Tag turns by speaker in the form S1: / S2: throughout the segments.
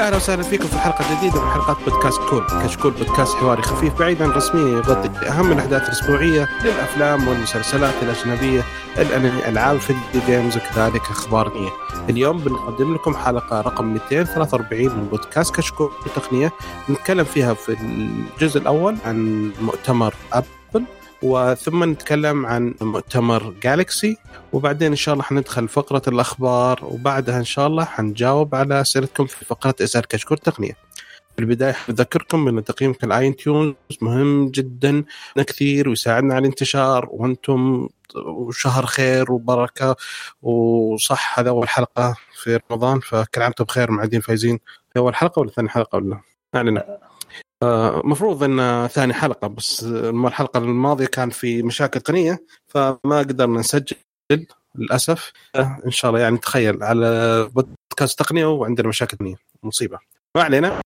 S1: أهلا وسهلا فيكم في حلقة جديدة من حلقات بودكاست كول، كشكول بودكاست حواري خفيف بعيد عن الرسميه يغطي أهم الأحداث الأسبوعية للأفلام والمسلسلات الأجنبية، الأنمي، ألعاب فيديو games وكذلك أخبار تقنية. اليوم بنقدم لكم حلقة رقم 243 من بودكاست كشكول تقنية نتكلم فيها في الجزء الأول عن مؤتمر ابل وثم نتكلم عن مؤتمر جالكسي وبعدين إن شاء الله حندخل فقرة الأخبار وبعدها إن شاء الله حنجاوب على أسئلتكم في فقرة اسأل كشكول تقنية. في البداية أذكركم إن تقييمكم للآيتيونز مهم جدا كثير ويساعدنا على الانتشار وأنتم وشهر خير وبركة وصح هذا أول حلقة في رمضان فكل عام وأنتم بخير معدين فايزين في أول حلقة ولا ثاني حلقة ولا؟ ما المفروض إن ثاني حلقة بس الحلقة الماضية كان في مشاكل تقنيه فما قدرنا نسجل للأسف. إن شاء الله يعني تخيل على بودكاست تقنية وعندنا مشاكل تقنيه مصيبة. ما علينا.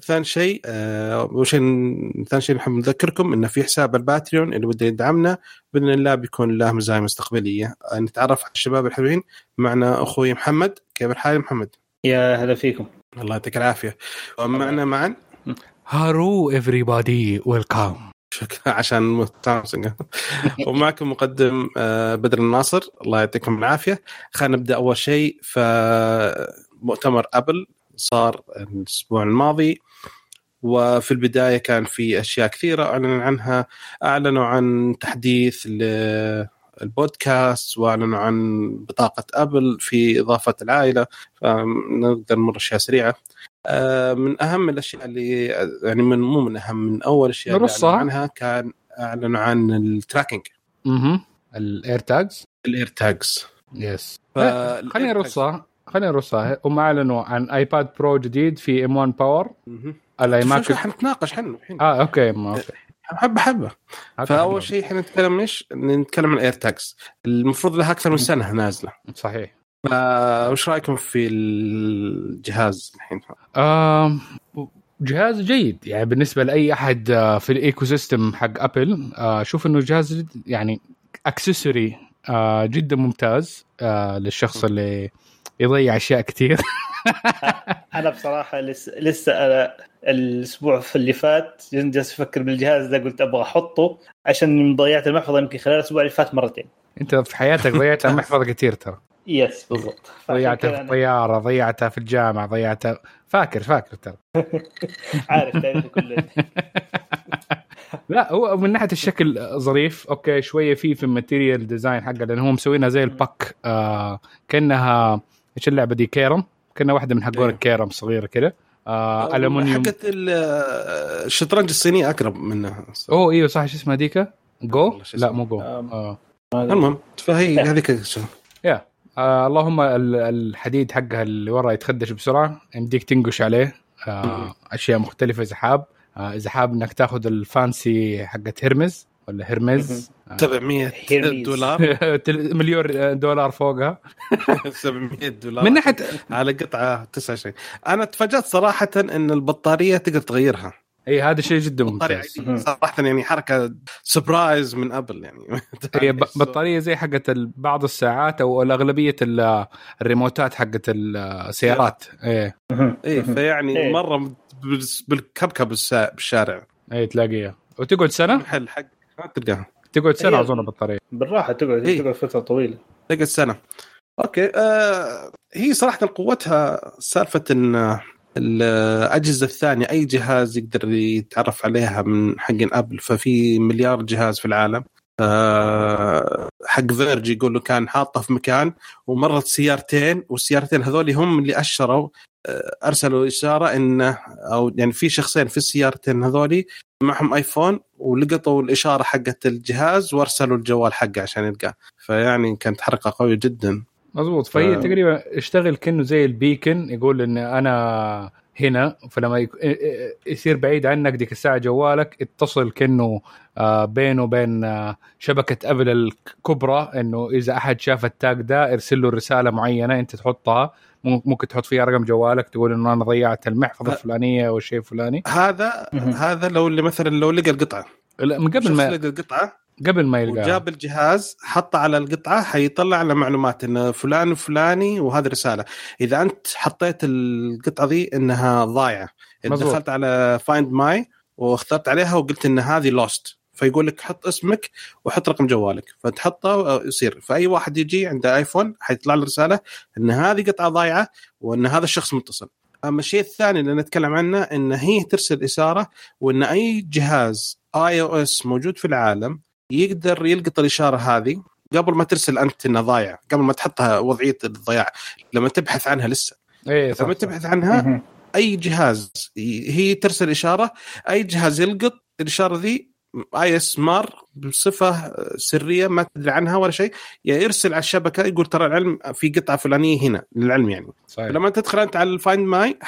S1: ثاني شيء آه وش ثاني شيء نحب نذكركم انه في حساب الباتريون اللي بده يدعمنا بإذن الله بيكون له مزايا مستقبلية. آه نتعرف على الشباب الحلوين. معنا أخوي محمد. كيف الحال محمد؟
S2: يا هلا فيكم.
S1: الله يعطيك العافية. ومعنا معا
S3: هارو everybody ويلكم
S1: شكرا. عشان ومعكم مقدم آه، بدر الناصر. الله يعطيكم العافية. خلينا نبدأ أول شيء. فمؤتمر أبل صار الأسبوع الماضي. وفي البداية كان في أشياء كثيرة اعلن عنها. أعلنوا عن تحديث البودكاست واعلنوا عن بطاقة أبل في إضافة العائلة فنقدر نمر أشياء سريعة. آه، من أهم الأشياء اللي يعني من مو من أهم من أول الاشياء اللي اعلنوا عنها كان اعلنوا عن ال
S3: tracking. أها ال
S1: AirTags ال
S3: AirTags yes خليني نرصها خلينا نرصها هم أعلنوا عن iPad Pro جديد في M1 باور
S1: ال iMac حنتناقش عنه
S3: الحين. آه okay okay.
S1: حبه حبه. فأول شيء إحنا نتكلم إيش؟ نتكلم عن ال AirTags المفروض لها أكثر من سنة نازلة.
S3: صحيح.
S1: وش رأيكم في الجهاز الحين؟
S3: آه جهاز جيد. يعني بالنسبة لأي أحد آه، في ال ecosystem حق أبل أشوف آه انه جهاز يعني accessory آه جدا ممتاز للشخص اللي يضيع أشياء كثير.
S2: أنا بصراحة لسه لسه أنا الأسبوع اللي فات جالس أفكر بالجهاز ده قلت أبغى أحطه عشان ضيعت المحفظة يمكن خلال الأسبوع اللي فات مرتين.
S3: أنت في حياتك ضيعت المحفظة كثير ترى.
S2: yes بالضبط.
S3: ضيعتها في الطيارة ضيعتها في الجامعة ضيعتها فاكر فاكر ترى.
S2: عارف تعرف كله
S3: لا هو من ناحية الشكل ظريف. okay شوية في في ال material design حقه لأن هو مسوينها زي ال puck آه كانها إيش اللعبة دي؟ كيرم؟ كأنها واحدة من حقون الكيرم صغيرة كذا
S1: آه ألمونيوم. حقت الشطرنج الصينيه أقرب منها
S3: اوه إيوه صح. شو اسمها ذيك؟ جو؟ لا مو جو. آه.
S1: المهم فهي هذيك
S3: يا آه اللهم الحديد حقها اللي ورا يتخدش بسرعة يمديك تنقش عليه. آه أشياء مختلفة اذا حاب آه اذا حاب إنك تاخذ ال fancy حقت هرمز. ولا هرمز؟
S1: 700 دولار.
S3: مليون دولار فوقها.
S1: 700 دولار.
S3: من ناحيه
S1: على قطعة 29 أنا تفاجأت صراحة إن البطارية تقدر تغيرها.
S3: إي هذا شيء جدا ممتاز.
S1: صراحة يعني حركة surprise من أبل يعني.
S3: هي بطارية زي حقت بعض الساعات أو الأغلبية الريموتات حقت السيارات إيه
S1: إيه فيعني إيه. مرة بالكبكب بالشارع.
S3: إي تلاقيها. وتقعد سنة؟
S1: محل حق. ما تلقاها.
S3: تقعد سنة أظن بالطريقة
S2: بالراحة تقعد إيه؟ تقعد فترة طويلة.
S1: تقعد سنة. okay آه هي صراحة قوتها سالفة إن الأجهزة الثانية أي جهاز يقدر يتعرف عليها من حق أبل ففي مليار جهاز في العالم. آه حق فيرج يقول له كان حاطه في مكان ومرت سيارتين والسيارتين هذول هم اللي أشروا آه أرسلوا إشارة انه أو يعني في شخصين في السيارتين هذول معهم آيفون ولقطوا الإشارة حقت الجهاز وأرسلوا الجوال حقه عشان يلقاه. فيعني كانت حركة قوية جدا.
S3: مضبوط فهي ف... تقريبا اشتغل كأنه زي البيكن يقول إن أنا هنا فلما يصير بعيد عنك ديك الساعة جوالك اتصل كأنه آه، بينه وبين آه، شبكة أبل الكبرى إنه إذا أحد شاف التاج ده ارسل له رسالة معينة أنت تحطها. ممكن تحط فيها رقم جوالك تقول إنه أنا ضيعت المحفظة الفلانية أو الشيء الفلاني
S1: هذا هذا لو اللي مثلا لو لقى القطعة.
S3: لا من قبل ما
S1: لقى القطعة
S3: قبل ما يلقاها.
S1: وجاب الجهاز حطه على القطعة حيطلع له معلومات ان فلان وفلاني وهذه رسالة. إذا أنت حطيت القطعة ذي إنها ضايعة. إذا
S3: مظبوط.
S1: دخلت على Find My واخترت عليها وقلت إن هذه lost فيقول لك حط اسمك وحط رقم جوالك. فتحطه يصير فأي واحد يجي عنده iPhone حيطلع له رسالة إن هذه قطعة ضايعة وإن هذا الشخص متصل. أما الشيء الثاني اللي نتكلم عنه إن هي ترسل إشارة وإن أي جهاز iOS موجود في العالم يقدر يلقط الإشارة هذه قبل ما ترسل أنت انها ضايع قبل ما تحطها وضعية الضياع لما تبحث عنها لسه
S3: إيه صح,
S1: لما
S3: صح.
S1: تبحث عنها. أي جهاز هي ترسل إشارة أي جهاز يلقط الإشارة ذي iOS مار بصفة سرية ما تدري عنها ولا شيء يا يرسل على الشبكة يقول ترى العلم في قطعة فلانية هنا للعلم يعني.
S3: صحيح.
S1: لما تدخل أنت على ال Find My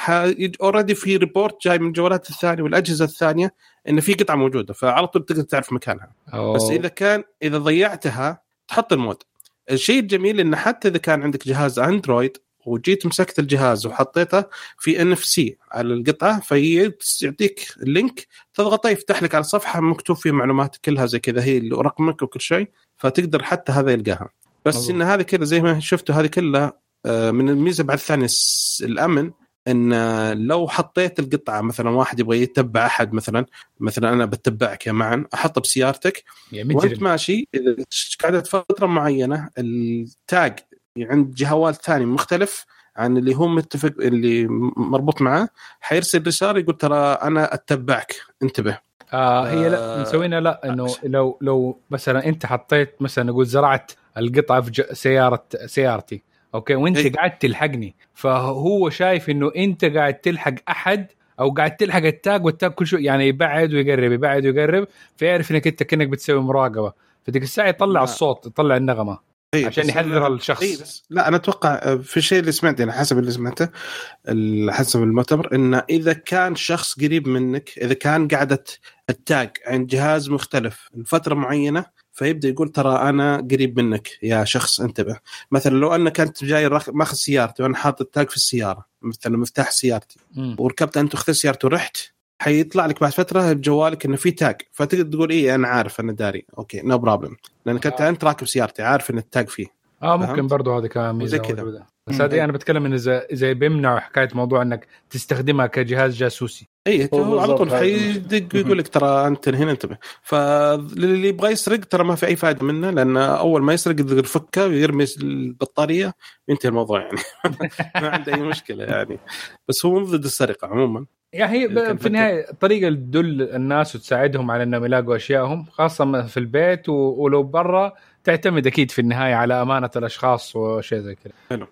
S1: already في report جاي من الجوالات الثانية والأجهزة الثانية إن في قطعة موجودة فعلى طول تقدر تعرف مكانها.
S3: أو...
S1: بس إذا كان إذا ضيعتها تحط ال mode. الشيء الجميل انه حتى إذا كان عندك جهاز Android وجيت مسكت الجهاز وحطيته في NFC على القطعة فيعطيك ال link تضغطه يفتح لك على صفحه مكتوب فيه معلومات كلها زي كذا هي رقمك وكل شيء فتقدر حتى هذا يلقاها بس
S3: مظبوط.
S1: إن هذه كذا زي ما شفتوا هذه كلها آه، من الميزة بعد الثانية الأمن إن لو حطيت القطعة مثلا واحد يبغى يتبع أحد مثلا مثلا أنا بتبعك يا معا أحطه بسيارتك
S3: يا وأنت
S1: ماشي إذا قعدت فترة معينة التاج عند جوال ثاني مختلف عن اللي هو متفق اللي مربوط معاه حيرسل رساله يقول ترى أنا أتبعك. انتبه.
S3: آه هي لا مسوينا لا إنه لو لو مثلا أنت حطيت مثلا نقول زرعت القطعة في سياره سيارتي أوكي؟ وأنت
S1: إيه.
S3: قاعد تلحقني. فهو شايف إنه أنت قاعد تلحق أحد أو قاعد تلحق التاج والتاج كل شوي يعني يبعد ويقرب يبعد ويقرب فيعرف إنك أنت كأنك بتسوي مراقبة. فديك الساعة يطلع. الصوت يطلع النغمة.
S1: إيه،
S3: عشان يحذر الشخص.
S1: إيه بس لا أنا أتوقع آه، في الشيء اللي سمعته يعني حسب اللي سمعته حسب المؤتمر انه إذا كان شخص قريب منك إذا كان قاعدة التاج عند جهاز مختلف لفتره معينة فيبدأ يقول ترى أنا قريب منك يا شخص انتبه مثلا لو أنا كنت جاي ماخذ سيارتي وأنا حاطط ال tag في السيارة مثلا مفتاح سيارتي. وركبت أنت وأخذت سيارتي ورحت حيطلع لك بعد فترة بجوالك إنه في tag فتقدر تقول إيه أنا عارف أنا داري. okay no problem لأنك انت أنت راكب سيارتي عارف إن ال tag فيه.
S3: آه ممكن؟ برضه هذه كمان ميزة
S1: زي كذا.
S3: بس هذه أنا بتكلم إن اذا إذا بيمنعوا حكاية موضوع إنك تستخدمها كجهاز جاسوسي.
S1: اي
S2: هو
S1: على طول. حيدق ويقول لك ترى انت هنا انتبه. فاللي يبغى يسرق ترى ما في أي فائده منه لأن أول ما يسرق يقدر يفكه ويرمي البطارية وينتهي الموضوع يعني. ما عنده أي مشكلة يعني. بس هو ضد السرقة عموما.
S3: يعني هي في النهاية الطريقة اللي تدل الناس وتساعدهم على إنهم يلاقوا اشيائهم خاصة في البيت ولو برا تعتمد أكيد في النهاية على أمانة الأشخاص وشيء زي كذا.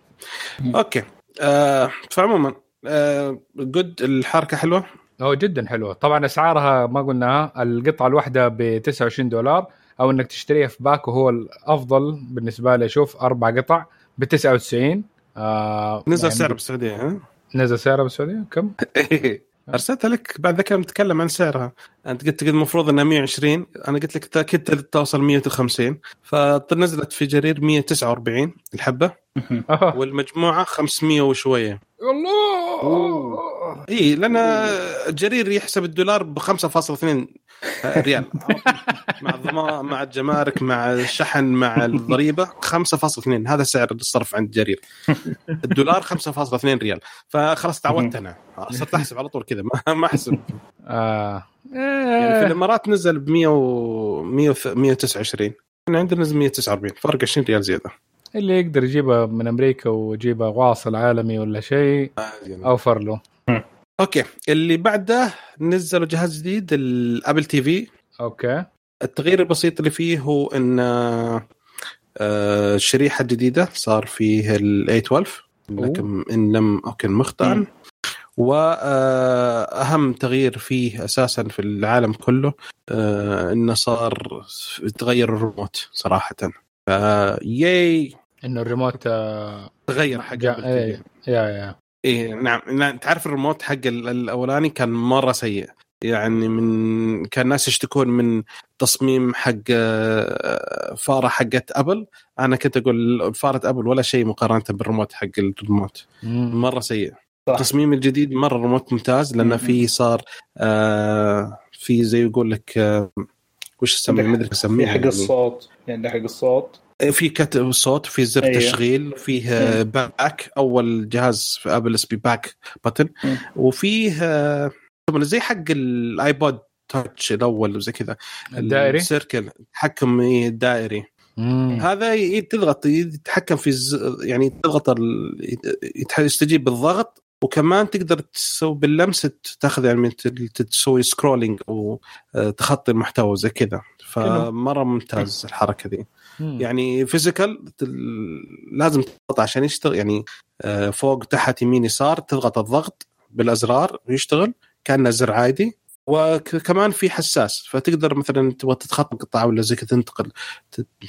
S1: أوكي. آه فعموما آه جود الحركة حلوة؟
S3: هو جدا حلوة. طبعا أسعارها ما قلناها القطعة الواحدة ب 29 دولار أو إنك تشتريها في باكو هو الأفضل بالنسبة لي. أشوف أربع قطع ب 99 آه
S1: نزل
S3: يعني
S1: سعره بالسعودية ها؟
S3: نزل سعرها بالسعودية؟ كم؟
S1: أرسلتها لك بعد ذاك نتكلم عن سعرها. أنت قلت المفروض إنها 120 أنا قلت لك أكيد توصل 150 فنزلت في جرير 149
S3: الحبة.
S1: والمجموعة 500 وشوية.
S3: الله!
S1: اي لأن جرير يحسب الدولار ب 5.2 ريال. مع الضمان مع الجمارك مع الشحن مع الضريبة 5.2 هذا سعر الصرف عند جرير. الدولار 5.2 ريال. فخلاص تعودت أنا. صرت أحسب على طول كذا ما ما أحسب.
S3: آه.
S1: يعني في الإمارات نزل ب 100 و 100 129 إحنا عندنا نزل 149 فرق 20 ريال زيادة.
S3: اللي يقدر يجيبها من أمريكا ويجيبها واصل عالمي ولا شيء أوفر له.
S1: okay. اللي بعده نزلوا جهاز جديد الأبل تي في.
S3: okay.
S1: التغيير البسيط اللي فيه هو إن آه، الشريحه الجديده صار فيه ال A12 لكن إن لم أكن مخطئا. واهم تغيير فيه أساسا في العالم كله آه، إنه صار تغير الريموت صراحة. فياي
S3: إنه الريموت آه،
S1: تغير حق.
S3: إيه، yeah yeah.
S1: إيه نعم. نعم تعرف الريموت حق ال- الأولاني كان مرة سيء. يعني من كان الناس يشتكون من تصميم حق آه، فارة حقت أبل. أنا كنت أقول فارة أبل ولا شيء مقارنة بالريموت حق الريموت. مرة سيء. التصميم الجديد مرة ريموت ممتاز لأن
S2: مم.
S1: في صار آه في زي يقول لك آه وش اسميه ما
S2: أدري
S1: اسميه
S2: حق الصوت. يعني حق الصوت.
S1: في كتب صوت في زر
S2: أيوه.
S1: تشغيل فيه آه، back أول جهاز في ابل اسمه back button
S2: مم.
S1: وفيه آه، طبعاً زي حق الايبود تاتش الأول وزي كذا.
S3: الدائري؟
S1: ال circle تحكم إيه، الدائري.
S3: مم.
S1: هذا تضغط يتحكم في الز... يعني تضغط ال... يتح- يستجيب بالضغط. وكمان تقدر تسوي باللمس تاخذ يعني ت- تسوي scrolling أو آه، تخطي المحتوى زي كذا. فمرة ممتاز الحركة دي.
S3: مم.
S1: يعني physical لازم تضغط عشان يشتغل يعني آه، فوق تحت يمين يسار تضغط الضغط بالأزرار ويشتغل كأنه زر عادي وكمان في حساس فتقدر مثلا تبغى تتخطى قطعة ولا زي كذا تنتقل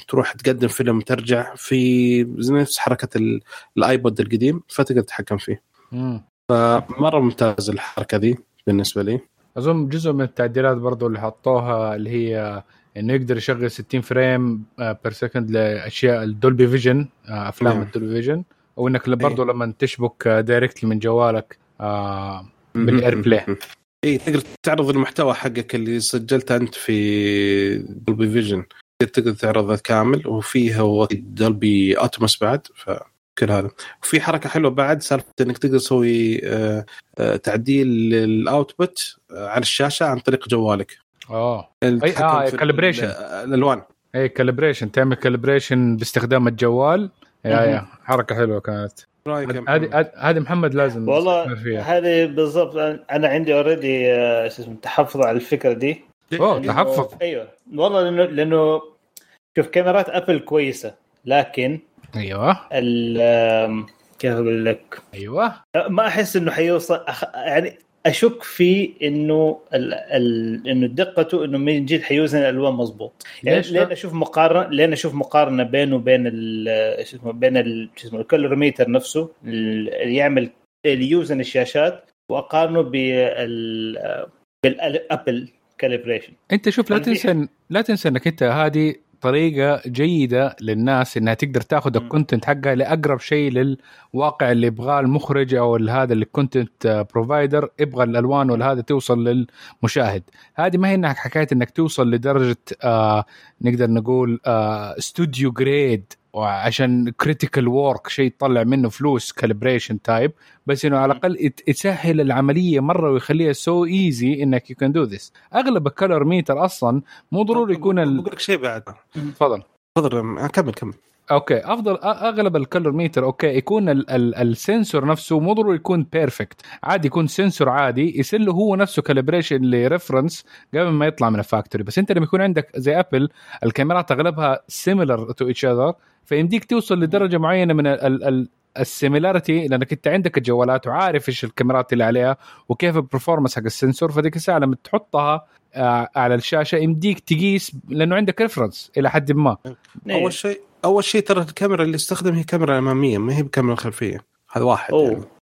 S1: تروح تقدم فيلم ترجع في نفس حركة ال- الآيبود القديم فتقدر تتحكم فيه
S3: مم.
S1: فمرة ممتاز الحركة دي بالنسبة لي
S3: أظن جزء من التعديلات برضو اللي حطوها اللي هي إنه يقدر يشغل 60 frame per second لأشياء ال Dolby Vision أفلام
S1: نعم.
S3: ال Dolby Vision. أو إنك برضو لما تشبك directly من جوالك آه، بال AirPlay
S1: اي تقدر تعرض المحتوى حقك اللي سجلته أنت في Dolby Vision. تقدر تعرضه كامل وفيه Dolby Atmos بعد فكل هذا. وفي حركة حلوة بعد سالفة إنك تقدر تسوي آه، آه، تعديل ال output على الشاشة عن طريق جوالك.
S3: آه.
S1: آه،
S3: calibration.
S1: ال- الألوان.
S3: أي calibration تعمل calibration باستخدام الجوال.
S2: yeah.
S3: yeah حركة حلوة كانت. هذه
S1: محمد؟
S3: هذه- محمد لازم
S2: والله هذه بالضبط. أنا عندي already شو اسمه تحفظي على الفكرة دي. أوه
S3: تحفظ.
S2: أيوه. والله لأنه لأنه شوف كاميرات ابل كويسة لكن أيوه. كيف أقول لك؟
S3: أيوه.
S2: ما أحس إنه حيوصل أخ... يعني أشك في إنه ال... ال... إنه دقته إنه من جد حيوزن الألوان مضبوط يعني؟ لين أشوف مقارنه لين أشوف مقارنة بينه وبين ال... شو اسمه بين ال... شو اسمه ال colorimeter نفسه اللي يعمل اللي يوزن الشاشات وأقارنه بال بالابل calibration
S3: أنت شوف لا
S2: عندي-
S3: تنسى لا تنسى إنك أنت هذه طريقة جيدة للناس إنها تقدر تاخذ.
S2: ال
S3: content حقها لأقرب شيء للواقع اللي يبغاه المخرج أو هذا ال content provider يبغى الألوان والهذا توصل للمشاهد هذه ما هي انك حكاية إنك توصل لدرجة آه نقدر نقول آه studio grade وعشان critical work شيء تطلع منه فلوس calibration type بس إنه على الأقل يسهل العملية مرة ويخليها so easy إنك you can do this أغلب ال color meter أصلا مو ضروري يكون ال...
S1: بقول لك شيء بعد.
S3: تفضل.
S1: تفضل آه، كمل كمل.
S3: okay. أفضل أغلب ال color meter okay يكون ال ال ال sensor نفسه مو ضروري يكون perfect عادي يكون sensor عادي يصير له هو نفسه calibration ل reference قبل ما يطلع من ال factory بس أنت لما يكون عندك زي ابل الكاميرات أغلبها similar to each other فيمديك توصل لدرجة معينة من ال ال ال ال similarity لأنك أنت عندك الجوالات وعارف إيش الكاميرات اللي عليها وكيف ال performance حق ال sensor فديك الساعة لما تحطها آه، على الشاشة يمديك تقيس لأنه عندك reference إلى حد ما.
S2: إيه.
S1: أول شيء أول شيء ترى الكاميرا اللي استخدم هي كاميرا أمامية ما هي بكاميرا خلفية. هذا واحد يعني.
S2: اوه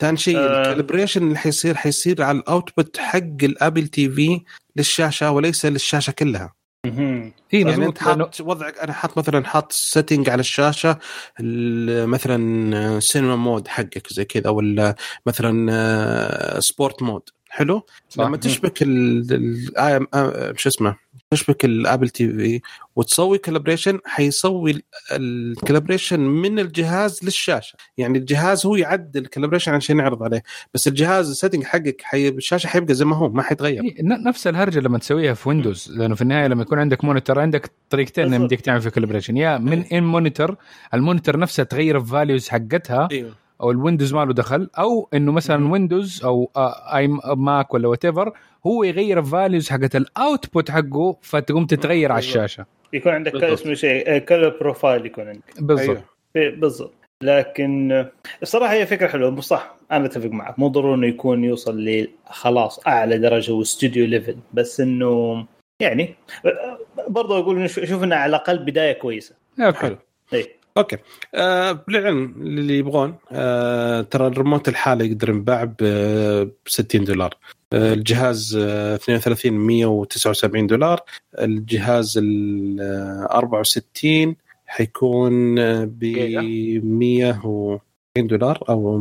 S1: ثاني شيء
S2: آه.
S1: ال calibration اللي حيصير حيصير على ال output حق الابل تي في للشاشة وليس للشاشة كلها.
S3: اي
S1: يعني
S3: مزبوط أنت
S1: حاط وضعك أنا حاط مثلا حاط setting على الشاشة ال- مثلا cinema mode حقك زي كذا ولا مثلا sport mode حلو؟
S3: صح.
S1: لما تشبك ال شو اسمه تشبك الابل تي في وتسوي calibration حيسوي ال calibration من الجهاز للشاشة. يعني الجهاز هو يعدل ال calibration عشان يعرض عليه. بس الجهاز ال setting حقك حي... الشاشة حيبقى زي ما هو ما حيتغير.
S3: إيه، نفس الهرجة لما تسويها في Windows لأنه في النهاية لما يكون عندك monitor عندك طريقتين. يمديك تعمل في calibration يا من ان monitor ال monitor نفسها تغير ال values حقتها.
S1: إيوه.
S3: أو ال Windows ما له دخل أو إنه مثلا. Windows أو آه، iMac ولا whatever هو يغير ال values حقت ال output حقه فتقوم تتغير على
S1: بالضبط.
S3: الشاشة.
S2: يكون عندك. اسمه شيء color profile يكون عندك.
S3: بالضبط.
S1: أيوه.
S2: إيه، بالضبط. لكن آه، الصراحة هي فكرة حلوة. مو صح أنا أتفق معك. مو ضروري إنه يكون يوصل لخلاص أعلى درجة و studio level بس إنه يعني آه، برضه أقول إنه شو- أشوف انها على الأقل بداية كويسة.
S3: okay
S1: حلو.
S2: اي
S1: okay. آه بالعلم اللي يبغون آه ترى الريموت الحالي يقدر ينباع ب 60 دولار. آه الجهاز آه 32 179 دولار. الجهاز ال آه، 64 حيكون آه، ب
S3: جيجا.
S1: 190 دولار أو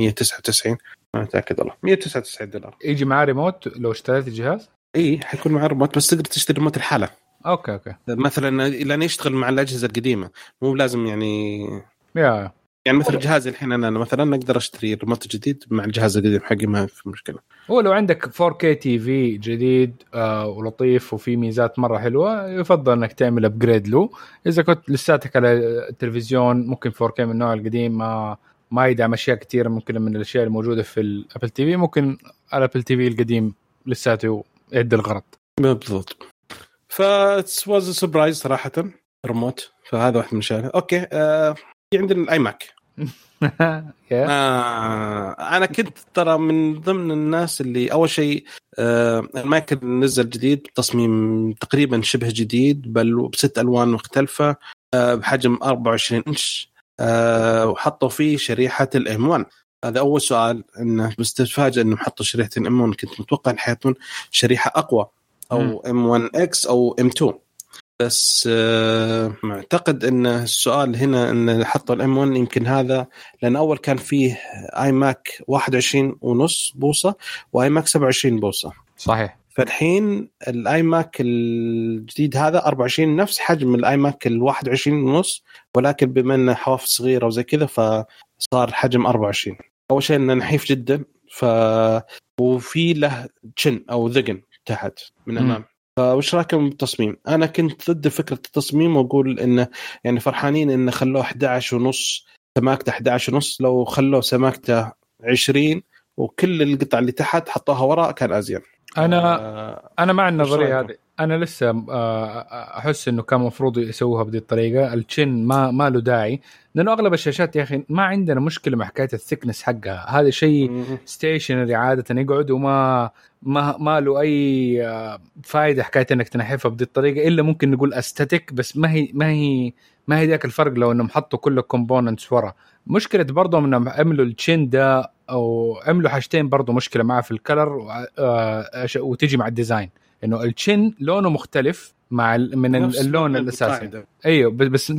S1: 199 ما أتأكد والله. 199 دولار.
S3: يجي معاه ريموت لو اشتريت الجهاز؟
S1: إي حيكون معاه ريموت بس تقدر تشتري ريموت الحالة.
S3: okay okay.
S1: مثلا لأن يشتغل مع الأجهزة القديمة مو لازم يعني
S3: يا.
S1: يعني مثل جهازي الحين أنا مثلا أقدر أشتري ريموت جديد مع الجهاز القديم حقي ما في مشكلة.
S3: هو لو عندك 4K TV جديد آه ولطيف وفي ميزات مرة حلوة يفضل إنك تعمل upgrade له. إذا كنت لساتك على التلفزيون ممكن 4K من النوع القديم ما ما يدعم أشياء كثيره ممكن من الأشياء الموجودة في ال Apple TV ممكن ال Apple TV القديم لساته يؤدي الغرض.
S1: بالضبط. ف was surprise صراحة. ريموت فهذا واحد من الاشياء okay آه في عندنا ال
S3: iMac
S1: آه أنا كنت ترى من ضمن الناس اللي أول شيء آه ال Mac نزل جديد بتصميم تقريبا شبه جديد بل بست ألوان مختلفة آه بحجم 24 إنش آه وحطوا فيه شريحة ال M1 هذا أول سؤال إنه بس تتفاجئ إنهم حطوا شريحة ال M1 كنت متوقع ان حيكون شريحة أقوى. أو M1X أو M2 بس آه، معتقد إن السؤال هنا إن حطوا ال M1 يمكن هذا لأن أول كان فيه iMac 21 ونص بوصة و iMac 27 بوصة.
S3: صحيح.
S1: فالحين ال iMac الجديد هذا 24 نفس حجم ال iMac ال 21 ونص ولكن بما إنه حواف صغيرة وزي كذا فصار حجم 24 أول شيء إنه نحيف جدا ف وفي له تشن أو ذقن. تحت من
S3: مم.
S1: أمام فوش رايكم بالتصميم؟ أنا كنت ضد فكرة التصميم وأقول إنه يعني فرحانين إنه خلوه 11 ونص سماكته 11 ونص لو خلوه سماكته 20 وكل القطع اللي تحت حطوها وراء كان أزين
S3: أنا
S1: آه
S3: أنا مع
S1: النظرية؟
S3: هذه أنا لسه آه، أحس إنه كان المفروض يسووها بهذه الطريقة ال chin ما ما له داعي لأنه أغلب الشاشات يا أخي ما عندنا مشكلة مع حكاية ال thickness حقها هذا شيء. stationary عادة يقعد وما ما ما له أي آه، فائده حكاية إنك تنحفها بهذه الطريقة إلا ممكن نقول aesthetic بس ما هي ما هي ما هي ذاك الفرق لو إنهم حطوا كل ال components ورا. مشكلة برضه إنهم عملوا ال chin ده أو عملوا حاجتين برضه مشكلة معاه في ال color آه، وتجي مع الديزاين إنه التشين لونه مختلف مع من اللون الأساسي.
S1: القاعدة.
S3: أيوه بس-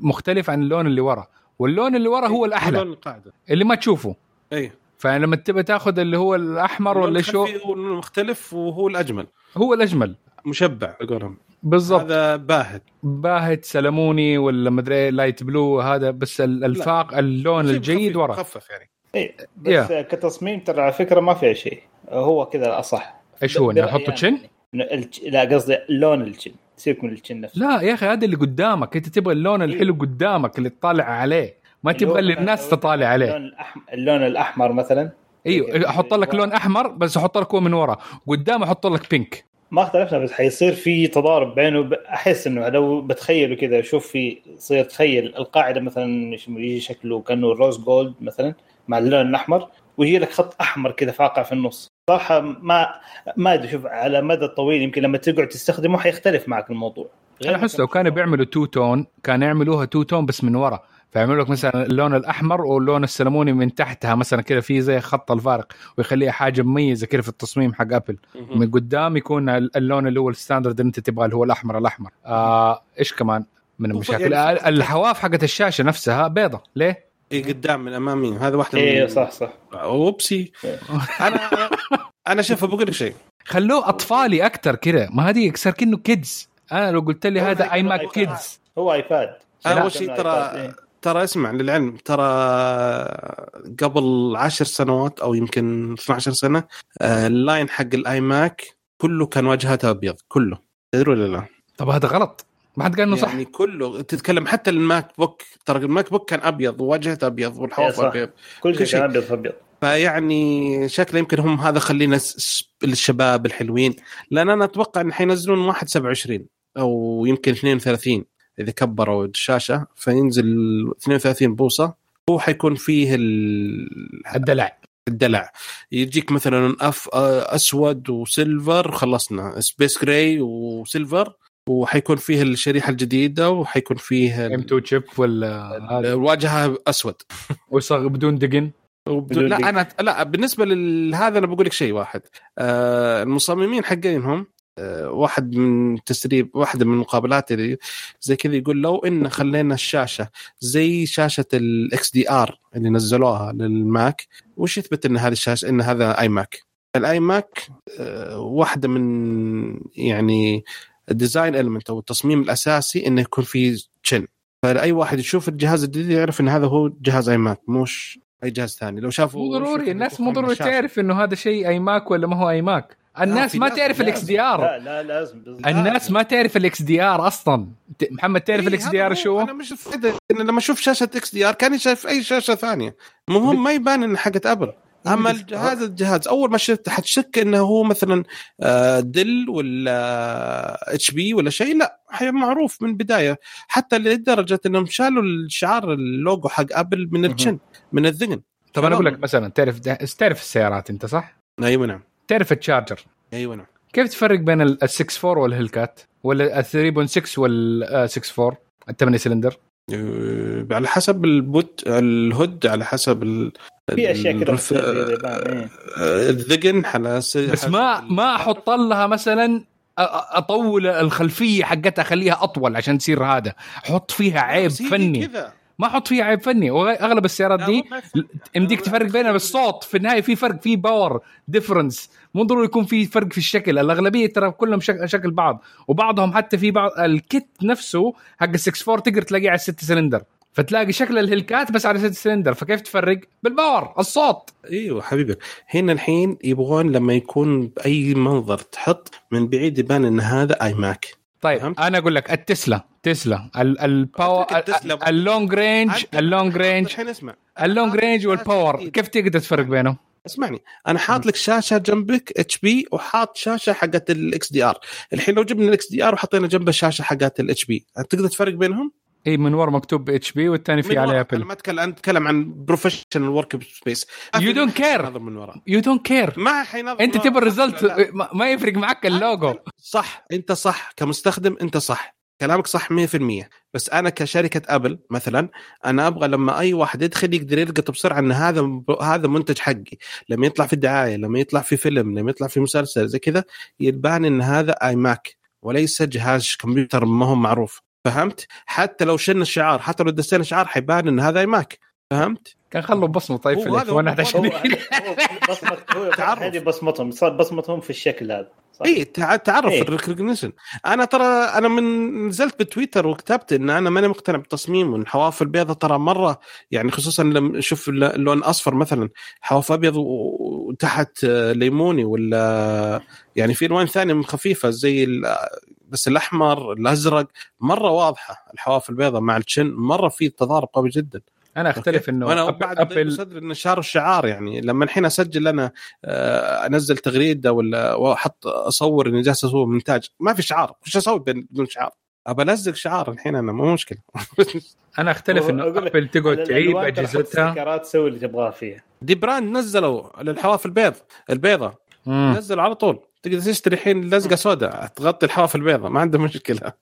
S3: مختلف عن اللون اللي ورا. واللون اللي ورا هو الأحلى.
S1: لون القاعدة.
S3: اللي ما تشوفه.
S1: اي
S3: فلما تبى تاخذ اللي هو الأحمر ولا شو؟
S1: هو المختلف وهو الأجمل.
S3: هو الأجمل.
S1: مشبع اقولهم
S3: بالضبط.
S1: هذا باهت.
S3: باهت سلموني ولا مدري لايت بلو هذا بس ال- الفاق اللون
S1: شيء
S3: الجيد ورا.
S1: مخفف يعني.
S2: اي بس كتصميم ترى على فكرة ما فيها شيء. هو كذا الاصح
S3: إيش هو
S2: أنا
S3: chin؟
S2: يعني. لا قصدي لون ال chin. سيبك من ال chin نفسه.
S3: لا يا أخي هذا اللي قدامك. أنت تبغى اللون الحلو قدامك اللي تطالع عليه. ما تبغى اللي الناس تطالع عليه.
S2: اللون الاحمر اللون الأحمر مثلا.
S3: إيوه أحط لك لون أحمر بس أحط لك هو من ورا. قدام أحط لك pink
S2: ما اختلفنا بس حيصير في تضارب بينه. أحس إنه لو بتخيله كذا شوف في يصير تخيل القاعدة مثلا يجي شكله كأنه rose gold مثلا مع اللون الأحمر ويجي لك خط أحمر كذا فاقع في النص. صراحة ما ما أدري شوف على المدى الطويل يمكن لما تقعد تستخدمه حيختلف معك الموضوع.
S3: أنا أحس لو كانوا بيعملوا two-tone كان يعملوها two-tone بس من ورا. فيعملوا لك مثلا اللون الأحمر واللون السلموني من تحتها مثلا كذا في زي خط الفارق ويخليها حاجة مميزة كذا في التصميم حق Apple من قدام يكون اللون اللي هو ال standard اللي انت تبغاه اللي هو الأحمر الأحمر. آه إيش كمان؟ من المشاكل.
S1: يعني-
S3: الحواف حقت الشاشة نفسها بيضة. ليه؟
S1: اي قدام من أمامي. هذا
S2: واحدة
S1: من
S2: صح صح.
S1: oopsie. أنا أنا شوف بقول لك شيء.
S3: خلوه أطفالي أكثر كذا ما هذه صار كأنه kids أنا لو قلت لي هذا
S2: iMac.
S3: kids
S2: هو iPad
S1: اول
S2: لا،
S1: شيء ترى. ترى اسمع للعلم ترى قبل عشر سنوات أو يمكن 12 سنة آه، ال line حق ال iMac كله كان واجهته أبيض كله. تدري ولا لا؟
S3: طب هذا غلط. ما حد قال إنه صح.
S1: يعني كله تتكلم حتى ال MacBook. ترى ال MacBook كان أبيض وواجهته
S2: أبيض
S1: والحواف. أبيض.
S2: كل
S1: كل
S2: شيء. كان أبيض في أبيض.
S1: فيعني شكله يمكن هم هذا خلينا الشباب الحلوين. لأن أنا أتوقع إن حينزلون واحد 27 أو يمكن 32 إذا كبروا الشاشة فينزل 32 بوصة هو حيكون فيه ال-
S3: الدلع.
S1: الدلع. يجيك مثلا أف أسود و silver خلصنا. space gray و silver وحيكون فيه الشريحة الجديدة وحيكون فيه
S3: ام
S1: ال-
S3: 2 chip ولا
S1: الواجهه أسود.
S3: وصار بدون دقن.
S1: وبدون لا أنا لا بالنسبة لهذا أنا بقول لك شيء واحد. آه المصممين حقينهم واحد من تسريب واحدة من المقابلات اللي زي كذا يقول لو إن خلينا الشاشة زي شاشة ال XDR اللي نزلوها لل Mac وش يثبت إن هذه الشاشه إن هذا iMac الاي ماك آه، واحدة من يعني ال design element أو التصميم الأساسي إنه يكون في chin فأي واحد يشوف الجهاز الجديد يعرف إن هذا هو جهاز iMac مش أي جهاز ثاني. لو شافوا
S3: مو ضروري الناس مو ضروري
S1: الشاشة.
S3: تعرف إنه هذا شيء iMac ولا ما هو iMac الناس ما تعرف ال XDR.
S2: لا لا لازم. بالضبط.
S3: الناس ما تعرف ال XDR أصلا. محمد تعرف
S1: إيه، ال
S3: X هذا
S1: DR.
S3: شو؟
S1: أنا مش إن لما أشوف شاشة XDR كاني شايف أي شاشة ثانية. المهم ما يبان انها حقت أبل. أما
S3: بس-
S1: الجهاز أول ما شفت حتشوف إنه هو مثلا آه، دل ولا HP ولا شيء لا هي معروف من البدايه حتى لدرجة إنهم شالوا الشعار اللوجو حق أبل من ال chin من الذقن.
S3: طب أنا أقول لك مثلا تعرف تعرف السيارات أنت صح؟
S1: أيوه نعم.
S3: تعرف التشارجر؟
S1: أيوه نعم.
S3: كيف تفرق بين ال 6 4 وال Hellcat؟ ولا ال 3.6 وال 6 4 الثمانية سلندر
S1: آه، على حسب ال body ال hood على حسب ال
S2: في أشياء كذا
S1: الرف-
S2: اليابان، إيه.
S1: آه، الذقن على س-
S3: بس ما ما أحط لها مثلا أطول الخلفية حقتها أخليها أطول عشان تصير هذا. أحط فيها عيب فني.
S1: كذا.
S3: ما أحط فيها عيب فني. واغلب السيارات دي. يمديك تفرق بينها بالصوت. في النهاية في فرق في power difference مو ضروري يكون في فرق في الشكل. الأغلبية ترى كلهم شكل, شكل بعض. وبعضهم حتى في بعض ال kit نفسه حق ال 6 4 تقدر تلاقيه على الست سلندر فتلاقي شكل ال Hellcat بس على ست سلندر فكيف تفرق؟ بال power الصوت.
S1: أيوه حبيبي. هنا الحين يبغون لما يكون بأي منظر تحط من بعيد يبان إن هذا iMac
S3: طيب؟ أنا أقول لك التسلا. تسلا. ال-
S1: ال power
S3: ال long range
S1: ال
S3: long range
S1: الحين اسمع
S3: ال long range
S1: وال power.
S3: كيف تقدر تفرق بينهم؟
S1: اسمعني. أنا حاط لك شاشة جنبك HP وحاط شاشة حقت ال XDR الحين لو جبنا ال XDR وحطينا جنبه الشاشة حقت ال HP تقدر تفرق بينهم؟
S3: اي من ورا مكتوب HP والثاني في
S1: ورا.
S3: ابل
S1: أنا ما اتكلم أنا أتكلم عن professional workspace
S3: You don't care.
S1: هذا من ورا.
S3: you don't care
S1: ما حينظر أنت.
S3: تبغى ال
S1: result
S3: ما يفرق معك اللوجو
S1: صح أنت صح. كمستخدم أنت صح. كلامك صح 100% بس أنا كشركة أبل مثلا أنا أبغى لما أي واحد يدخل يقدر يلقط بسرعة إن هذا هذا منتج حقي. لما يطلع في الدعايه لما يطلع في فيلم لما يطلع في مسلسل زي كذا يبان إن هذا iMac وليس جهاز كمبيوتر ما هو معروف. فهمت؟ حتى لو شلنا الشعار حتى لو دسينا الشعار حيبان إن هذا iMac فهمت؟
S3: كان خلوا بصمة طيب في
S2: الاخوان 11
S1: بصمت
S2: هذه بصمتهم بصمتهم في الشكل هذا
S1: اي تعرف
S2: إيه.
S1: ال recognition أنا ترى أنا من نزلت بتويتر وكتبت إن أنا ماني مقتنع بالتصميم والحواف البيضاء ترى مرة يعني خصوصا لما أشوف اللون أصفر مثلا حواف أبيض وتحت آه، ليموني ولا يعني في ألوان ثانية خفيفة زي بس الأحمر الأزرق مرة واضحة الحواف البيضاء مع الشن مرة في تضارب قوي جدا.
S3: أنا أختلف إنه
S1: وأنا
S3: أب-
S1: بعد
S3: أبل
S1: صدر إن شاروا الشعار يعني. لما الحين أسجل أنا آه، أنزل تغريدة ولا وأحط أصور إني جالس أسوي مونتاج ما في شعار. وش أسوي بدون شعار؟ أبى أنزل شعار الحين أنا مو
S3: مشكلة. أنا
S2: أختلف إنه
S3: أبل تقعد تعيب أجهزتها.
S2: ستيكرات سوي اللي تبغاه فيها.
S1: dbrand نزلوا للحواف البيض البيضة.
S3: مم.
S1: نزل على طول. تقدر تشتري الحين لزقة سوداء تغطي الحواف البيضاء ما عنده مشكلة.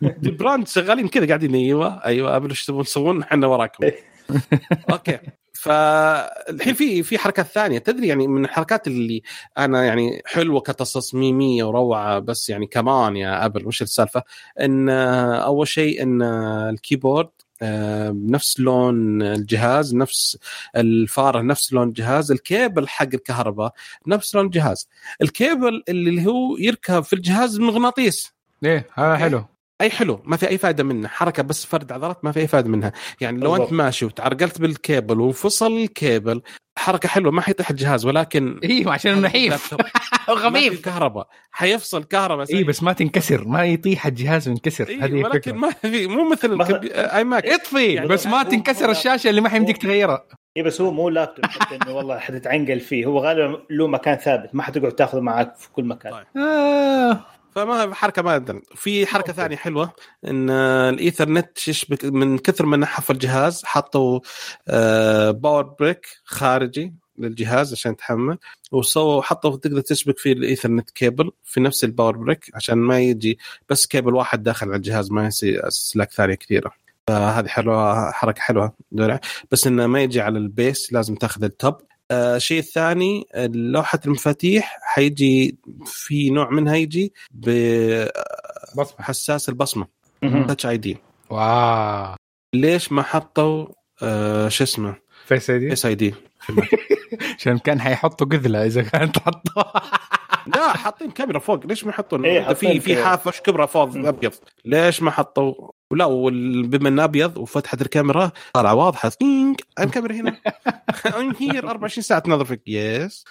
S1: dbrand شغالين كذا قاعدين أيوه أيوه أبل إيش تبون تسوون إحنا وراكم. Okay. فالحين في في حركات ثانية. تدري يعني من الحركات اللي أنا يعني حلوة كتصميم وروعة بس يعني كمان يا أبل وش السالفة؟ إن أول شيء إن ال keyboard نفس لون الجهاز نفس الفارة نفس لون الجهاز الكيبل حق الكهرباء نفس لون الجهاز. الكيبل اللي هو يركب في الجهاز مغناطيس.
S3: إيه هذا حلو.
S1: أي حلو ما في أي فائده منه حركة بس فرد عضلات ما في أي فائده منها. يعني لو
S2: بالضبط.
S1: انت ماشي وتعرقلت بالكيبل وانفصل الكيبل حركة حلوة ما حيطيح الجهاز ولكن
S3: إيوه عشان نحيف. وخفيف
S1: كهرباء. حيفصل كهرباء
S3: اي بس ما تنكسر. ما يطيح الجهاز وينكسر.
S1: إيه
S3: هذه
S1: ولكن
S3: الفكرة.
S1: ما في مو مثل
S2: ما-
S1: الكمبي... iMac
S3: اطفي
S1: يعني
S3: بس ما تنكسر الشاشة اللي ما حيمديك تغيرها.
S2: اي بس هو مو لابتوب حتى إنه والله حتتعنقل فيه. هو غالبا له مكان ثابت ما حتقعد تاخذه معك في كل مكان.
S1: طيب.
S3: آه.
S1: فما حركة ما أدري. في حركة ثانية حلوة إن آه، الايثرنت يشبك من كثر ما نحف الجهاز حطوا آه، power brick خارجي للجهاز عشان يتحمل وسووا حطوا تقدر تشبك فيه ال Ethernet cable في نفس ال power brick عشان ما يجي بس كيبل واحد داخل على الجهاز ما يصير اسلاك ثانية كثيرة فهذه حلوة حركة حلوة. بس إنه ما يجي على ال base لازم تاخذ ال top آه شيء الثاني لوحة المفاتيح حيجي في نوع منها يجي بحساس
S2: البصمة.
S1: تاتش اي دي
S3: واو.
S1: ليش ما حطوا آه شو اسمه؟
S3: فيس اي دي
S1: اس اي دي
S3: عشان كان حيحطوا قذلة إذا كانت حطوها.
S1: لا حاطين كاميرا فوق ليش ما يحطون
S2: إيه،
S1: في في. حافة كبرى فوق. أبيض ليش ما حطوا ولا بما إنه أبيض وفتحت الكاميرا طالعه واضحة الكاميرا هنا هير 24 ساعة تنظر فيك يس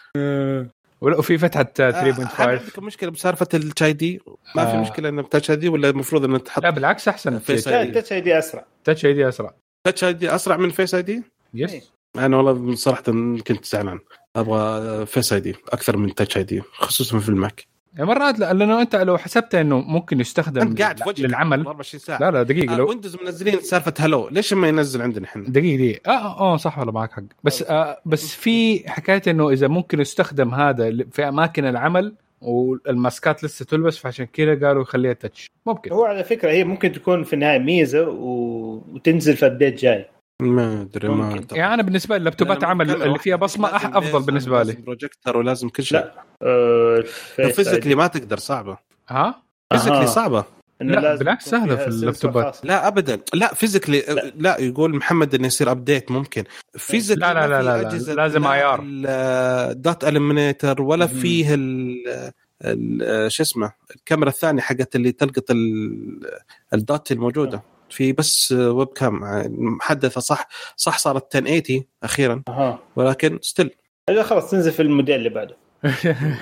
S3: ولا وفي فتحة
S1: هل
S3: 3.5
S1: عندكم مشكلة بسالفة التشاي دي؟ ما في
S3: آه.
S1: مشكلة انه Touch ID ولا المفروض انه تحط
S3: لا بالعكس أحسن.
S1: ال
S2: Touch
S1: ID
S3: أسرع Touch ID
S1: أسرع Touch ID أسرع من Face ID؟
S2: إيه.
S3: yes
S1: أنا والله صراحة كنت زعلان. أبغى Face ID أكثر من Touch ID خصوصا في الماك.
S3: يعني مرات لا- لأنه أنت لو حسبت إنه ممكن يستخدم
S1: أنت قاعد في وجهك
S3: للعمل.
S1: 24 ساعة.
S3: لا لا دقيقة
S1: آه
S3: لو
S1: Windows منزلين سالفة Hello ليش ما ينزل عندنا إحنا؟
S3: دقيقة دقيقة. آه آه صح والله معك حق. بس آه بس في حكاية إنه إذا ممكن يستخدم هذا في أماكن العمل والماسكات لسه تلبس فعشان كذا قالوا يخليها touch ممكن.
S2: هو على فكرة هي ممكن تكون في النهاية ميزة و... وتنزل في update جاي.
S1: ما أدري ما. أدري.
S3: يعني أنا بالنسبة لي لابتوبات
S1: لأن
S3: عمل اللي فيها بصمة أح افضل بالنسبة لي
S1: لازم بروجيكتور ولازم كل شيء
S2: لا آه، Face physically.
S1: ما تقدر صعبة
S3: ها
S1: physically.
S2: صعبة
S3: لا، بالعكس
S2: فيها
S3: في اللابتوبات.
S1: لا ابدا لا physically لا.
S2: لا.
S1: يقول محمد إنه يصير update ممكن فيزيكلي
S3: لا، لا، لا،
S1: في
S3: لا،
S1: أجهزة
S3: لازم
S1: لا
S3: IR.
S1: ال dot illuminator ولا
S2: مهم.
S1: فيه ال ال- شو اسمه الكاميرا الثانية حقت اللي تلقط ال- ال dot الموجودة في بس webcam محدثه صح صح صارت 1080 أخيرا.
S2: أها.
S1: ولكن still
S2: هذا خلاص تنزل في الموديل اللي بعده.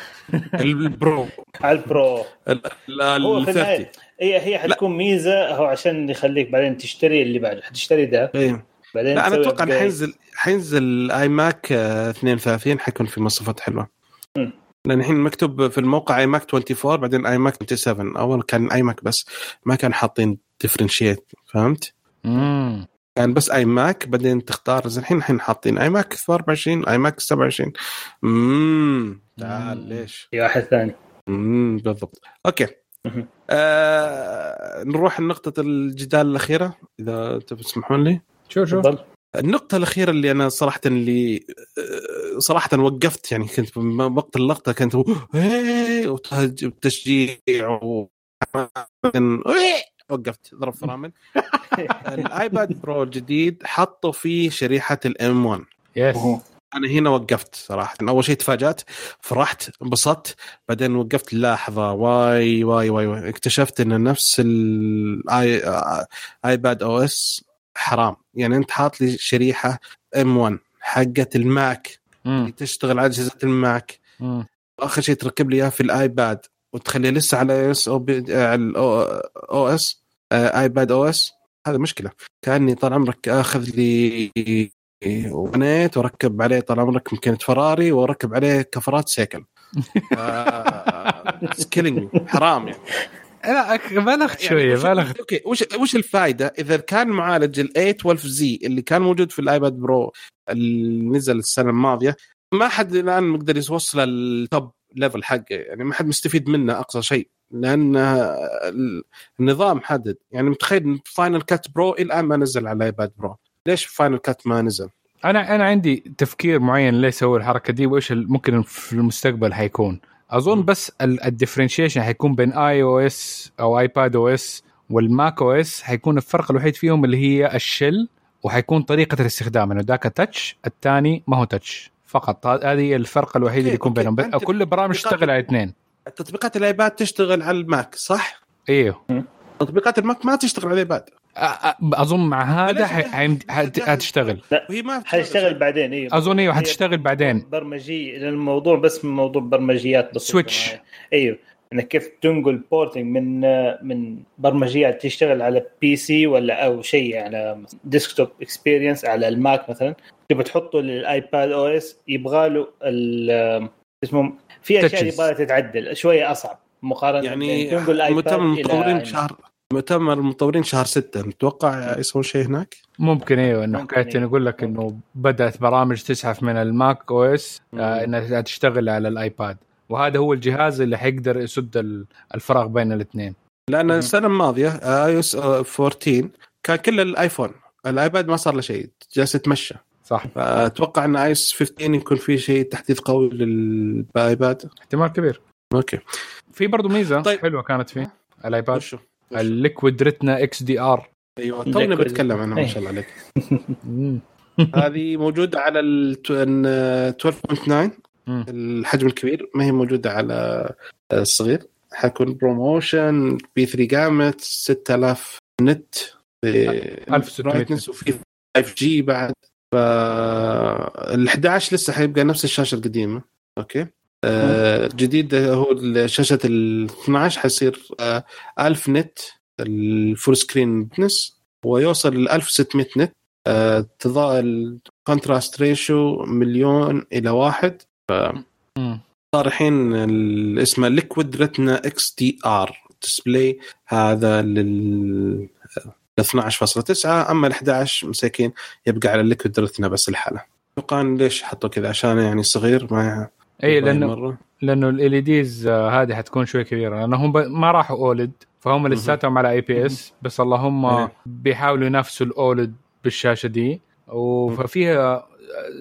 S1: البرو
S2: على البرو
S1: ال ال-
S2: هو
S1: ال
S2: في
S1: 30
S2: النهايه هي هي حتكون ميزة هو عشان يخليك بعدين تشتري اللي بعده. حتشتري ده.
S1: إيه.
S2: بعدين
S1: لا أنا
S2: أتوقع.
S1: حينزل حينزل iMac آه، 32 حيكون في مواصفات
S2: حلوة.
S1: لأن الحين مكتوب في الموقع iMac 24 بعدين iMac 27 أول كان iMac بس ما كان حاطين differentiate فهمت؟
S3: مم.
S1: كان بس iMac بعدين تختار زين الحين الحين حاطين iMac 24 iMac 27 اممم تعال. ليش؟
S2: في واحد ثاني
S1: امم بالضبط
S2: okay.
S1: آه نروح لنقطة الجدال الأخيرة إذا تسمحون لي
S3: شوف
S2: تفضل
S1: النقطة الأخيرة اللي أنا صراحة اللي آه، صراحة وقفت يعني كنت وقت اللقطة كنت وتهج- وتشجيع و وقفت ضرب فرامل. ال iPad Pro الجديد حطوا فيه شريحة ال M1
S3: yes
S1: أنا هنا وقفت صراحة. أول شيء تفاجأت فرحت انبسطت بعدين وقفت لحظة why why why, why. اكتشفت إن نفس ال iPad OS حرام. يعني أنت حاط لي شريحة M1 حقت ال Mac.
S3: مم.
S1: تشتغل على أجهزة ال Mac.
S3: مم.
S1: آخر شيء تركب لي اياها في ال iPad وتخليه لسه على إس أو بي على ال OS. iPad OS هذا مشكلة. كأني طال عمرك آخذ لي ونيت وأركب عليه طال عمرك ماكينة فراري وأركب عليه كفرات سيكل. scaling حرام يعني.
S3: لا بلغت
S1: يعني
S3: شوية
S1: وش-
S3: بلغت.
S1: okay وش وش الفائده إذا كان معالج ال A12 زي اللي كان موجود في ال iPad Pro اللي نزل السنة الماضية ما حد الآن مقدر يوصل ال top level حقه. يعني ما حد مستفيد منه أقصى شيء. لأن ال- النظام حدد. يعني متخيل Final Cut Pro الآن ما نزل على ال iPad Pro ليش Final Cut ما نزل؟
S3: أنا أنا عندي تفكير معين ليه سووا الحركة دي وإيش ممكن في المستقبل حيكون.
S1: أظن.
S3: بس ال differentiation حيكون بين iOS أو iPad OS وال Mac OS حيكون الفرق الوحيد فيهم اللي هي ال shell وحيكون طريقة الاستخدام. إنه ذاك touch الثاني ما هو touch فقط هذه الفرق الوحيد اللي
S1: okay،
S3: يكون. بينهم. كل البرامج تشتغل على اثنين.
S1: تطبيقات ال iPad تشتغل على ال Mac صح؟
S3: إيوه.
S1: تطبيقات ال Mac ما تشتغل على
S3: ال iPad. أظن مع هذا؟ حتشتغل.
S1: وهي ما
S2: حيشتغل بعدين
S3: إيوه. أظن
S2: إيوه
S3: حتشتغل بعدين.
S2: برمجي لأن الموضوع بس من موضوع برمجيات بس.
S3: switch.
S2: إيوه. إنك كيف تنقل porting من من برمجيات تشتغل على PC ولا أو شيء على desktop experience على ال Mac مثلا. تبغى تحطه لل iPad OS يبغى له ال- اسمه في
S3: أشياء.
S2: يبغى تتعدل شوية أصعب مقارنة
S1: يعني مؤتمر المطورين. شهر مؤتمر المطورين شهر ستة نتوقع يسوون شيء هناك
S3: ممكن أيوه
S2: إنه
S3: حكايه
S2: إيوه.
S3: نقول لك إنه بدأت برامج تزحف من ال Mac
S1: OS.
S3: آه إنها تشتغل على ال iPad وهذا هو الجهاز اللي حيقدر يسد ال- الفراغ بين الاثنين
S1: لأن
S2: مم.
S1: السنة الماضية iOS 14 كان كل ال iPhone ال iPad ما صار له شيء جالس يتمشى
S3: صح.
S1: فأتوقع إن iOS 15 يكون في شيء تحديث قوي لل iPad.
S3: احتمال كبير.
S1: okay.
S3: في برضه ميزة
S1: طيب.
S3: حلوة كانت فيه ال
S1: iPad.
S3: وشو؟ ال Liquid Retina XDR.
S1: أيوه توني
S2: Liquid.
S1: بتكلم عنها ما. شاء الله عليك. هذه موجودة على ال 12.9
S3: مم.
S1: الحجم الكبير. ما هي موجودة على الصغير. حيكون ProMotion P3 gamut 6000 nit ب
S3: 1600
S1: brightness وفي 5G بعد. ف ال 11 لسه حيبقى نفس الشاشة القديمة okay آه، الجديد هو شاشة ال 12 حيصير آه، 1000 nit ال full screen brightness ويوصل ل 1600 nit آه، تضاء ال contrast ratio مليون إلى واحد
S3: مم.
S1: صار الحين ال- اسمه Liquid Retina XDR display هذا لل 12.9 أما ال 11 مساكين يبقى على ال Liquid Retina بس الحالة. أتوقع ليش حطوا كذا؟ عشان يعني صغير ما
S3: اي لأنه
S1: مرة.
S3: لأنه ال ديز هذه حتكون شوي كبيرة. لانهم ما راحوا OLED فهم لساتهم على IPS بس اللهم
S1: إيه.
S3: بيحاولوا ينافسوا ال OLED بالشاشة دي. وفيها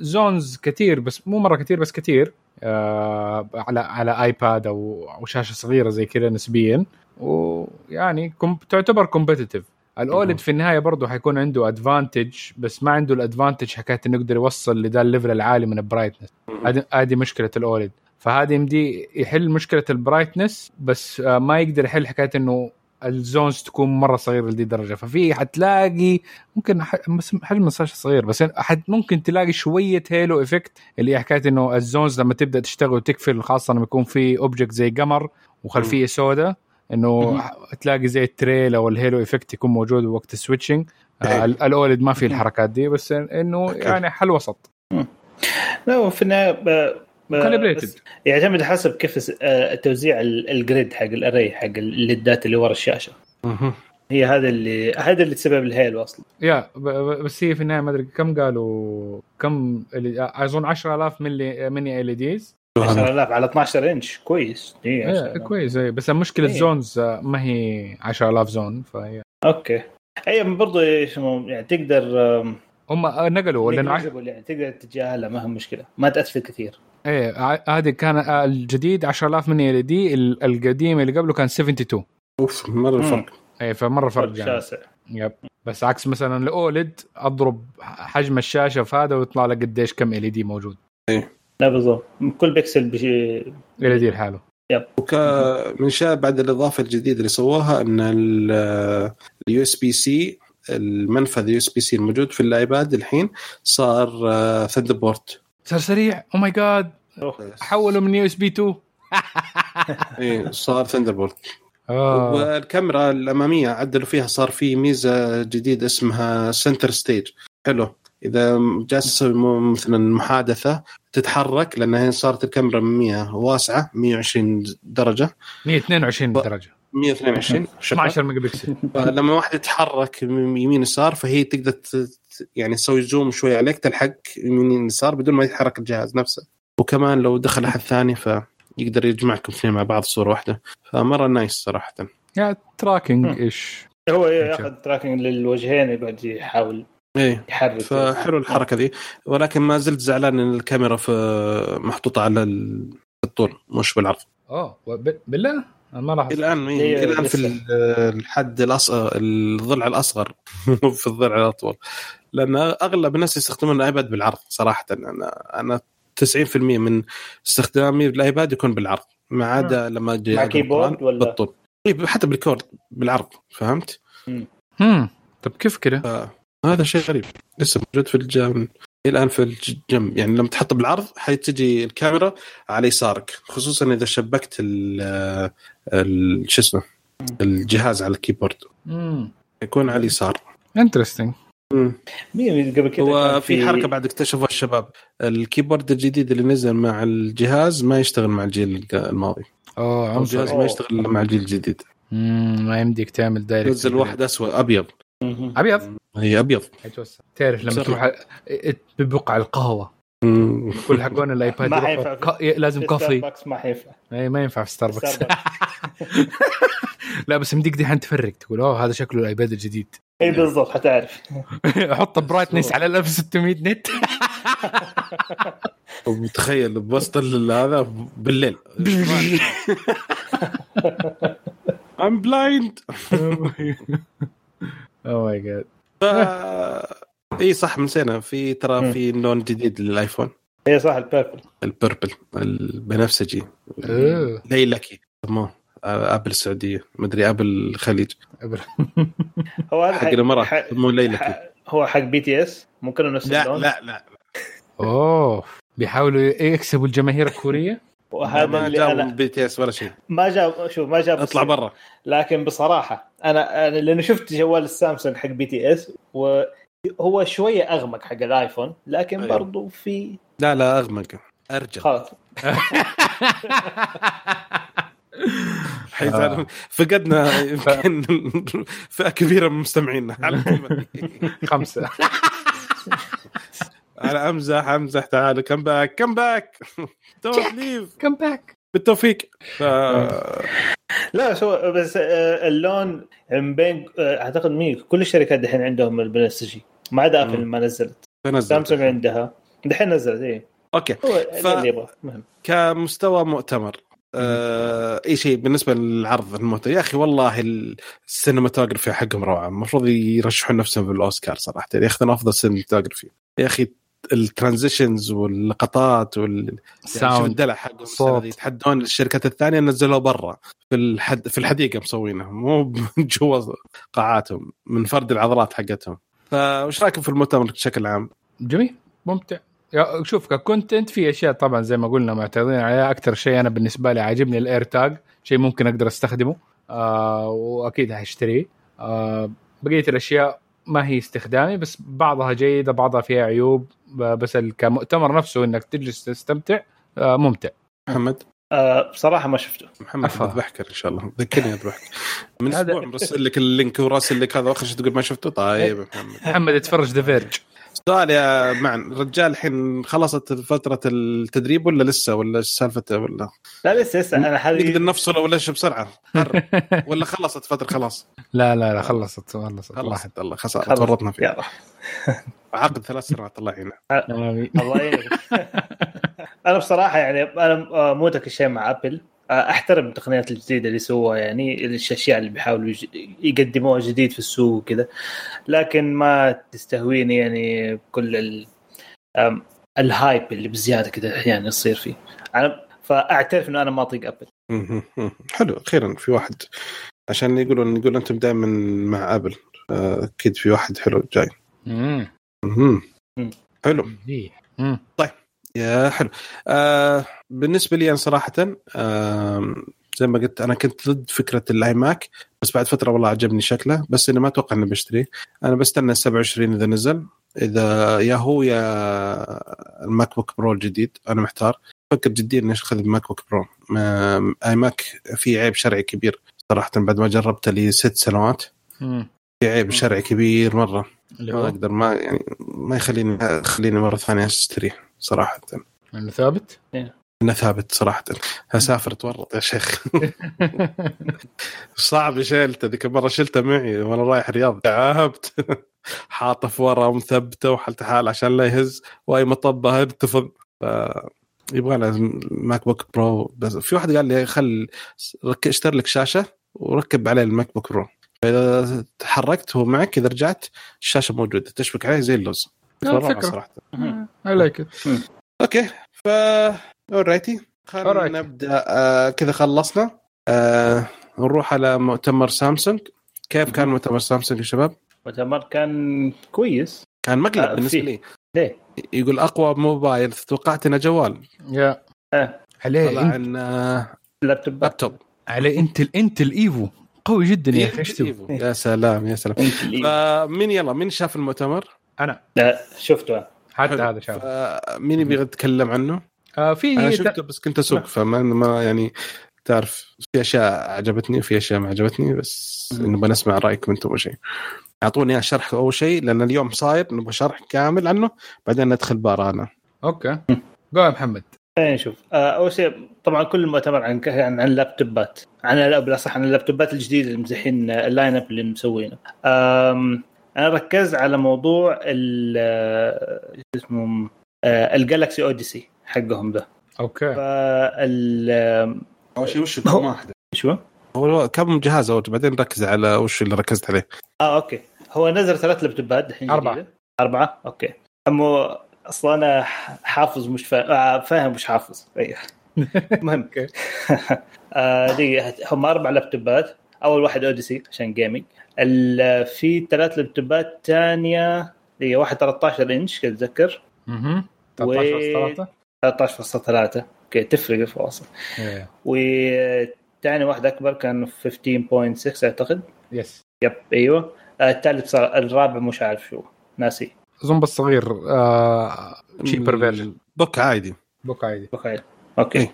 S3: zones كثير بس مو مرة كثير بس كثير آه على على iPad أو أو شاشة صغيرة زي كذا نسبيا. ويعني كم تعتبر competitive.
S1: ال
S3: OLED في النهاية برضه حيكون عنده advantage بس ما عنده ال advantage حكاية إنه يقدر يوصل لذا ال level العالي من ال brightness هذه مشكلة ال OLED. فهذه يمدي يحل مشكلة ال brightness بس آه، ما يقدر يحل حكاية إنه ال zones تكون مرة صغيرة لدي الدرجه ففي حتلاقي ممكن حجم الشاشه صغير بس حت ممكن تلاقي شوية halo effect اللي هي حكاية إنه ال zones لما تبدأ تشتغل وتقفل خاصة لما يكون في object زي قمر وخلفية سوداء
S2: إنه.
S3: تلاقي زي ال trail أو ال halo effect يكون موجود وقت ال switching
S1: إيه.
S3: آه ال OLED ما في. الحركات دي بس
S1: إنه.
S3: يعني حل وسط
S2: لا وفي النهاية يعتمد حسب كيف آه، توزيع ال- ال grid حق ال array حق ال LEDات اللي ورا
S1: الشاشة.
S2: هي هذا اللي هذا اللي تسبب ال
S3: halo أصلا yeah بس هي في النهاية ما أدري كم قالوا كم اللي- أظن 10000 ملي mini LEDs
S2: 10000 على 12 انش. كويس. إيه، 10,000.
S3: كويس. إيه. بس المشكلة
S2: إيه.
S3: ال zones آه، ما هي 10000 zone فهي
S2: okay. اي برضه إيش اسمه، يعني تقدر
S3: هم نقلوا لأنه عش...
S2: negligible يعني تقدر تتجاهلها ما هي مشكلة. ما تأثر كثير.
S3: إيه ع- هذه كان آه، الجديد 10000 mini LED ال- القديم اللي قبله كان 72
S1: أوف
S2: مرة.
S1: الفرق.
S3: إيه فمرة فرق يعني.
S2: شاسع.
S3: yep. بس عكس مثلا ال OLED أضرب حجم الشاشة في هذا ويطلع لك قديش كم LED موجود.
S2: لا بالضبط. كل بكسل بشي
S3: LED لحاله
S1: وك من الأشياء بعد الإضافة الجديدة اللي سووها إن ال USB-C المنفذ USB-C الموجود في الآيباد الحين صار thunder port
S3: صار سريع. oh my God حولوا من USB 2
S1: إيه صار thunder port
S3: آه.
S1: والكاميرا الأمامية عدلوا فيها صار في ميزة جديدة اسمها Center Stage حلو. إذا جالس تسوي مثلا محادثة تتحرك لأنها صارت الكاميرا 100 واسعة 120 درجة.
S3: 122
S1: ب-
S3: درجة.
S1: 122 شكراً.
S3: 12 ميجا بكسل.
S1: فلما واحد يتحرك من يمين يسار فهي تقدر ت- يعني تسوي zoom شوي عليك تلحق يمين يسار بدون ما يتحرك الجهاز نفسه. وكمان لو دخل أحد ثاني فيقدر يجمعكم اثنين مع بعض صورة واحدة. فمرة nice
S3: صراحة. yeah
S2: tracking.
S3: إيش
S2: هو ياخذ tracking للوجهين يقعد يحاول
S1: إيه.
S2: يحرك
S1: فحلو الحركة ذي. ولكن ما زلت زعلان إن الكاميرا في محطوطة على ال- الطول مش بالعرض.
S3: oh وب- بالله؟ أنا ما لاحظت.
S1: الآن
S2: هي
S1: إيه إلى الآن في الحد الأصغر الضلع الأصغر. مو في الضلع الأطول. لأن أغلب الناس يستخدمون الآيباد بالعرض صراحة. أنا أنا 90% من استخدامي للايباد يكون بالعرض. ما عدا لما أجي
S2: مع
S1: keyboard
S2: ولا؟
S1: بالطول. إيه، حتى بال keyboard بالعرض فهمت؟
S3: هم طب كيف كده؟
S1: هذا شيء غريب. لسه موجود في الجنب الآن في الجنب يعني لما تحطه بالعرض حتجي الكاميرا على يسارك. خصوصا إذا شبكت ال ال- شو اسمه؟ الجهاز على ال keyboard.
S3: امم
S1: يكون على اليسار.
S3: interesting
S2: مين قبل كذا كان
S1: هو في حركة بعد اكتشفوها الشباب. ال keyboard الجديد اللي نزل مع الجهاز ما يشتغل مع الجيل الجهاز
S3: oh
S1: الجهاز ما يشتغل الا مع الجيل الجديد.
S3: مم، ما يمديك تعمل direct
S1: نزل واحد اسود
S2: أبيض.
S3: أبيض؟
S1: هي أبيض.
S3: حيتوسع. تعرف لما. تروح ببقع
S1: القهوة.
S3: كل حقون الآيباد
S2: ما حينفع
S3: ك- لازم
S2: في
S3: كافي.
S2: ستاربكس ما حينفع.
S3: اي ما ينفع في ستاربكس. لا بس يمديك دحين تفرق. تقول oh هذا شكله الآيباد الجديد.
S2: اي بالضبط حتعرف.
S3: حط brightness على ال 1600 nit.
S1: وتخيل بوسط ال- هذا بالليل. I'm blind.
S3: oh my God
S1: ف إي صح سنه في. ترى في لون جديد للآيفون.
S2: هي صح ال
S1: purple ال
S3: purple البنفسجي.
S1: ليلكي سموه. آه، أبل السعودية. مدري أبل الخليج
S2: هو هذا
S1: حق
S2: الإمارات.
S1: سموه ليلكي
S2: هو حق BTS ممكن نفس
S1: لا
S2: اللون؟
S1: لا لا.
S3: oh. بيحاولوا يكسبوا الجماهير الكورية؟
S2: وهذا
S1: ما
S2: اللي
S1: جاب بي تي اس ولا شيء
S2: ما جاب شوف ما جاب
S1: اطلع. برا
S2: لكن بصراحة أنا أنا لأنه شفت جوال السامسونج حق BTS وهو شوية أغمق حق الآيفون لكن
S1: أيوه.
S2: برضو في
S1: لا لا أغمق أرجل
S2: خلاص
S1: حيث
S3: آه.
S1: فقدنا يمكن فئة كبيرة من مستمعينا.
S3: خمسة
S1: أنا أمزح أمزح تعال come back come back don't leave
S3: come back
S1: بالتوفيق. ف...
S2: لا شو بس آه، اللون من بين آه، أعتقد مين كل الشركات دحين عندهم البنفسجي ما عدا ابل. ما نزلت. سامسونج عندها. دحين نزلت إيه.
S1: okay.
S2: هو
S1: ف-
S2: اللي يبغى مهم.
S1: كمستوى مؤتمر آه أي شيء بالنسبة للعرض المؤتمر. يا أخي والله ال cinematography حقهم روعة. المفروض يرشحون نفسهم بالاوسكار صراحة. ياخذون أفضل cinematography يا أخي ال transitions واللقطات وال يعني الدلع دي. يتحدون الشركات الثانية نزلوه برا في الحد في الحديقة مسوينه مو جوا قاعاتهم من فرد العضلات حقتهم. فوش رأيكم في المؤتمر بشكل عام؟
S3: جميل. ممتع. شوف ك content في أشياء طبعا زي ما قلنا معترضين عليها. أكثر شيء أنا بالنسبة لي عاجبني ال AirTag شيء ممكن أقدر أستخدمه. آه وأكيد هشتريه. آه بقية الأشياء ما هي استخدامي بس بعضها جيدة بعضها فيها عيوب بس كمؤتمر نفسه إنك تجلس تستمتع آه ممتع.
S1: محمد؟
S2: آه بصراحة ما شفته.
S1: محمد. بذبحك إن شاء الله. ذكرني اذبحك من أسبوع مرسل لك ال link وراسل لك هذا واخر شيء تقول ما شفته؟ طيب محمد.
S3: محمد يتفرج ذا فيرج
S1: سؤال يا معن الرجال الحين خلصت فترة التدريب ولا لسه؟ ولا إيش سالفته ولا
S2: لا لسه لسه. أنا
S1: نقدر
S2: هذه
S1: نفصله ولا إيش بسرعة. ولا خلصت فترة خلاص؟
S3: لا لا لا خلصت خلصت. الله
S1: خلصت الله خساره. تورطنا فيه
S2: يلا.
S1: عقد ثلاث سنوات الله يعينه.
S3: آمين.
S2: الله يعينك. أنا بصراحة يعني أنا آه، مو ذاك الشيء مع أبل. أحترم التقنيات الجديدة اللي سووها يعني الأشياء اللي بيحاولوا يقدموها جديد في السوق وكذا. لكن ما تستهويني يعني كل ال ال hype اللي بزيادة كذا أحيانا يصير فيه. أنا فاعترف إنه أنا ما
S1: أطيق Apple. حلو. أخيرا في واحد عشان يقولون يقول أنتم دائما مع Apple أكيد في واحد حلو جاي. حلو.
S3: إيه.
S1: يا حلو. آه بالنسبة لي أنا صراحة آه زي ما قلت أنا كنت ضد فكرة ال iMac بس بعد فترة والله عجبني شكله بس اني ما أتوقع اني بشتريه أنا بستنى ال 27 إذا نزل. إذا يا هو يا ال MacBook Pro الجديد أنا محتار. فكر جديا إني أخذ ال MacBook Pro. ما- iMac في عيب شرعي كبير صراحة بعد ما جربته لي ست سنوات. في عيب شرعي كبير مرة.
S3: اللي
S1: ما أقدر ما يعني ما يخليني خليني مرة ثانية أشتريه. صراحة.
S3: إنه ثابت؟
S1: إنه ثابت صراحة. اسافر اتورط يا شيخ. صعب شيلته ذيك المره شلته معي وأنا رايح الرياض. تعبت. حاطه في ورا ومثبته وحالته حال عشان لا يهز واي مطبة يرتفض ف يبغى له MacBook Pro بس. في واحد قال لي خل رك- اشتري لك شاشة وركب عليه ال MacBook Pro فإذا تحركت هو معك إذا رجعت الشاشة موجودة. تشبك عليه زي اللوز. صراحة.
S3: اي لايك
S1: أوكي. ف اوريتي خلينا. نبدأ. آه كذا خلصنا. آه نروح على مؤتمر سامسونج. كيف كان مؤتمر سامسونج يا شباب؟
S2: مؤتمر كان كويس.
S1: كان مقلب
S2: آه، بالنسبة.
S1: لي.
S2: ليه؟
S1: يقول أقوى موبايل توقعت إنه جوال.
S3: يا
S2: آه.
S3: عليه
S1: طلع
S3: انت
S1: ان آه،
S2: اللابتوب
S1: لابتوب.
S3: عليه انت انت الايفو قوي جدا يا أخي إيش؟
S1: إيفو. يا سلام يا سلام.
S2: انت
S1: فمين يلا مين شاف المؤتمر؟
S3: أنا.
S2: لا شفته
S3: حتى. هذا شاف.
S1: مين يبي يتكلم عنه؟
S3: آه في
S1: أنا شفته بس كنت أسوق فما ما يعني تعرف في أشياء عجبتني وفي أشياء ما عجبتني بس. نبغى نسمع رايكم أنتم أول شيء. أعطوني إياه شرح أول شيء لأن اليوم صاير نبغى شرح كامل عنه بعدين ندخل بارانا
S3: okay. جو يا محمد.
S2: خلينا نشوف. آه، أول شيء طبعا كل المؤتمر عن عن عن ال laptopات عن لا بالأصح عن ال laptopات الجديدة اللي مزحين ال line up اللي مسوينه. أنا ركزت على موضوع ال آه، شو اسمه آه، ال Galaxy Odyssey حقهم ده.
S3: Okay.
S2: فال آم،
S1: أول شيء وش
S2: هو-
S1: كم واحد
S2: شو؟
S1: هو كم جهاز اول بعدين نركز على وش اللي ركزت عليه.
S2: آه okay. هو نزل ثلاث laptopات الحين
S3: أربعة.
S2: جديدة. أربعة. Okay. أمو أصلا أنا حافظ مش فاهم آه، فاهم مش حافظ. أيوه المهم
S3: okay.
S2: آه دي هم أربع laptopات. أول واحد Odyssey عشان gaming ال- في ثلاث laptopات ثانية دي واحد 13 إنش كنت أتذكر.
S3: أها
S2: و-
S3: 13
S2: 13.3 okay تفرق الفواصل
S3: إيه.
S2: والثاني واحد أكبر كان 15.6 أعتقد.
S3: Yes
S2: yep أيوه. آه، الثالث صار الرابع مش عارف شو. ناسي.
S3: اظن بس صغير آه cheaper version
S1: Book عادي.
S3: Book عادي.
S2: تخيل Okay.
S1: إيه.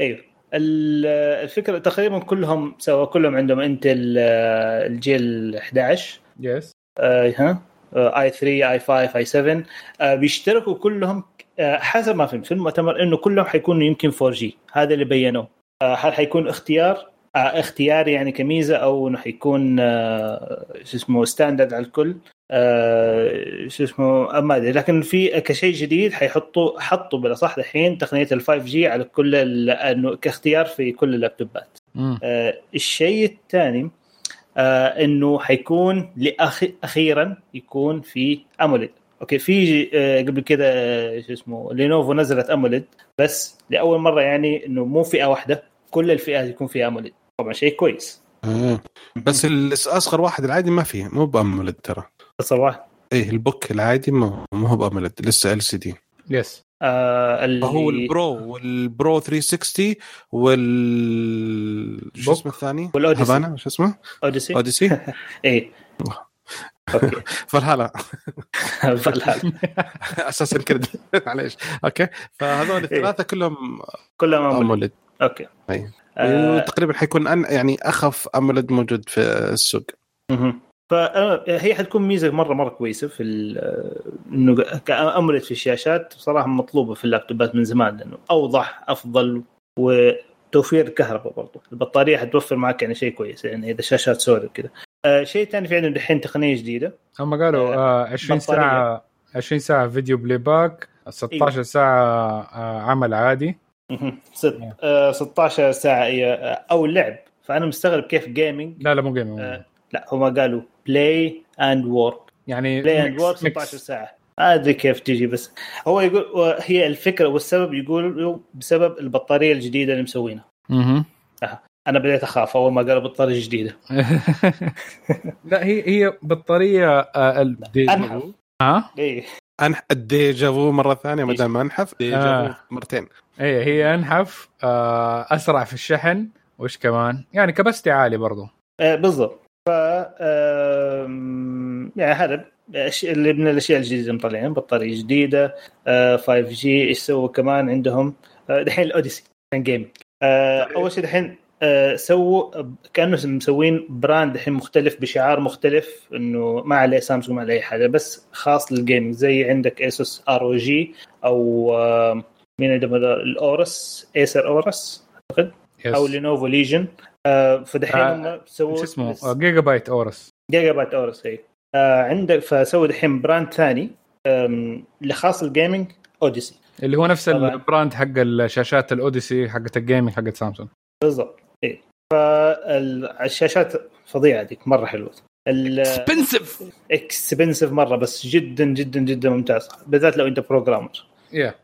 S2: أيوه. الفكرة تقريبا كلهم سوا كلهم عندهم Intel آه، الجيل 11
S3: yes
S2: آه، ها؟ i3 i5 i7 آه، بيشتركوا كلهم آه، حسب ما فهمت في المؤتمر إنه كلهم حيكونوا يمكن 4G هذا اللي بينوه. آه، هل حيكون اختيار؟ آه، اختياري يعني كميزة أو إنه حيكون آه، شو اسمه standard على الكل؟ آه، شو اسمه ما أدري. لكن في كشيء جديد حيحطوا حطوا بالأصح الحين تقنية ال 5G على كل إنه كاختيار في كل ال
S3: laptopات.
S2: آه، الشيء الثاني آه إنه حيكون لأخ... أخيرا يكون في AMOLED okay في آه قبل كده آه، شو اسمه Lenovo نزلت AMOLED بس لأول مرة يعني إنه مو فئة واحدة كل الفئات يكون فيها AMOLED طبعا شيء كويس.
S1: آه. بس الأصغر واحد العادي ما فيه مو ب AMOLED ترى.
S2: صراحة
S1: إيه ال Book العادي ما ما هو ب AMOLED لسه LCD.
S3: يس
S2: آه اللي
S1: فهو البرو والبرو 360 وال شو. اسمه الثاني؟
S2: والأوديسي.
S1: هافانا شو اسمه؟
S2: أوديسي.
S1: أوديسي.
S2: إيه. أوكي.
S1: فالهلا
S2: فالهال.
S1: أساسا كريد معليش. أوكي. فهذول الثلاثة كلهم
S2: كلهم أموليد.
S1: امولد
S2: أوكي.
S1: أي.
S2: آه،
S1: تقريبا حيكون أن يعني أخف امولد موجود في السوق.
S2: فهي حتكون ميزة مرة مرة كويسة في إنه ك AMOLED في الشاشات بصراحه مطلوبة في ال laptopات من زمان لأنه أوضح أفضل وتوفير الكهرباء برضو. البطارية حتوفر معك يعني شيء كويس يعني إذا شاشات سوداء وكذا. آه شيء ثاني في عندهم دحين تقنية جديدة.
S3: هم قالوا آه 20
S2: بطارية.
S3: ساعة 20 ساعة video playback 16 ساعة آه عمل عادي.
S2: ست آه 16 ساعة آه، أو لعب. فأنا مستغرب كيف gaming
S3: لا لا مو gaming
S2: آه لا هم قالوا play and work
S3: يعني
S2: play and work
S3: mix- mix.
S2: 16 ساعة. ما أدري كيف تجي بس هو يقول هي الفكرة والسبب يقول بسبب البطارية الجديدة اللي مسوينها.
S3: مهم.
S2: أنا بديت أخاف أول ما قالوا بطارية جديدة.
S3: لا هي هي بطارية آه ال-
S2: أنحف.
S3: ها؟
S2: إيه.
S1: أنح ال déjà vu مرة ثانية ما دام أنحف déjà vu
S3: آه.
S1: مرتين.
S3: إيه هي أنحف آه أسرع في الشحن وش كمان؟ يعني capacity عالي برضو.
S2: آه بالضبط. ف يعني هذا اللي من الأشياء الجديدة مطلعين بطارية جديدة آه 5 G إيش سووا كمان عندهم؟ آه دحين ال Odyssey كان gaming آه أول شيء دحين آه سووا كأنه مسوين brand دحين مختلف بشعار مختلف إنه ما عليه سامسونج ما عليه أي حاجة بس خاص لل gaming زي عندك Asus ROG أو آه مين عندهم؟ ال Aorus Acer Aorus
S3: أعتقد.
S2: أو Lenovo Legion آه فدحين
S3: آه،
S2: هم سووا
S3: شو اسمه؟
S2: بس-
S3: Gigabyte
S2: Aorus Gigabyte Aorus إي. آه عندك فسووا دحين brand ثاني اللي خاص ال gaming Odyssey
S3: اللي هو نفس
S2: طبعاً.
S3: ال brand حق الشاشات ال Odyssey حقت ال gaming حقت سامسونج
S2: بالضبط إي. فالشاشات فظيعة ديك مرة حلوة.
S3: expensive
S2: expensive مرة بس جدا جدا جدا ممتاز بالذات لو أنت programmer
S3: يا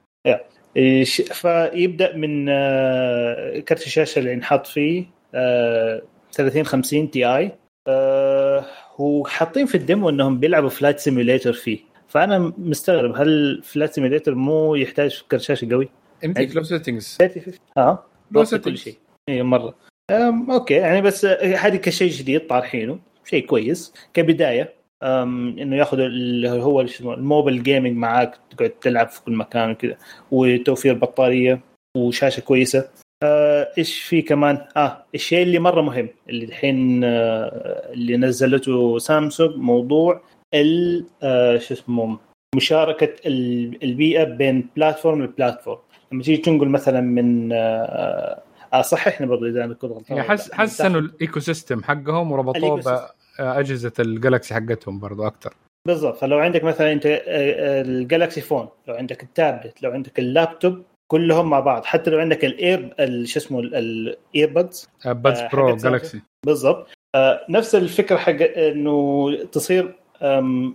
S2: إيش- فيبدأ من آه، كرت الشاشة اللي ينحط فيه 30 50 Ti. وحاطين في ال demo إنهم بيلعبوا Flight Simulator فيه. فأنا مستغرب هل Flight Simulator مو يحتاج كرت شاشة قوي؟
S3: يمديك لو settings
S2: آه
S3: لو
S2: كل. شيء. اي مرة. أم okay يعني بس آه، هذه كشيء جديد طارحينه شيء كويس. كبداية أم إنه ياخذ اللي هو الموبل جيمنج معاك تقعد تلعب في كل مكان وكذا وتوفير بطارية وشاشة كويسة. آه إيش في كمان آه الشيء اللي مرة مهم اللي الحين آه اللي نزلته سامسونج موضوع ال آه شو اسمه مشاركة ال- البيئة بين بلاتفورم لبلاتفورم لما تيجي تنقل مثلا من آه آه صححني برضه إذا أنا كنت غلطان
S3: يعني حس. حسنوا ال ecosystem حقهم وربطوه. باجهزه ال Galaxy حقتهم برضو أكثر
S2: بالضبط فلو عندك مثلا أنت ال Galaxy phone لو عندك التابلت لو عندك اللابتوب كلهم مع بعض. حتى لو عندك ال air ال- شو اسمه ال
S3: earbuds
S2: Buds Pro.
S3: Galaxy
S2: بالضبط. آه، نفس الفكرة حق إنه تصير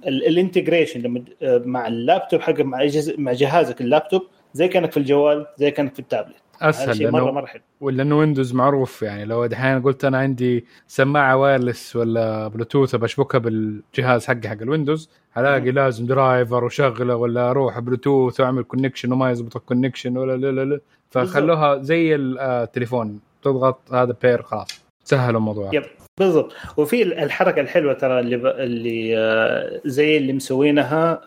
S2: ال integration لما آه، مع اللابتوب حق مع مع جهازك اللابتوب زي كأنك في الجوال زي كأنك في التابلت
S3: أسهل
S2: شيء مره مرة حلو.
S3: ولأنه Windows معروف يعني. لو دحين قلت أنا عندي سماعة wireless ولا بلوتوث بشبكها بالجهاز حقي حق ال Windows. الاقي لازم driver وشغلة ولا أروح بلوتوث وأعمل connection وما يزبط ال connection ولا لا لا لا. فخلوها زي التليفون. تضغط هذا pair خلاص. سهلوا الموضوع.
S2: yep بالضبط. وفي الحركة الحلوة ترى اللي ب... اللي آه، زي اللي مسوينها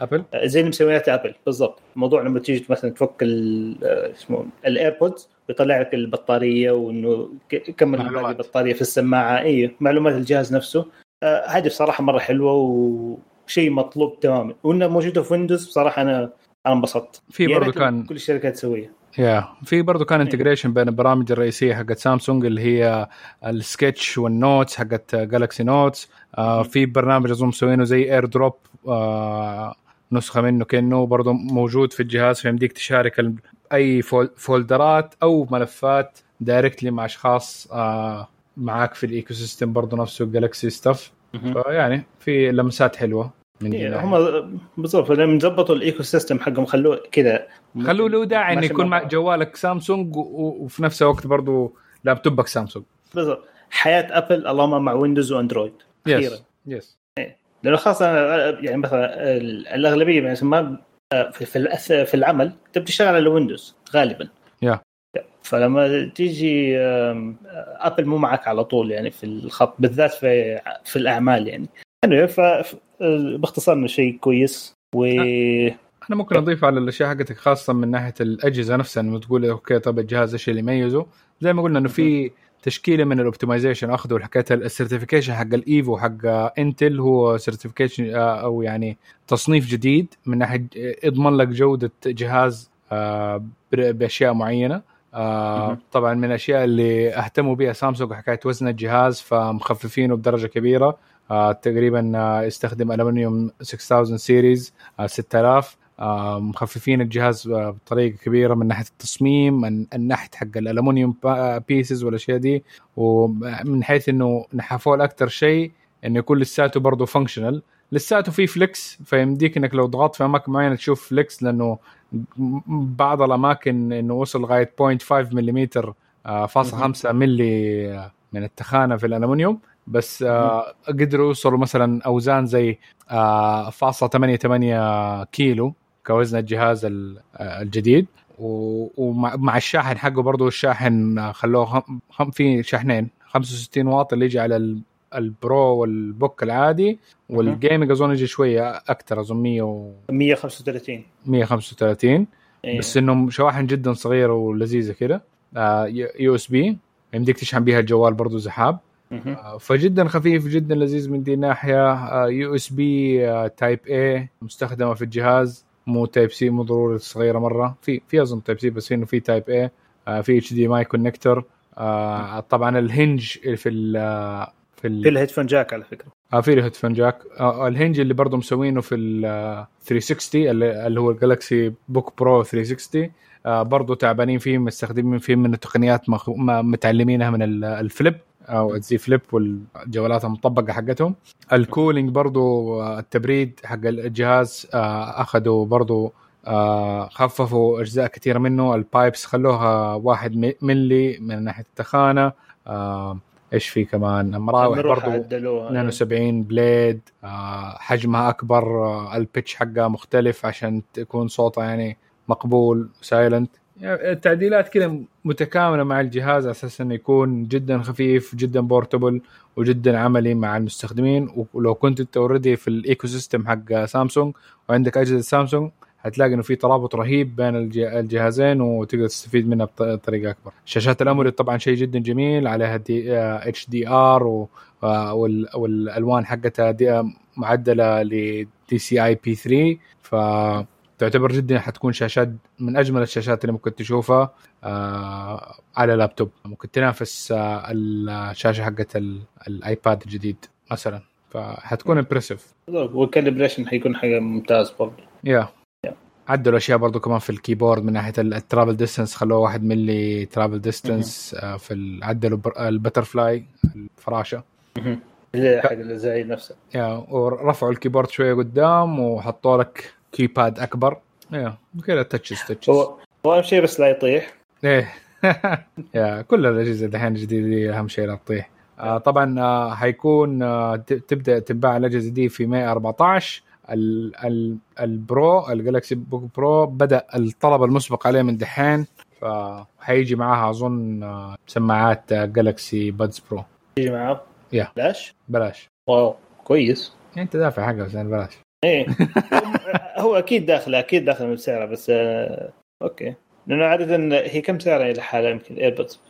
S3: Apple
S2: زي اللي Apple بالضبط. الموضوع لما تيجي مثلا تفك آه، اسمه ال earbuds بيطلع لك البطارية وإنه كم البطاريه في السماعة. اي معلومات الجهاز نفسه. آه، هذه بصراحة مرة حلوة وشيء مطلوب تماما. وانها موجودة في Windows بصراحة أنا أنا انبسطت.
S3: في برضه كان
S2: كل الشركات تسويها.
S3: yeah في برضه كان integration بين البرامج الرئيسية حقت سامسونج اللي هي ال sketch وال notes حقت Galaxy Notes آه في برنامج أظن مسوينه زي AirDrop آه نسخة منه كأنه برضه موجود في الجهاز فيمديك تشارك أي folderات أو ملفات directly مع أشخاص آه معاك في ال ecosystem برضه نفسه Galaxy stuff فيعني في لمسات حلوة
S2: من إيه هم بالضبط لما ظبطوا ال ecosystem حقهم خلوه كذا
S3: خلوه له داعي إنه يكون مع جوالك سامسونج وفي نفس الوقت برضه laptop ك Samsung.
S2: بالضبط. حياة Apple اللهم مع Windows و
S3: Android. أخيرا.
S2: yes إيه. لأنه خاصه يعني مثلا الأغلبية يعني ما في في العمل انت بتشتغل على Windows غالبا.
S3: Yeah.
S2: فلما تيجي Apple مو معك على طول يعني في الخط بالذات في في الأعمال يعني. Anyway باختصار إنه شيء كويس و
S3: أنا ممكن اضيف على الأشياء حقتك خاصة من ناحية الأجهزة نفسها إنه تقول okay طب الجهاز إيش اللي يميزه؟ زي ما قلنا إنه في تشكيلة من ال optimization أخذوا حكاية ال certification حق ال Evo حق Intel هو certification أو يعني تصنيف جديد من ناحية يضمن لك جودة جهاز آه، بأشياء معينة. آه طبعا من الأشياء اللي اهتموا بها سامسونج حكايه وزن الجهاز فمخففينه بدرجة كبيرة. آه تقريبا آه يستخدم ألومنيوم 6000 series آه 6000 آه مخففين الجهاز آه، بطريقة كبيرة من ناحية التصميم من النحت حق الالومنيوم pieces والأشياء دي. ومن حيث إنه نحفوه أكثر شيء إنه يكون لساته برضه functional لساته في flex فيمديك إنك لو ضغطت في أماكن معينة تشوف flex لأنه بعض الأماكن إنه وصل لغاية 0.5 ملم فاصل 5 ملي من التخانة في الالومنيوم بس آه قدروا يوصلوا مثلا أوزان زي آه فاصلة 8 8 كيلو. كوزن الجهاز الجديد. ومع الشاحن حقه برضه الشاحن خلوه خم في شاحنين. 65 واط اللي يجي على ال Pro وال Book العادي. وال gaming أظن يجي شوية أكثر أظن 100 و
S2: 135
S3: 135 أيه. بس إنه شواحن جدا صغيرة ولذيذة كده. آه USB. يمديك تشحن بيها الجوال برضه زحاب آه فجدا خفيف جدا لذيذ من دي الناحيه USB Type-A مستخدمة في الجهاز. مو Type-C مو ضروري صغيره مرة. في في أظن Type-C بس إنه في Type-A في HDMI connector طبعا ال hinge في ال
S2: في ال... في ال headphone jack على فكرة.
S3: آه في ال headphone jack. آه ال hinge اللي برضه مسوينه في ال 360 اللي هو ال Galaxy Book Pro 360 آه برضه تعبانين فيه مستخدمين فيه من التقنيات مخ... متعلمينها من ال Flip. أو ال Z Flip والجوالات المطبقة حقتهم. ال cooling برضو آه، التبريد حق الجهاز آه، أخذوا برضو آه، خففوا أجزاء كثيرة منه. ال pipes خلوها واحد ملي من ناحية التخانة. إيش في كمان؟ مراوح برضو 72 blade. حجمها أكبر ال pitch حقها مختلف عشان تكون صوتها يعني مقبول silent التعديلات كذا متكاملة مع الجهاز على أساس إنه يكون جدا خفيف جدا portable وجدا عملي مع المستخدمين ولو كنت أنت already في ال ecosystem حق سامسونج وعندك أجهزة سامسونج هتلاقي إنه في ترابط رهيب بين الجهازين وتقدر تستفيد منها بطريقة أكبر. شاشات ال AMOLED طبعا شيء جدا جميل عليها HDR والألوان حقتها معدلة ل DCI-P3 ف تعتبر جدا حتكون شاشات من أجمل الشاشات اللي ممكن تشوفها آه على لابتوب. ممكن تنافس آه الشاشة حقت ال iPad الجديد مثلا. فحتكون impressive
S2: وال calibration حيكون حاجة ممتاز برضه
S3: yeah عدلوا اشياء برضو كمان في ال keyboard من ناحية ال travel distance خلوه واحد ملي travel distance في عدلوا ال butterfly الفراشة.
S2: اللي حق الزايد نفسه.
S3: yeah ورفعوا ال keyboard شوية قدام وحطوا لك keypad أكبر. yeah كذا touches touches
S2: هو هو أهم شيء بس لا يطيح.
S3: إيه. yeah كل الأجهزة دحين الجديده دي أهم شيء لا تطيح. آه طبعا آه حيكون آه ت- تبدأ تنباع الأجهزة دي في May 14 ال ال ال Pro ال Galaxy Book Pro بدأ الطلب المسبق عليه من دحين. فحيجي معاها أظن آه سماعات آه Galaxy Buds Pro.
S2: يجي معاه.
S3: yeah.
S2: لاش
S3: بلاش.
S2: wow كويس.
S3: يعني أنت دافع حقها بس يعني بلاش.
S2: إيه. هو أكيد داخل أكيد داخل من سعره بس آه okay. لأنه عادة هي كم سعرها لحالها يمكن AirPods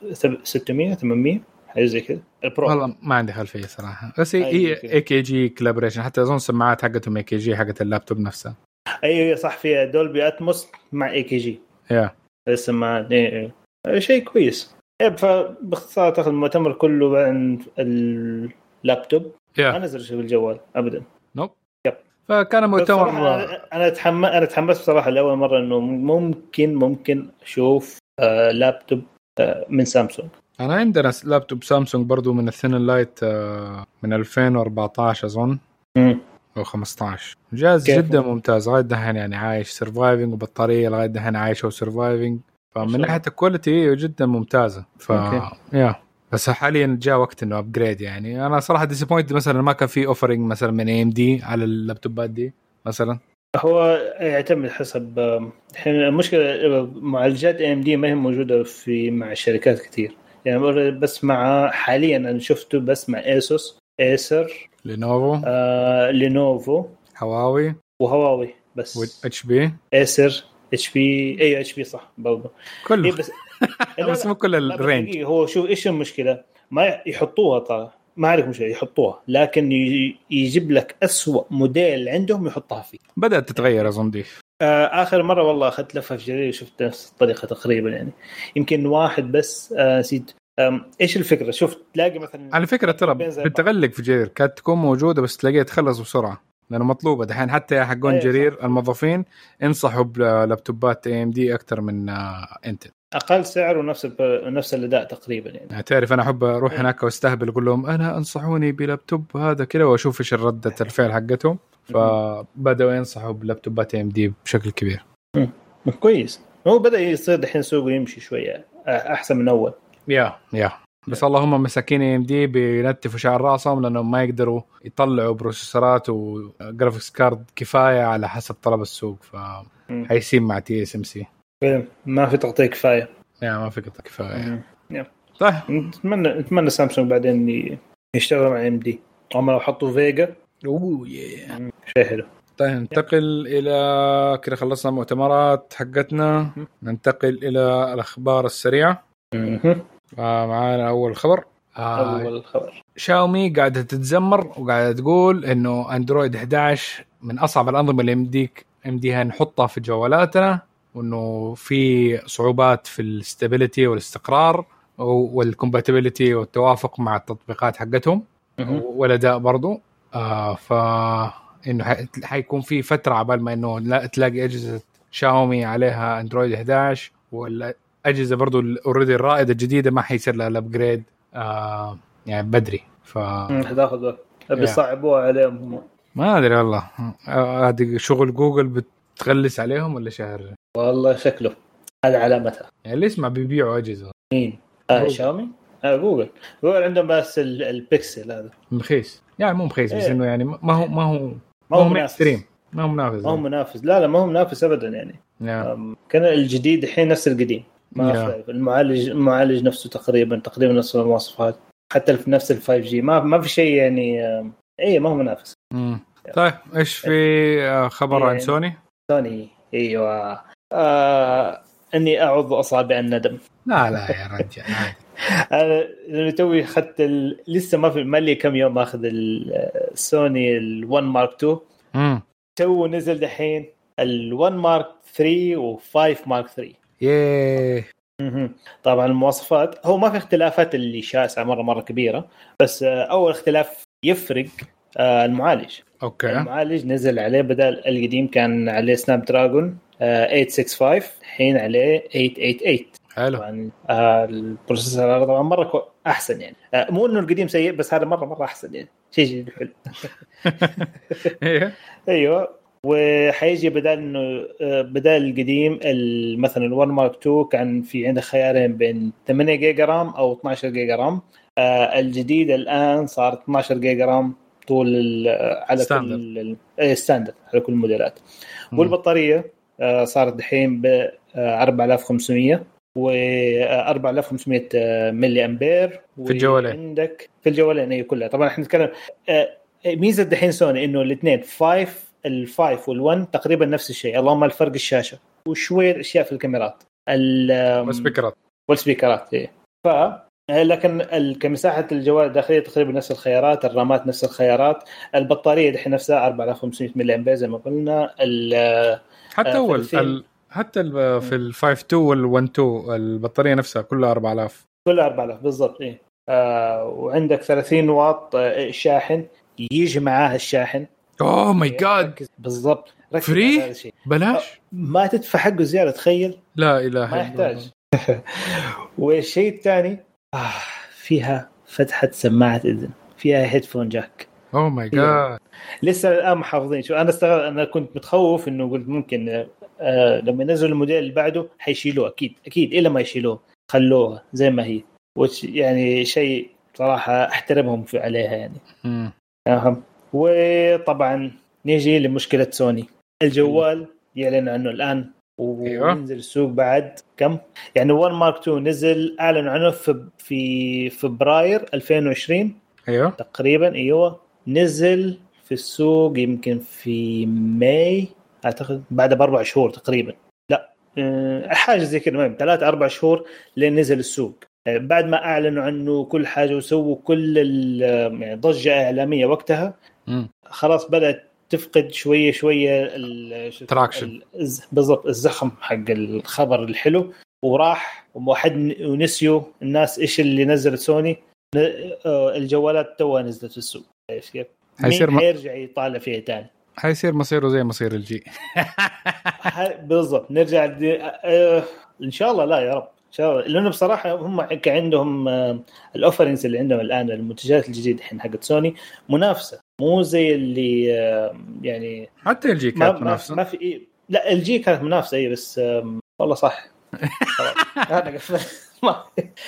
S2: 600 800 حاجة زي كذا. ال Pro
S3: والله ما عندي خلفية صراحة. بس هي. AKG collaboration حتى أظن سماعات حقتهم AKG حقت اللابتوب نفسها.
S2: أيوه صح فيها Dolby Atmos مع AKG
S3: yeah
S2: السماعات إيه إيه. شيء كويس. إيه فباختصار تاخذ المؤتمر كله عن اللابتوب. ما نزل شيء بالجوال ابدا.
S3: فكان مؤتمر
S2: أنا اتحمس أنا تحمست بصراحه لأول مرة إنه ممكن ممكن أشوف آه لابتوب آه من سامسونج
S3: أنا عندنا laptop Samsung برضو من ال thin light آه، من 2014 أظن. أو 15 جهاز؟ جدا ممتاز. لغايه دحين يعني عايش. surviving وبطارية لغايه دحين عايشة
S2: و surviving
S3: فمن.
S2: ناحية
S3: ال quality جدا ممتازة. ف
S2: okay.
S3: yeah بس حاليا جاء وقت إنه upgrade يعني. أنا صراحة disappoint مثلا ما كان في offering مثلا من AMD على اللابتوبات دي مثلا.
S2: هو يعتمد حسب الحين المشكلة معالجات AMD ما هي موجودة في مع الشركات كثير يعني بس مع حاليا أنا شفته بس مع Asus Acer
S3: Lenovo
S2: آه، Lenovo
S3: هواوي
S2: وهواوي بس.
S3: واتش بي
S2: ايسر اتش بي اي اتش بي صح برضه
S3: كله.
S2: إيه بس
S3: بس
S2: لا،
S3: مو كل ال
S2: range. هو شوف إيش المشكلة؟ ما يحطوها ترى. ما عليك مشكله يحطوها لكن يجيب لك أسوأ موديل عندهم يحطها فيه.
S3: بدأت تتغير اظن دي
S2: آه، آخر مرة والله أخذت لفة في جرير شفت نفس الطريقة تقريبا يعني. يمكن واحد بس آه، نسيت. إيش الفكرة؟ شوف تلاقي مثلا
S3: على فكرة ترى. بتغلق في جرير. كانت تكون موجودة بس تلاقيها تخلص بسرعة. لأنه مطلوبة. دحين حتى حقون
S2: إيه،
S3: جرير. الموظفين انصحوا بلابتوبات AMD أكثر من آه، Intel
S2: أقل سعر ونفس نفس الأداء تقريبا يعني.
S3: يعني تعرف أنا أحب أروح
S2: إيه.
S3: هناك وأستهبل أقول لهم أنا أنصحوني بلابتوب هذا كذا وأشوف إيش رده الفعل حقتهم. فبدأوا ينصحوا بلابتوبات AMD بشكل كبير.
S2: كويس. هو بدأ يصير دحين سوقه يمشي شوية آه، أحسن من أول.
S3: yeah yeah بس اللهم مساكين AMD بينتفوا شعر راسهم لانهم ما يقدروا يطلعوا بروسيسورات و graphics card كفاية على حسب طلب السوق. فحيسين مع TSMC
S2: ما في تغطيه كفاية.
S3: yeah ما في قطع
S2: كفاية.
S3: طيب.
S2: نتمنى نتمنى سامسونج بعدين يشتغلوا مع AMD. هم لو حطوا Vega.
S3: oh yeah
S2: شيء حلو.
S3: طيب ننتقل إلى كذا خلصنا المؤتمرات حقتنا. ننتقل إلى الأخبار السريعة. آه معانا أول خبر. آه
S2: اول خبر.
S3: شاومي قاعدة تتذمر وقاعدة تقول إنه Android 11 من أصعب الأنظمة اللي يمديك يمديها نحطها في جوالاتنا وإنه في صعوبات في ال stability والاستقرار وال compatibility والتوافق مع التطبيقات حقتهم. والأداء برضو. آه ف إنه حي- حيكون في فترة عبال ما إنه لا تلاقي أجهزة شاومي عليها أندرويد 11 والاجهزه برضو already الرائدة الجديدة ما حيصير لها ال upgrade آه يعني بدري. ف
S2: حتاخذ وقت. بيصعبوها عليهم هم.
S3: ما أدري والله. آه، هذه شغل جوجل بتغلس عليهم ولا شهر؟
S2: والله شكله. هذا علامتها.
S3: يعني اللي يسمع بيبيعوا أجهزة؟
S2: مين؟ آه. شاومي؟ آه جوجل. جوجل عندهم بس ال- البكسل هذا.
S3: مخيس يعني مو مخيس بس
S2: إيه.
S3: إنه يعني ما هو ما هو
S2: ما هو
S3: منافس.
S2: منافس
S3: ما هو منافس.
S2: ما هو منافس. لا لا ما هو منافس ابدا يعني.
S3: نعم.
S2: كان الجديد الحين نفس القديم. ما. في المعالج المعالج نفسه تقريبا تقريبا نفس المواصفات حتى في نفس ال 5 G ما ما في شيء يعني اي ما هو منافس
S3: مم. طيب إيش في آه، خبر عن سوني؟
S2: سوني إيوه آه إني أعض أصابع الندم
S3: لا لا يا رجال.
S2: أنا توي اخذت ال... لسه ما في ما لي كم يوم أخذ السوني ال1 Mark 2
S3: مم.
S2: تو نزل دحين ال1 Mark 3 و5 Mark 3
S3: ياه.
S2: مهم. طبعا المواصفات هو ما في اختلافات اللي شاسعه مرة مرة كبيرة بس آه، أول اختلاف يفرق آه، المعالج.
S3: أوكي.
S2: المعالج نزل عليه بدل القديم كان عليه سناب دراجون آه، 865 الحين عليه 888
S3: حلو.
S2: طبعا آه، ال processor هذا طبعا مرة كو- أحسن يعني. مو إنه القديم سيء بس هذا مرة مرة أحسن يعني. شيء حلو
S3: إيه.
S2: أيوه. وحيجي بدل إنه آه، بدل القديم ال- مثلا ال1 Mark 2 كان في عندك خيارين بين 8 جيجا RAM أو 12 جيجا RAM آه، الجديد الآن صار 12 جيجا RAM طول ال- آه، على
S3: standard.
S2: كل ال- إيه، standard على كل الموديلات. والبطارية آه، صارت دحين ب آه، 4500 و آه، 4500 آه، ملي أمبير
S3: في الجوالين.
S2: عندك في الجوالين اي كلها طبعا إحنا نتكلم آه، ميزة دحين سوني إنه الاثنين 5 ال five وال1 تقريبا نفس الشيء. اللهم الفرق الشاشة وشوية أشياء في الكاميرات. ال-
S3: والسبيكرات.
S2: والسبيكرات إيه. ف لكن ال- كمساحة الجوال الداخلية تقريبا نفس الخيارات الرامات نفس الخيارات البطارية دحين نفسها 4500 ملي أمبير زي ما قلنا. ال-
S3: حتى
S2: آه،
S3: هو ال-
S2: 30.
S3: ال- حتى ال- في ال 5 2 وال 1 2 البطارية نفسها كلها 4000
S2: كلها 4000 بالضبط إيه. آه وعندك 30 واط آه، شاحن يجي معاه الشاحن
S3: oh my
S2: God بالضبط. الشيء.
S3: بلاش.
S2: ما تدفع حقه زياده تخيل.
S3: لا إله
S2: ما
S3: إلا
S2: يحتاج.
S3: الله
S2: والشيء الثاني آه فيها فتحة سماعة إذن. فيها headphone jack
S3: oh my God
S2: لسه الآن محافظين. شو أنا استغرب أنا كنت متخوف إنه قلت ممكن آه لما ينزلوا الموديل اللي بعده حيشيلوه. أكيد أكيد إلا ما يشيلوه. خلوها زي ما هي. وش يعني شيء صراحة أحترمهم في عليها يعني.
S3: مم.
S2: وطبعا نيجي لمشكلة سوني الجوال يعلن عنه الآن
S3: أيوة.
S2: وينزل السوق بعد كم؟ يعني 1 مارك 2 نزل اعلنوا عنه في في فبراير 2020
S3: أيوه
S2: تقريبا أيوه نزل في السوق يمكن في ماي أعتقد بعد بأربع شهور تقريبا لا أه، حاجة زي كذا المهم ثلاث أربع شهور لين نزل السوق أه، بعد ما أعلنوا عنه كل حاجة وسووا كل ال- يعني ضجة إعلامية وقتها. خلاص بدأت تفقد شوية شوية ال- شو-
S3: Traction.
S2: ال- الز- بالضبط الزخم حق الخبر الحلو. وراح وواحد ونسيوا الناس إيش اللي نزلت سوني. آه، الجوالات توها نزلت في السوق. إيش كيف؟
S3: حيصير
S2: مين
S3: م-
S2: حيرجع يطالع فيها تاني؟
S3: حيصير مصيره زي مصير الجي
S2: بالضبط نرجع دي... آه... إن شاء الله لا يا رب. إن شاء الله. لأنه بصراحة هم عندهم آه، ال offerings اللي عندهم الآن المنتجات الجديدة الحين حقت سوني منافسة. مو زي اللي آه، يعني
S3: حتى ال
S2: LG
S3: كانت منافسة.
S2: ما في إيه. لا ال LG كانت منافسة اي بس آم، والله صح. أنا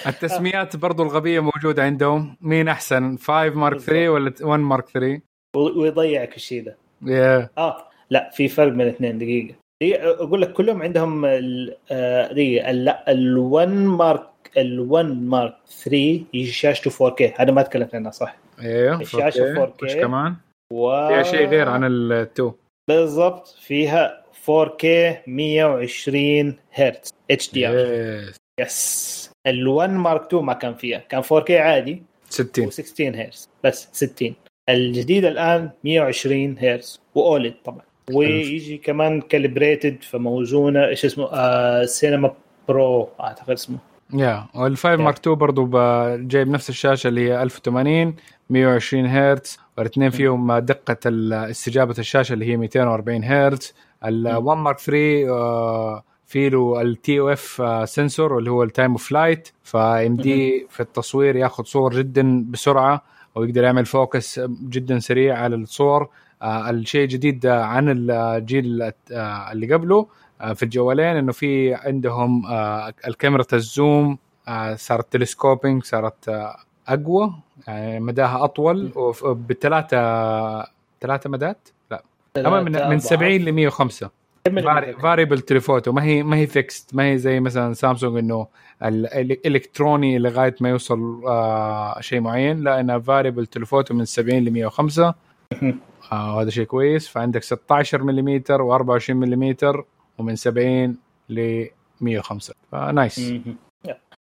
S3: التسميات برضو الغبية موجودة عندهم. مين أحسن؟ 5 Mark 3 ولا 1 Mark 3
S2: و- ويضيعك الشيء
S3: يا
S2: آه لا في فرق بين الاثنين دقيقة. أقول لك كلهم عندهم ال- آه، دقيقة. لا ال1 Mark ال1 Mark 3 يجي شاشته 4K هذا ما تكلمت عنها صح.
S3: أيوه
S2: الشاشة 4K.
S3: وش كمان؟
S2: و...
S3: فيها شيء غير عن ال2
S2: بالضبط فيها 4K 120 هرتز HDR
S3: yes.
S2: yes ال1 Mark 2 ما كان فيها. كان 4K عادي.
S3: 60
S2: و16 هرتز بس 60 الجديد الآن 120 هرتز وأولد طبعا. ويجي كمان كالبريتد فموزونة. إيش اسمه؟ آه سينما برو أعتقد اسمه.
S3: يا وال5 مارك 2 برضو ب- جايب نفس الشاشة اللي هي 1080 120 هرتز والاثنين فيهم دقة استجابة الشاشة اللي هي 240 هرتز. ال1 مارك 3 آه، في له التي أو اف sensor اللي هو ال time of flight فيمدي في التصوير ياخذ صور جدا بسرعة ويقدر يعمل focus جدا سريع على الصور. آه، الشيء الجديد عن الجيل آه، اللي قبله آه، في الجوالين إنه في عندهم الكاميرا ال zoom صارت telescoping صارت أقوى. يعني مداها أطول بثلاثه ثلاثة مدات؟ لا. من من 70 ل 105 variable telephoto ما هي ما هي fixed ما هي زي مثلا سامسونج إنه ال- الالكتروني لغاية ما يوصل آه شيء معين. لا إنها variable telephoto من 70 ل 105 آه هذا شيء كويس. فعندك 16 ملم و24 ملم ومن 70 ل 105 ف
S2: nice.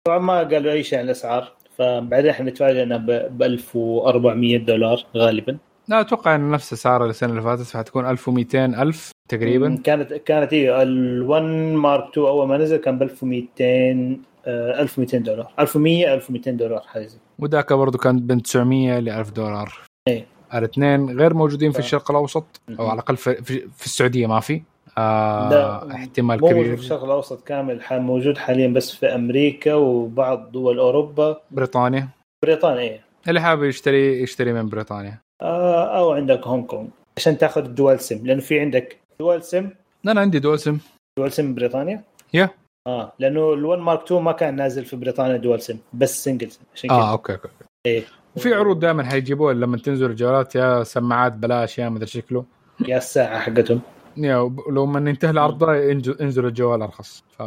S2: طبعا ما قالوا أي شيء عن الأسعار. فبعدين إحنا نتفاجئ انها ب 1400 دولار غالبا.
S3: لا أتوقع إن نفس اسعار السنة اللي فاتت فحتكون 1200 ألف تقريبا.
S2: كانت كانت هي ال1 مارك 2 أول ما نزل كان ب 1200 آه، 1200 دولار. 1100 1200 دولار حاجة
S3: وذاك برضه كان بين 900 ل 1000 دولار.
S2: إيه.
S3: الاثنين غير موجودين في الشرق الأوسط أو على الأقل في, في السعودية ما في. آه احتمال
S2: مو موجود
S3: كبير.
S2: في الشرق الأوسط كامل موجود حاليا بس في أمريكا وبعض دول أوروبا.
S3: بريطانيا؟
S2: بريطانيا إيه.
S3: اللي حابب يشتري يشتري من بريطانيا.
S2: آه أو عندك هونغ كونج عشان تاخذ ال dual SIM لأنه في عندك dual SIM.
S3: أنا عندي دول سم
S2: dual SIM بريطانيا؟
S3: yeah
S2: آه لأنه ال1 Mark 2 ما كان نازل في بريطانيا dual SIM بس single SIM عشان كذا.
S3: آه أوكي أوكي.
S2: إيه.
S3: وفي عروض دائما حيجيبوها لما تنزل الجوالات يا سماعات بلاش يا مدري شكله.
S2: يا الساعة حقتهم.
S3: يا لو من ينتهي العرض ده ينج- ينزل الجوال أرخص. ف.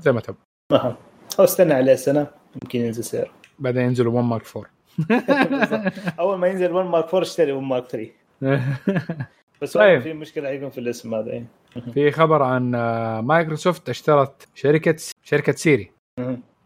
S3: زي ما تب
S2: أها. أو استنى عليه سنة. يمكن ينزل سعر.
S3: بعدين ينزلوا 1 مارك 4
S2: أول ما ينزل 1 Mark 4 اشتري 1 Mark 3 بس
S3: طيب.
S2: في مشكلة حيكون في الاسم هذا إيه.
S3: في خبر عن آه، مايكروسوفت اشترت شركة شركة سيري.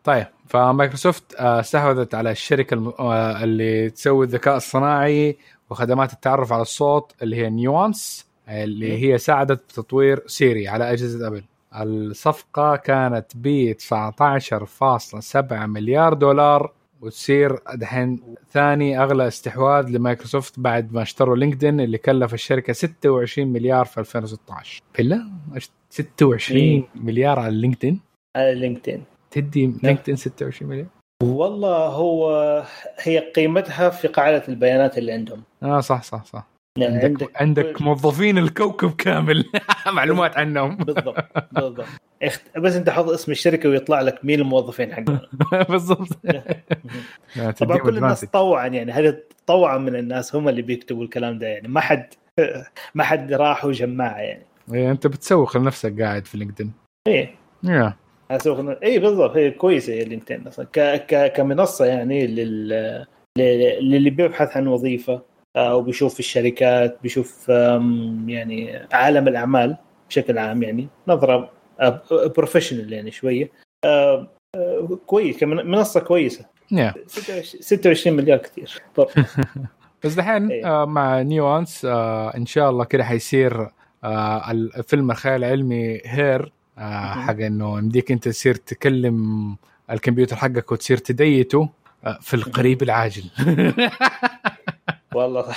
S3: طيب. فمايكروسوفت آه، استحوذت على الشركة آه، اللي تسوي الذكاء الصناعي وخدمات التعرف على الصوت اللي هي Nuance اللي هي ساعدت بتطوير سيري على أجهزة أبل. الصفقة كانت ب 19.7 مليار دولار وتصير دحين ثاني أغلى استحواذ لمايكروسوفت بعد ما اشتروا لينكدين اللي كلف الشركة 26 مليار في 2016 بالله 26 مليار على لينكدين؟
S2: على لينكدين.
S3: تدي لينكدين 26 مليون
S2: والله هو هي قيمتها في قاعدة البيانات اللي عندهم.
S3: آه صح صح صح.
S2: يعني
S3: عندك عندك موظفين الكوكب كامل. معلومات عنهم.
S2: بالضبط بالضبط. بس أنت حط اسم الشركة ويطلع لك مين الموظفين حقهم.
S3: بالضبط.
S2: طبعا كل الناس طوعا يعني. هذه طوعا من الناس هم اللي بيكتبوا الكلام ده يعني. ما حد ما حد راح وجمعها يعني.
S3: إيه، أنت بتسوق لنفسك قاعد في لينكدين.
S2: إيه.
S3: yeah.
S2: أسوق اي بالضبط. هي كويسة هي لينكدين أصلا. ك... ك... كمنصة يعني لل... لل- للي بيبحث عن وظيفة. وبيشوف الشركات بيشوف يعني عالم الأعمال بشكل عام يعني نظرة professional يعني شوية. آه، آه، كويس منصة كويسة.
S3: yeah
S2: 26 26 مليار كثير
S3: بس دحين. آه مع Nuance آه إن شاء الله كده حيصير آه الفيلم الخيال العلمي Her آه. حق إنه يمديك أنت تصير تكلم الكمبيوتر حقك وتصير ت date ه آه في القريب العاجل.
S2: والله.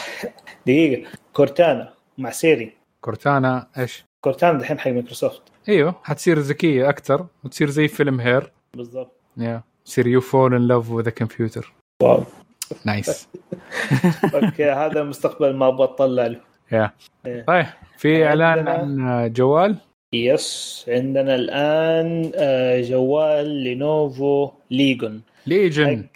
S2: دقيقة. Cortana. مع سيري.
S3: Cortana إيش؟
S2: Cortana دحين حق مايكروسوفت.
S3: إيوه حتصير ذكية أكثر وتصير زي فيلم Her.
S2: بالضبط.
S3: yeah تصير you fall in love with computer
S2: wow.
S3: nice
S2: okay هذا المستقبل ما بطلع له.
S3: yeah
S2: إيه.
S3: طيب في
S2: إعلان
S3: عن جوال؟
S2: yes عندنا الآن آه، جوال Lenovo
S3: Legion.
S2: Legion.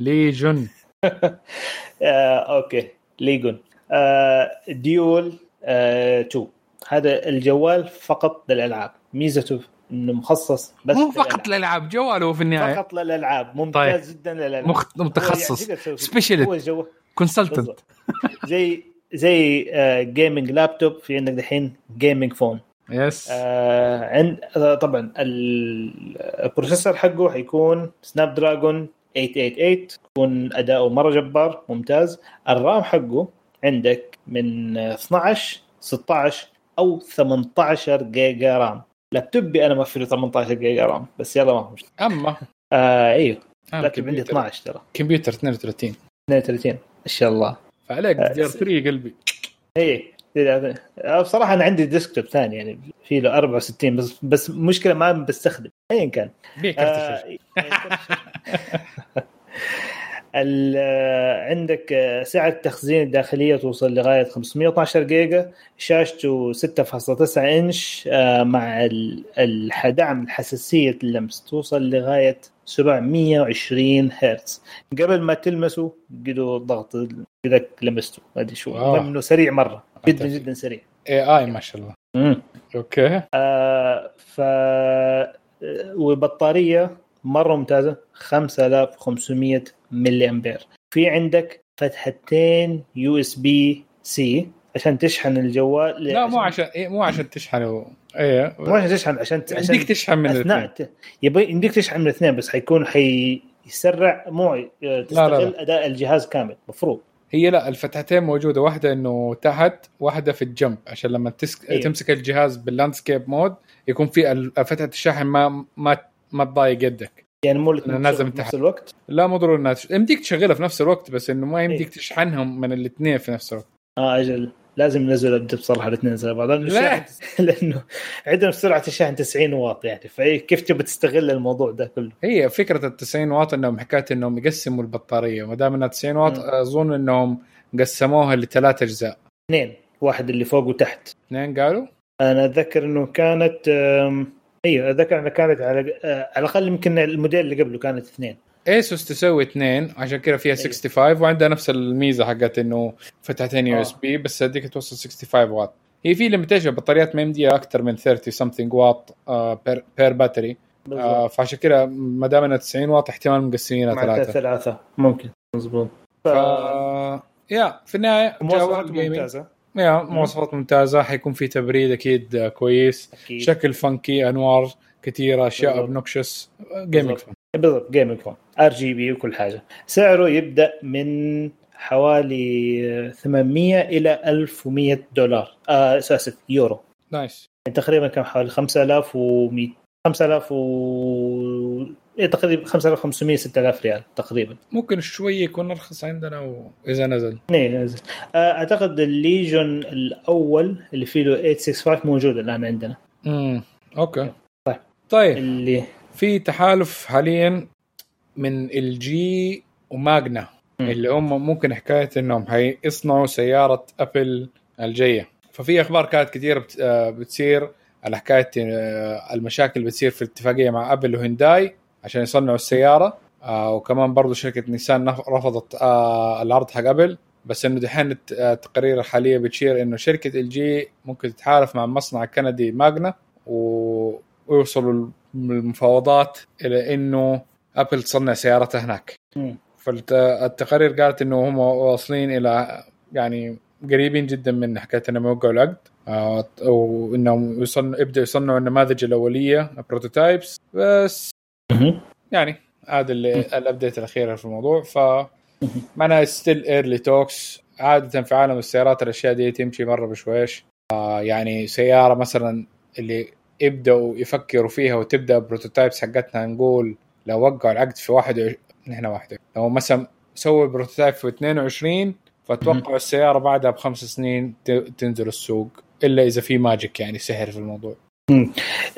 S3: Legion
S2: آه، okay. Legion. آه، Duel آه، 2 هذا الجوال فقط للألعاب. ميزته إنه مخصص بس
S3: مو. فقط للألعاب جواله في النهاية.
S2: فقط للألعاب. ممتاز
S3: طيب.
S2: جدا للألعاب.
S3: مخ... متخصص.
S2: يعني.
S3: specialist
S2: consultant. زي زي gaming laptop في عندك دحين gaming phone
S3: yes
S2: آه عند آه، طبعا ال- ال processor حقه حيكون Snapdragon 888 يكون اداؤه مرة جبار ممتاز. ال RAM حقه عندك من آه، 12 16 أو 18 جيجا RAM. لابتوبي أنا ما في له 18 جيجا RAM بس يلا ما هو مشكله
S3: أما.
S2: آه إيوه.
S3: آه،
S2: لابتوب عندي
S3: كمبيوتر-
S2: 12 ترى.
S3: كمبيوتر 32
S2: 32 ما شاء الله.
S3: فعليك
S2: آه،
S3: DDR 3 قلبي.
S2: إيه. بصراحة أنا عندي desktop ثاني يعني في له 64 بس بس مشكلة ما بستخدم ايا كان. آه، آه، عندك آه، سعة التخزين الداخلية توصل لغاية 512 جيجا شاشته 6.9 إنش آه، مع دعم حساسية اللمس توصل لغاية 720 هرتز. قبل ما تلمسه قدوا ضغط كذا لمسته ما أدري شو. المهم إنه سريع مرة. جدا. جدا سريع.
S3: آي اي ما شاء الله. okay.
S2: آه ف وبطارية مرة ممتازة 5500 ملي امبير في عندك فتحتين USB C عشان تشحن الجوال
S3: لا مو عشان إيه مو عشان تشحنه إيه.
S2: مو عشان تشحن عشان عشان
S3: يمديك تشحن من الاثنين.
S2: ت- يبي يمديك تشحن من الاثنين بس حيكون حيسرع مو تستغل
S3: لا.
S2: أداء الجهاز كامل مفروض.
S3: هي لا الفتحتين موجودة واحدة إنه تحت واحدة في الجنب عشان لما تسك...
S2: إيه.
S3: تمسك الجهاز بال landscape mode يكون في ال- فتحة الشاحن ما ما ما تضايق يدك
S2: يعني مو
S3: نازل من
S2: في
S3: تحت.
S2: نفس الوقت
S3: لا مو ضروري إنها تش... يمديك تشغلها في نفس الوقت بس إنه ما يمديك
S2: إيه.
S3: تشحنهم من الاثنين في نفس الوقت
S2: آه أجل لازم ينزلوا ابديت بصراحة الاثنين زي بعض لأنه عندنا سرعه الشحن 90 واط يعني فكيف تبي تستغل الموضوع ده كله؟
S3: هي فكرة ال 90 واط إنهم حكاية إنهم يقسموا البطارية ما دام انها 90 واط. أظن إنهم قسموها لثلاث أجزاء.
S2: اثنين واحد اللي فوق وتحت.
S3: اثنين قالوا؟
S2: أنا أتذكر إنه كانت أيوه أتذكر إنها كانت على آه، على الأقل يمكن الموديل اللي قبله كانت اثنين.
S3: ايسوس تسوي اثنين عشان كذا فيها 65 وعندها نفس الميزة حقت إنه فتحتين USB بس هذيك توصل 65 واط هي في limitation بطاريات ما يمديها أكثر من 30 something watt per battery آه فعشان كذا ما دام إنها 90 واط احتمال مقسمينها ثلاثة.
S2: ثلاثة. ممكن. مضبوط
S3: ف yeah في النهاية
S2: مواصفات. ممتازة.
S3: yeah مواصفات ممتازة حيكون في تبريد أكيد آه، كويس.
S2: أكيد.
S3: شكل funky أنوار كثيرة
S2: أشياء.
S3: obnoxious gaming
S2: بالضبط. gaming phone RGB وكل حاجة. سعره يبدأ من حوالي 800 إلى 1100 دولار آه اسف يورو.
S3: nice.
S2: يعني تقريبا كم حوالي 5100 5000 و إيه تقريبا 5500 6000 ريال تقريبا.
S3: ممكن شوية يكون ارخص عندنا و- اذا نزل.
S2: إيه، نازل. آه، أعتقد ال Legion الأول اللي فيه له 865 موجود الآن عندنا.
S3: امم okay.
S2: طيب.
S3: طيب.
S2: اللي
S3: في تحالف حاليا من LG وماجنا. اللي هم ممكن حكاية إنهم حيصنعوا سيارة أبل الجاية. ففي أخبار كانت كثيره بت- آه، بتصير على حكاية آه، المشاكل اللي بتصير في الاتفاقية مع أبل وهنداي عشان يصنعوا السيارة. آه، وكمان برضو شركة نيسان رفضت العرض حق أبل. بس إنه دحين الت- التقارير الحالية بتشير إنه شركة LG ممكن تتحالف مع المصنع الكندي ماجنا و... ويوصلوا المفاوضات إلى إنه أبل تصنع سيارتها هناك. فالتقارير قالت إنه هم واصلين إلى يعني قريبين جدا من حكاية انهم يوقعوا العقد. آه، وانهم يصنعوا يبدأوا يصنعوا النماذج الأولية prototypes بس. يعني هذا اللي ال update الاخيره في الموضوع. ف معناها still early talks عادة في عالم السيارات الأشياء دي تمشي مرة بشويش. آه يعني سيارة مثلا اللي يبدأوا يفكروا فيها وتبدأ prototypes حقتنا نقول لو وقعوا العقد في واحد نحن واحد. لو مثلا سووا ال prototype في 22 فأتوقع السيارة بعدها بخمس سنين تنزل السوق إلا إذا في magic يعني سحر في الموضوع.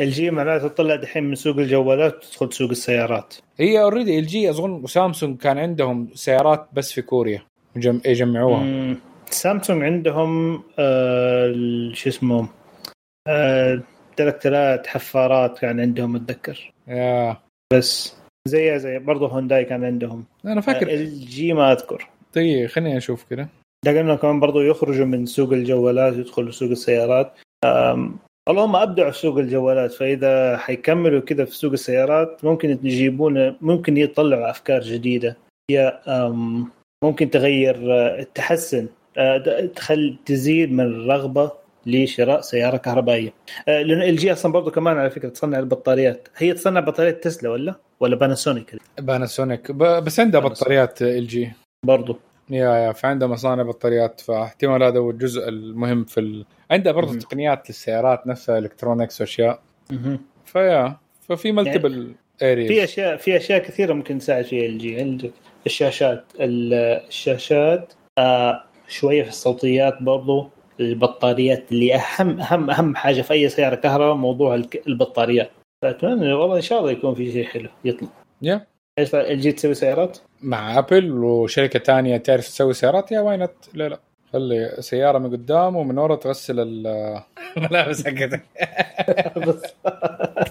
S2: LG معناته تطلع دحين من سوق الجوالات وتدخل سوق السيارات.
S3: هي already LG أظن وسامسونج كان عندهم سيارات بس في كوريا يجمعوها.
S2: سامسونج عندهم آه شو اسمه آه تلكتلات حفارات كان عندهم أتذكر.
S3: يا
S2: بس زيها زي برضه هونداي كان عندهم.
S3: أنا فاكر.
S2: الجي ما أذكر.
S3: طيب خليني أشوف كده.
S2: لكنهم كمان برضه يخرجوا من سوق الجوالات ويدخلوا سوق السيارات. أم، والله هم أبدعوا سوق الجوالات. فإذا حيكملوا كذا في سوق السيارات ممكن يجيبون ممكن يطلعوا أفكار جديدة. أم، ممكن تغير آه، تحسن آه، د- تخل تزيد من الرغبة لشراء سيارة كهربائية. آه، لأن LG أصلا برضه كمان على فكرة تصنع البطاريات. هي تصنع بطاريات تسلا ولا؟ ولا باناسونيك
S3: باناسونيك. بس عندها. بطاريات LG.
S2: برضه
S3: yeah yeah فعندها مصانع بطاريات فاحتمال هذا هو الجزء المهم في ال... عندها برضه. تقنيات للسيارات نفسها electronics وأشياء. ف yeah ففي multiple
S2: في
S3: areas
S2: أشياء في أشياء كثيرة ممكن تساعد فيها LG. عندك الشاشات ال- الشاشات آه شوية في الصوتيات برضو. البطاريات اللي أهم أهم أهم حاجة في أي سيارة كهرباء موضوع الك- البطاريات فأتمنى والله إن شاء الله يكون في شيء حلو يطلع yeah إيش LG تسوي سيارات؟
S3: مع أبل وشركة تانية تعرف تسوي سيارات yeah why not لا لا خلي سيارة من قدام ومن ورا تغسل الملابس حقتك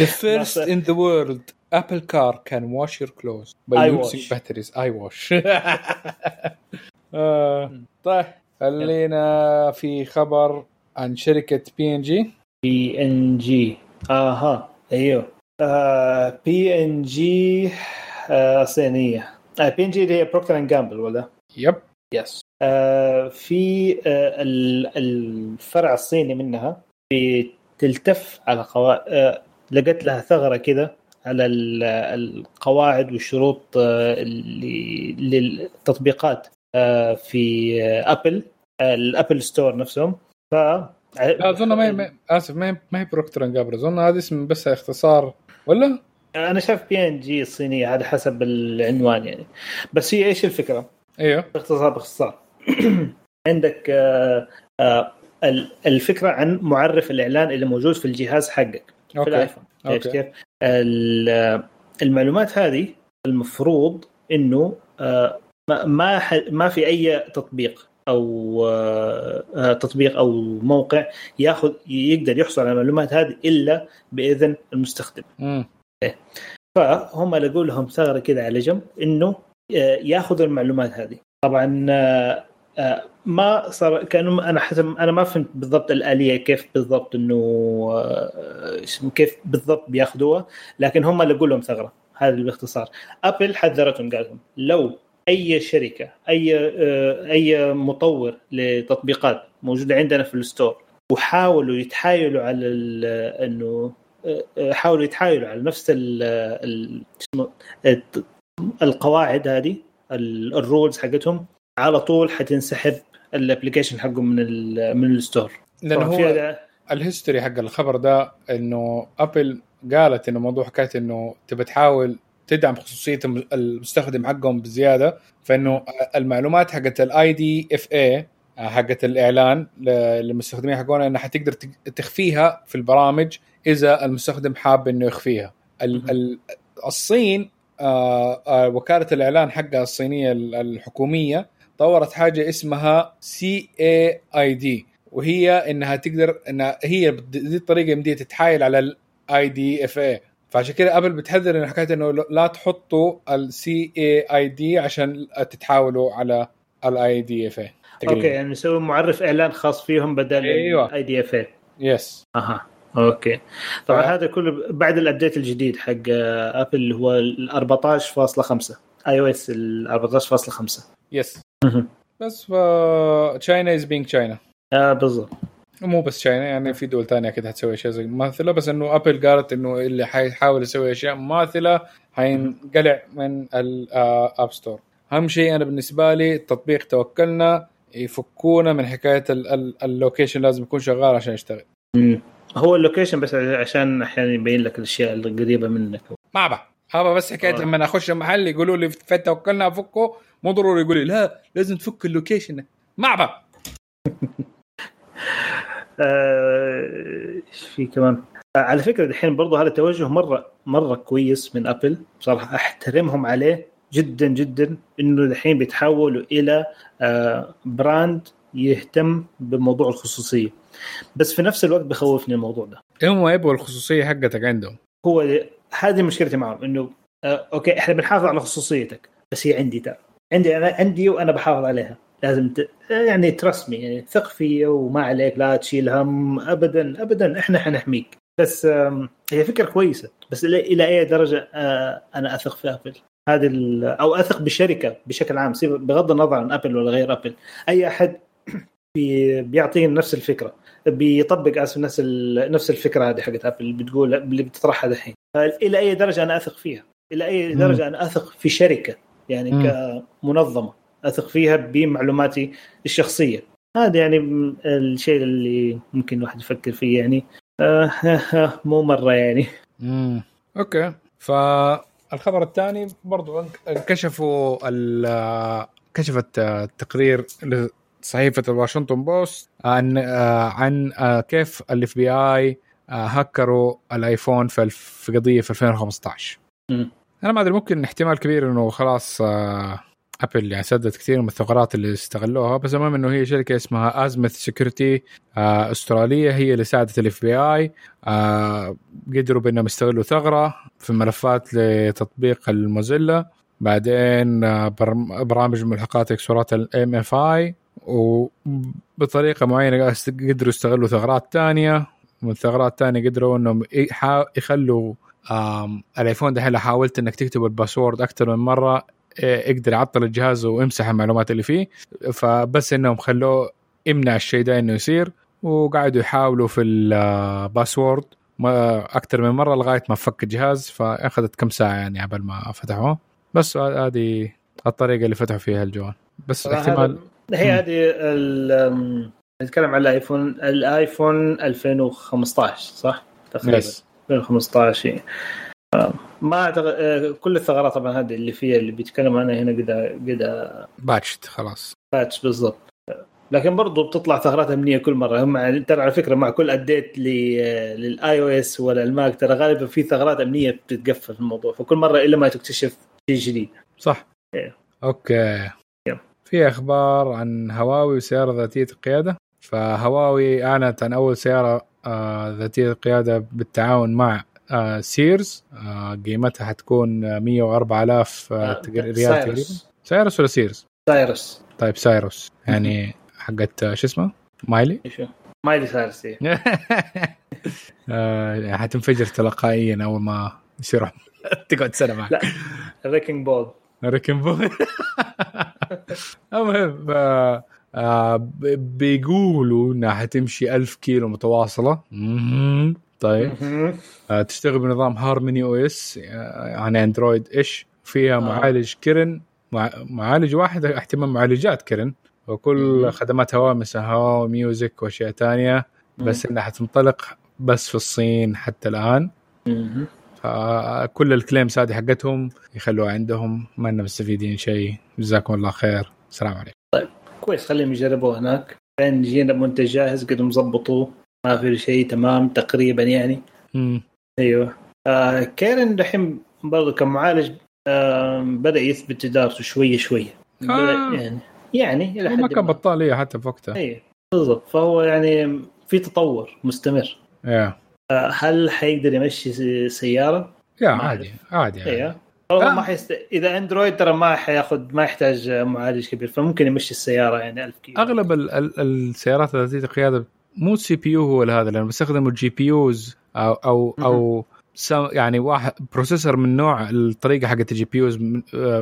S3: The first in the world Apple car can wash your clothes by
S2: I
S3: using
S2: wash.
S3: batteries. I wash. آه، طيب خلينا في خبر عن شركة بي ان جي
S2: بي ان جي آها أيوه. بي ان جي صينية. بي ان جي اللي هي Procter and Gamble ولا؟
S3: yep
S2: yes آه في آه ال- الفرع الصيني منها بتلتف على قواعد آه لقيت لها ثغرة كذا على ال- القواعد والشروط آه اللي للتطبيقات. آه في آه ابل آه ال Apple Store نفسهم ف
S3: لا أظن ما هي ما- آسف ما هي ما هي Procter and Gamble أظن هذا اسم بس اختصار ولا؟
S2: أنا شايف بي ان جي الصينيه هذا حسب العنوان يعني بس هي إيش الفكرة؟
S3: إيوه
S2: باختصار باختصار عندك آه، آه، ال- الفكرة عن معرف الإعلان اللي موجود في الجهاز حقك في
S3: okay
S2: الآيفون عرفت
S3: okay.
S2: كيف؟ ال- المعلومات هذه المفروض إنه آه، ما ما ما في أي تطبيق أو آه، آه، تطبيق أو موقع ياخذ يقدر يحصل على المعلومات هذه إلا بإذن المستخدم. فهم لقوا لهم ثغرة كذا على جنب إنه آه، ياخذوا المعلومات هذه. طبعا ما صار كانوا أنا حسب أنا ما فهمت بالضبط الآلية كيف بالضبط إنه كيف بالضبط بياخذوها لكن هم لقوا لهم ثغرة. هذا باختصار. أبل حذرتهم قال لهم لو أي شركة أي آه، أي مطور لتطبيقات موجودة عندنا في الستور وحاولوا يتحايلوا على إنه آه، حاولوا يتحايلوا على نفس ال القواعد هذه ال- ال rules حقتهم على طول حتنسحب ال application حقهم من من
S3: ال
S2: store. لأنه
S3: هو
S2: ال
S3: history حق الخبر ده إنه أبل قالت إنه موضوع حكاية إنه تبى تحاول تدعم خصوصية الم- المستخدم حقهم بزيادة فإنه المعلومات حقت ال IDFA حقت الإعلان للمستخدمين حقونا إنها حتقدر تق- تخفيها في البرامج إذا المستخدم حاب إنه يخفيها. ال- ال- الصين آه، آه، وكالة الإعلان حقها الصينية ال- الحكومية طورت حاجة اسمها CAID وهي إنها تقدر إنها هي دي الطريقة يمديها تتحايل على ال IDFA فعشان كده ابل بتحذر انه حكاية إنه لا تحطوا ال CAID عشان تتحاولوا على ال IDFA
S2: okay يعني نسوي معرف إعلان خاص فيهم بدل
S3: أيوة.
S2: IDFA
S3: yes
S2: أها. okay. طبعا
S3: ف-
S2: هذا كله بعد ال update الجديد حق آه، ابل اللي هو ال 14.5 iOS ال 14.5
S3: yes بس ف China is being China
S2: آه بالضبط.
S3: مو بس China يعني في دول تانية أكيد حتسوي أشياء زي مماثلة بس إنه ابل قالت إنه اللي حيحاول يسوي أشياء مماثلة حينقلع من ال App Store أهم شيء أنا بالنسبة لي التطبيق توكلنا يفكونا من حكاية ال- ال- ال location لازم يكون شغال عشان يشتغل.
S2: هو ال location بس عشان أحيانا يبين لك الأشياء القريبه منك.
S3: ما أبى أبى بس حكاية
S2: آه.
S3: لما أخش المحل يقولوا لي توكلنا أفكه مو ضروري يقول لي لا لازم تفك ال location. ما أبى.
S2: آه، إيش في كمان؟ آه، على فكرة دحين برضو هذا التوجه مره مرة كويس من أبل. بصراحه أحترمهم عليه جدا جدا إنه دحين بيتحولوا إلى آه، brand يهتم بموضوع الخصوصية. بس في نفس الوقت بخوفني الموضوع ده.
S3: هم يبغوا الخصوصية حقتك عندهم.
S2: هو هذه مشكلتي معهم إنه آه، okay إحنا بنحافظ على خصوصيتك بس هي عندي ترى عندي أنا عندي وأنا بحافظ عليها. لازم ت... يعني trust me يعني ثق فيا وما عليك لا تشيل هم ابدا ابدا إحنا حنحميك. بس هي فكرة كويسة. بس إلى أي درجة آه، أنا أثق في ابل هذه ال- أو أثق بالشركة بشكل عام بغض النظر عن ابل ولا غير ابل أي أحد بي- بيعطيني نفس الفكرة بيطبق اسف نفس ال- نفس الفكرة هذه حقت ابل اللي بتقول اللي بتطرحها دحين. إلى أي درجة أنا أثق فيها؟ إلى
S3: أي.
S2: درجة أنا أثق في شركة؟ يعني. كمنظمة. أثق فيها بمعلوماتي الشخصية. هذا يعني الشيء اللي ممكن الواحد يفكر فيه يعني. آه مو مرة يعني.
S3: امم okay. فالخبر الثاني برضو ال- كشفت آه، تقرير لصحيفة الواشنطن بوست عن آه، عن آه، كيف ال FBI هكروا الآيفون في الف- في قضية في 2015
S2: مم.
S3: أنا ما أدري ممكن احتمال كبير إنه خلاص ابل يعني سدت كثير من الثغرات اللي استغلوها بس المهم إنه هي شركة اسمها Azimuth Security أسترالية هي اللي ساعدت ال FBI قدروا بإنهم يستغلوا ثغرة في ملفات لتطبيق الموزيلا. بعدين آه، برامج ملحقات إكسسوارات ال MFi وبطريقة معينة قدروا يستغلوا ثغرات ثانية ومن ثغرات ثانية قدروا إنهم يخلوا الآيفون دحين حاولت إنك تكتب ال password أكثر من مرة يقدر يعطل الجهاز ويمسح المعلومات اللي فيه. فبس إنهم خلوه يمنع الشيء ده إنه يصير وقعدوا يحاولوا في ال password ما أكثر من مرة لغاية ما فك الجهاز. فأخذت كم ساعة يعني قبل ما فتحوه. بس هذه الطريقة اللي فتحوا فيها الجوال. بس احتمال
S2: هي. هذه نتكلم عن الآيفون الآيفون 2015 صح؟ تقريبا.
S3: yes
S2: 2015 آه، ما أعتقد آه، كل الثغرات طبعا هذه اللي فيها اللي بيتكلموا عنها هنا قد قد
S3: patched خلاص.
S2: patched بالضبط. لكن برضو بتطلع ثغرات أمنية كل مرة. هم ترى على فكرة مع كل update لل iOS ولا الماك ترى غالبا في ثغرات أمنية بتتقفل في الموضوع. فكل مرة إلا ما تكتشف شيء جديد.
S3: صح.
S2: إيه.
S3: okay.
S2: yep.
S3: في أخبار عن هواوي وسيارة ذاتية القيادة؟ فهواوي أعلنت عن أول سيارة آه ذاتية القيادة بالتعاون مع سيرز آه قيمتها حتكون آه 104000 آه ريال تقريبا
S2: سايرس
S3: سايرس ولا سيرز؟
S2: سايرس
S3: طيب سايروس يعني حقت آه، شو اسمه؟ مايلي؟
S2: مايلي سايرس إيه.
S3: آه، حتنفجر تلقائيا أول ما يصير تقعد سنة معك
S2: لا. wrecking ball
S3: wrecking ball المهم آه، آه، بيقولوا إنها حتمشي ألف كيلو متواصلة. طيب. آه، تشتغل بنظام Harmony OS يعني اندرويد إيش فيها؟
S2: آه.
S3: معالج Kirin. مع- معالج واحد احتمال معالجات Kirin. وكل
S2: مهم.
S3: خدمات هواوي مثل هواوي Music وأشياء تانية. بس إنها حتنطلق بس في الصين حتى الآن.
S2: مهم.
S3: فكل ال claims هذه حقتهم يخلوها عندهم. ما لنا مستفيدين شيء. جزاكم الله خير. السلام عليكم.
S2: كويس. خليهم يجربوه هناك. بعدين يجينا منتج جاهز قد مظبطوه. ما في شيء تمام تقريبا يعني
S3: مم.
S2: أيوه آه كيرن دحين برضه كمعالج آه بدأ يثبت جدارته شوية شوية
S3: آه.
S2: يعني يعني إلى
S3: هو ما
S2: حد
S3: كان بطال إيه حتى في وقتها
S2: اي بالضبط فهو يعني في تطور مستمر
S3: يا
S2: آه هل حيقدر يمشي سيارة؟
S3: يا
S2: ما
S3: عادي عادي يعني.
S2: أيوه والله
S3: آه.
S2: ما حيست... إذا أندرويد ترى ما حياخذ ما يحتاج معالج كبير فممكن يمشي السيارة يعني 1000 كيلو
S3: أغلب ال ال السيارات ذاتيه القياده مو CPU هو هذا لأنه بيستخدموا ال GPUs أو أو أو يعني واحد processor من نوع الطريقة حقت ال GPUs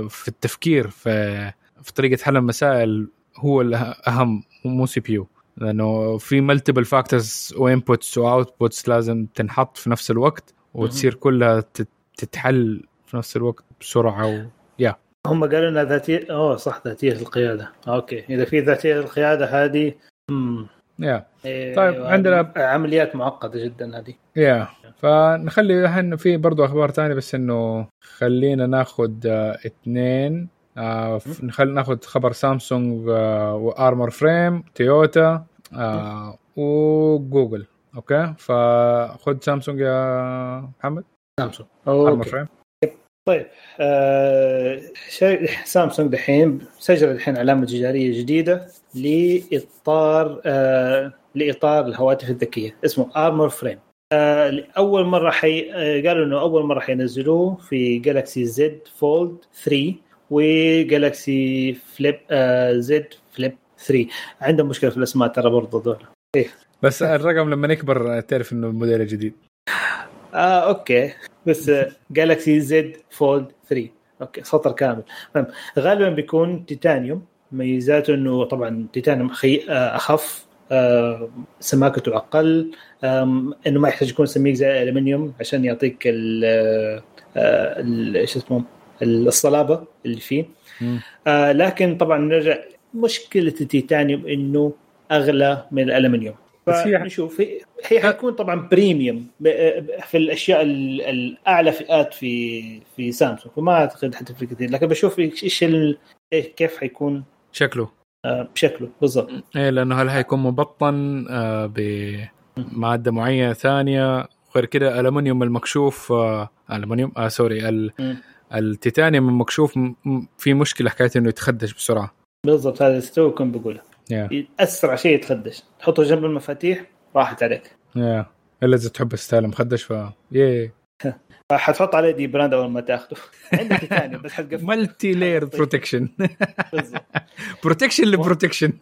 S3: في التفكير في في طريقة حل المسائل هو الأهم مو CPU. لأنه في multiple factors و inputs و outputs لازم تنحط في نفس الوقت وتصير كلها تت- تتحل في نفس الوقت بسرعة و...
S2: هم قالوا انها ذاتيه أوه صح ذاتية القيادة. okay إذا في ذاتية القيادة هذه
S3: يا
S2: إيه،
S3: طيب، عندنا-
S2: عمليات معقدة جدا هذه.
S3: يا فنخلي الحين في برضو أخبار تانية بس إنه خلينا ناخذ آه اثنين. آه نخل ناخذ خبر سامسونج آه و Armor Frame تويوتا آه وجوجل okay؟ فخذ سامسونج يا محمد.
S2: سامسونج.
S3: Armor
S2: okay
S3: Frame
S2: آه. سامسونج دحين سجل الحين علامة تجارية جديدة لإطار آه لإطار الهواتف الذكية اسمه Armor Frame آه اول مرة حي... آه قالوا إنه أول مرة حينزلوه في Galaxy Z Fold 3 و Galaxy Flip آه Z Flip 3 عندهم مشكلة في الأسماء ترى برضه دول
S3: بس الرقم لما يكبر تعرف إنه الموديل الجديد
S2: آه okay. بس Galaxy Z Fold 3 okay سطر كامل. غالبا بيكون تيتانيوم ميزاته إنه طبعا تيتانيوم خي... آه، أخف آه، سماكته أقل. إنه ما يحتاج يكون سميك زي الالمنيوم عشان يعطيك ال آه، ال- إيش اسمه؟ الصلابة اللي فيه. آه لكن طبعا نرجع. مشكلة التيتانيوم إنه أغلى من
S3: الألمنيوم.
S2: فنشوف هي هي حيكون طبعا premium في الأشياء ال- الأعلى فئات في في سامسونج فما أعتقد حتفرق كثير لكن بشوف إيش كيف حيكون؟
S3: شكله.
S2: آه، بشكله بالضبط.
S3: إيه لأنه هل حيكون مبطن آه بماده معينة ثانية؟ غير كده الومنيوم المكشوف آه الومنيوم آه sorry ال-. التيتانيوم المكشوف في مشكلة حكاية إنه يتخدش بسرعة.
S2: بالضبط هذا تو كنت بقوله
S3: يا
S2: اسرع شيء يتخدش. تحطه جنب المفاتيح راحت عليك.
S3: يا إلا إذا تحب ستايل مخدش ف yeah
S2: حتحط عليه dbrand أول ما تاخذه عندك تيتانيوم بس حتقفل.
S3: multi-layer protection
S2: protection
S3: ل protection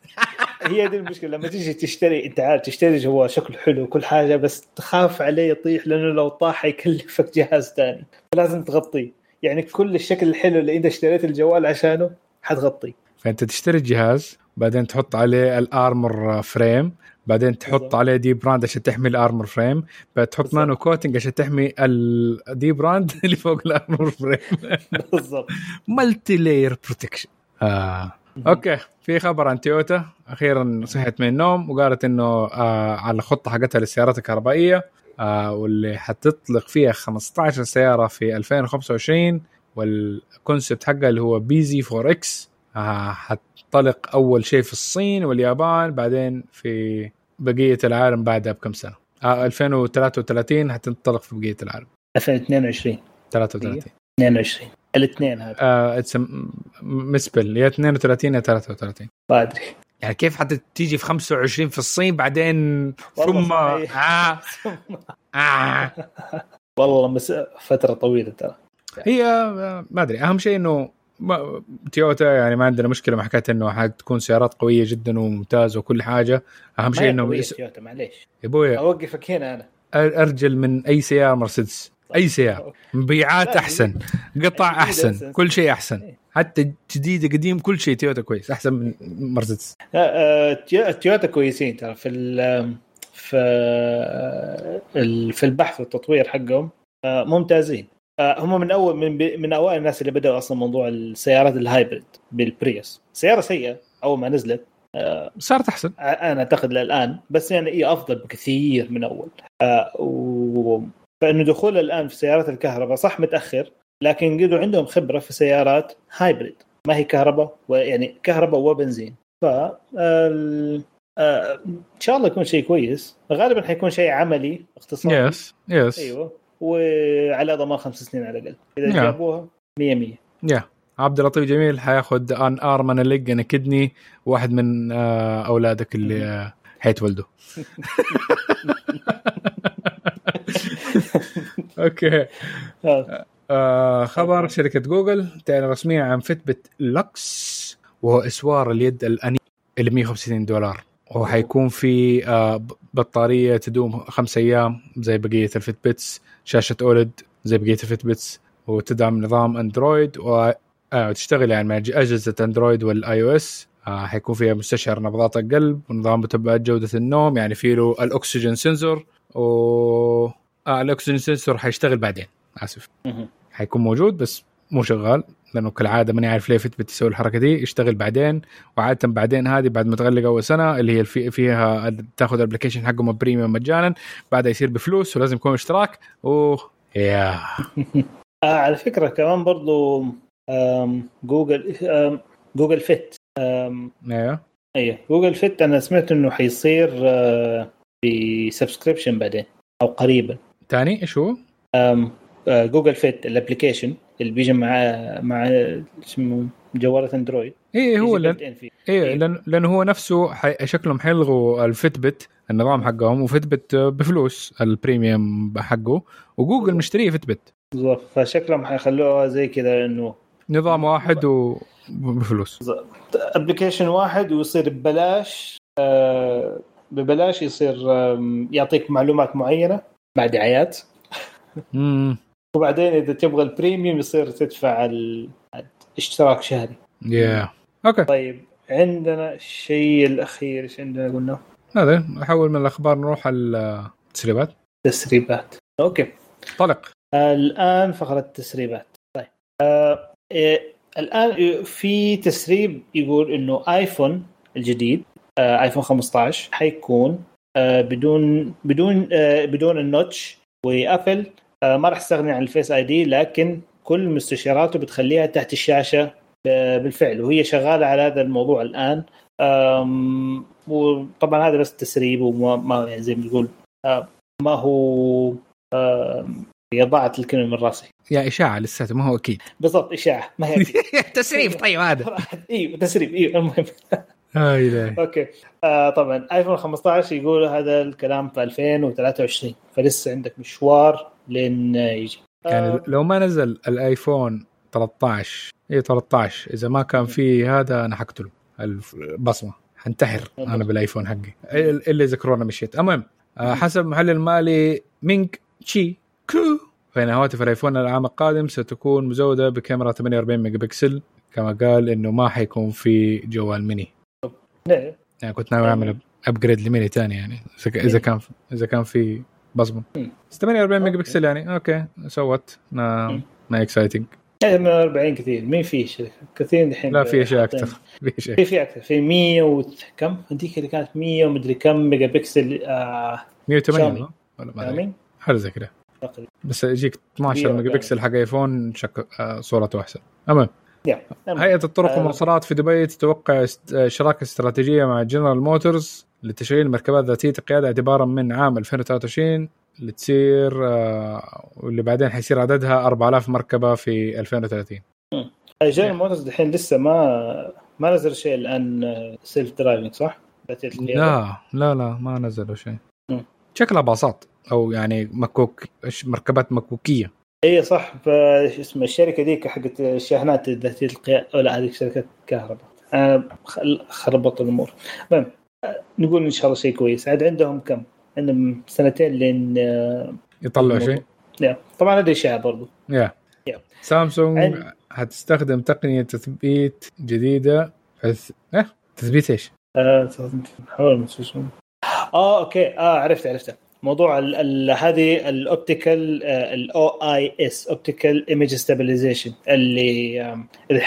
S2: هي دي المشكلة. لما تيجي تشتري أنت عارف تشتري جوال شكله حلو وكل حاجة بس تخاف عليه يطيح لأنه لو طاح حيكلفك جهاز ثاني. فلازم تغطيه. يعني كل الشكل الحلو اللي أنت اشتريت الجوال عشانه حتغطيه.
S3: فأنت تشتري الجهاز بعدين تحط عليه ال armor frame بعدين تحط
S2: بالضبط.
S3: عليه dbrand عشان تحمي ال armor frame بعد تحط. nano coating عشان تحمي ال dbrand اللي فوق ال armor
S2: frame
S3: بالضبط. multi-layer protection آه. okay. في خبر عن تويوتا أخيرا صحت من النوم وقالت إنه آه على الخطة حقتها للسيارات الكهربائية آه واللي حتطلق فيها 15 سيارة في 2025 وال concept حقها اللي هو bZ 4 X آه حتنطلق أول شيء في الصين واليابان بعدين في بقية العالم بعدها بكم سنة؟ آه 2033 حتنطلق في بقية العالم.
S2: 2022
S3: 33
S2: 22 الاثنين هذا.
S3: آه possible يا 32 يا 33
S2: ما أدري.
S3: يعني كيف حتى تيجي في 25 في الصين بعدين ثم. آه آه.
S2: والله مس... فترة طويلة ترى.
S3: هي آه، ما أدري. أهم شيء إنه تويوتا يعني ما عندنا مشكلة مع حكاية إنه حتكون سيارات قوية جدا وممتازة وكل حاجة.
S2: أهم
S3: شيء
S2: إنه
S3: يس-
S2: تويوتا معليش.
S3: يا أبوي
S2: أوقفك هنا أنا.
S3: أرجل من أي سيارة مرسيدس. أي سيارة. مبيعات أحسن. قطع
S2: أحسن.
S3: كل شيء أحسن. حتى جديد قديم كل شيء تويوتا كويس. أحسن من مرسيدس.
S2: لا، آه، تويوتا كويسين ترى في في ال- في البحث والتطوير حقهم. آه، ممتازين. آه، هم من اول من من أوائل الناس اللي بدأوا أصلا موضوع السيارات ال hybrid بال Prius سيارة سيئة أول ما نزلت.
S3: صارت أحسن.
S2: أنا أعتقد للآن. بس يعني هي أفضل بكثير من أول. آه و... فإنه دخول الآن في سيارات الكهرباء صح متأخر لكن قدروا عندهم خبرة في سيارات hybrid ما هي كهرباء ويعني كهرباء وبنزين. ف آه، إن شاء الله يكون شيء كويس. غالبا حيكون شيء عملي اقتصادي
S3: yes yes
S2: أيوه. وعلى ضمان خمس سنين على الأقل. إذا
S3: Yeah.
S2: جابوها 100 100
S3: yeah عبد اللطيف جميل حياخذ an arm and a leg and a kidney واحد من آه، أولادك اللي آه، حيتولدوا okay. آه. خبر شركة جوجل تعلن رسميا عن Fitbit Luxe وهو إسوار اليد الاني اللي 150 دولار. وحيكون في آه بطارية تدوم خمس أيام زي بقية ال Fitbits شاشة OLED زي بقية ال Fitbits وتدعم نظام أندرويد آه وتشتغل يعني مع أجهزة أندرويد وال iOS. آه حيكون فيها مستشعر نبضات القلب ونظام متابعه جودة النوم يعني في له الأكسجين sensor و الأكسجين sensor حيشتغل بعدين
S2: آسف.
S3: حيكون موجود بس مو شغال. لأنه كالعاده ماني عارف ليه Fitbit تسوي الحركة دي يشتغل بعدين وعادة بعدين هذه بعد ما تغلق أول سنة اللي هي الفي فيها تاخذ ال application حقهم premium مجانا بعدها يصير بفلوس ولازم يكون اشتراك. و yeah
S2: آه على فكرة كمان برضو جوجل Google Fit
S3: أيوه.
S2: أيوه Google Fit أنا سمعت إنه حيصير آه، ب subscription بعدين أو قريبا.
S3: ثاني إيش هو؟
S2: آه، Google Fit ال application اللي بيجي مع مع اسمه جوالات اندرويد
S3: إيه هو
S2: يجي لأن.
S3: إيه
S2: إيه.
S3: لأن لأنه هو نفسه حي... شكلهم حيلغوا ال Fitbit النظام حقهم و Fitbit بفلوس ال premium حقه وجوجل مشتريه Fitbit
S2: بالضبط. فشكلهم حيخلوها زي كذا إنه
S3: نظام واحد وبفلوس
S2: application واحد ويصير ببلاش آه، ببلاش يصير يعطيك معلومات معينة مع دعايات وبعدين إذا تبغى ال premium يصير تدفع ال- اشتراك شهري.
S3: yeah okay
S2: طيب عندنا الشيء الأخير إيش عندنا قلنا؟
S3: هذا نحول من الأخبار نروح على التسريبات.
S2: تسريبات. okay.
S3: طلق.
S2: الآن فقرة التسريبات. طيب. آه إيه الآن في تسريب يقول إنه آيفون الجديد آه آيفون 15 حيكون آه بدون بدون آه بدون ال notch وآبل ما راح تستغني عن ال Face ID لكن كل مستشعراته بتخليها تحت الشاشة آه، بالفعل وهي شغالة على هذا الموضوع الآن. وطبعا هذا بس تسريب وما ما يعني زي ما تقول آه، ما هو هي ضاعت الكلمة من راسي.
S3: yeah إشاعة لساته ما هو أكيد.
S2: بالضبط إشاعة ما هي
S3: تسريب طيب هذا.
S2: إيوه تسريب إيوه المهم. okay. آه طبعا آيفون 15 يقول هذا الكلام في 2023 فلسه عندك مشوار. لين يجي.
S3: يعني
S2: آه.
S3: لو ما نزل الايفون 13 اي 13 إذا ما كان فيه هذا أنا حقتله. البصمة. حنتحر أنا بالآيفون حقي. إلا إذا كورونا مشيت. المهم آه، حسب محلل أبل مينج تشي كو. فإن هواتف الآيفون العام القادم ستكون مزودة بكاميرا 48 ميجا بكسل كما قال إنه ما حيكون في جوال ميني.
S2: نعم.
S3: يعني كنت ناوي أعمل upgrade لميني ثاني يعني. إذا كان إذا كان في بصمة.
S2: مم.
S3: 48 ميجا
S2: أوكي.
S3: بكسل يعني. أوكي. سو it
S2: ما.
S3: ما exciting
S2: يعني من 40 كثير. مين في كثير دحين
S3: لا في اشياء أكثر. في اشياء
S2: في في أكثر. في 100 وكم هذيك اللي كانت 100 ومدري كم ميجا بكسل آه
S3: 108
S2: شاومي.
S3: ولا ما؟ حاجة زي كذا.
S2: تقريبا.
S3: بس يجيك 12
S2: كبيرة
S3: ميجا. بكسل حق ايفون شك... آه صورته احسن المهم. هيئة الطرق
S2: آه.
S3: والمواصلات في دبي تتوقع است- شراكة استراتيجية مع جنرال موتورز لتشغيل مركبات ذاتيه القياده اعتبارا من عام 2023 اللي تصير آه، واللي بعدين حيصير عددها 4000 مركبة في 2030
S2: جنرال موتورز الحين لسه ما ما نزل شيء الآن self driving صح؟ ذاتية القيادة.
S3: لا لا لا ما نزلوا شيء. شكلها باصات أو يعني مكوك مركبات مكوكية
S2: إي صح اسمه الشركة ذيك حقت الشاحنات ذاتيه القياده لا هذيك شركة كهرباء آه، خربطوا الأمور المهم آه، نقول إن شاء الله شيء كويس. عاد عندهم كم؟ عندهم سنتين لين آه،
S3: يطلعوا شيء؟
S2: طبعا هذه اشاعه برضو.
S3: yeah.
S2: yeah.
S3: سامسونج
S2: عند-
S3: هتستخدم تقنية تثبيت جديدة فث... آه تثبيت إيش؟
S2: آه،. آه أوكي. آه عرفت عرفت موضوع هذه ال optical ال OIS optical image stabilization اللي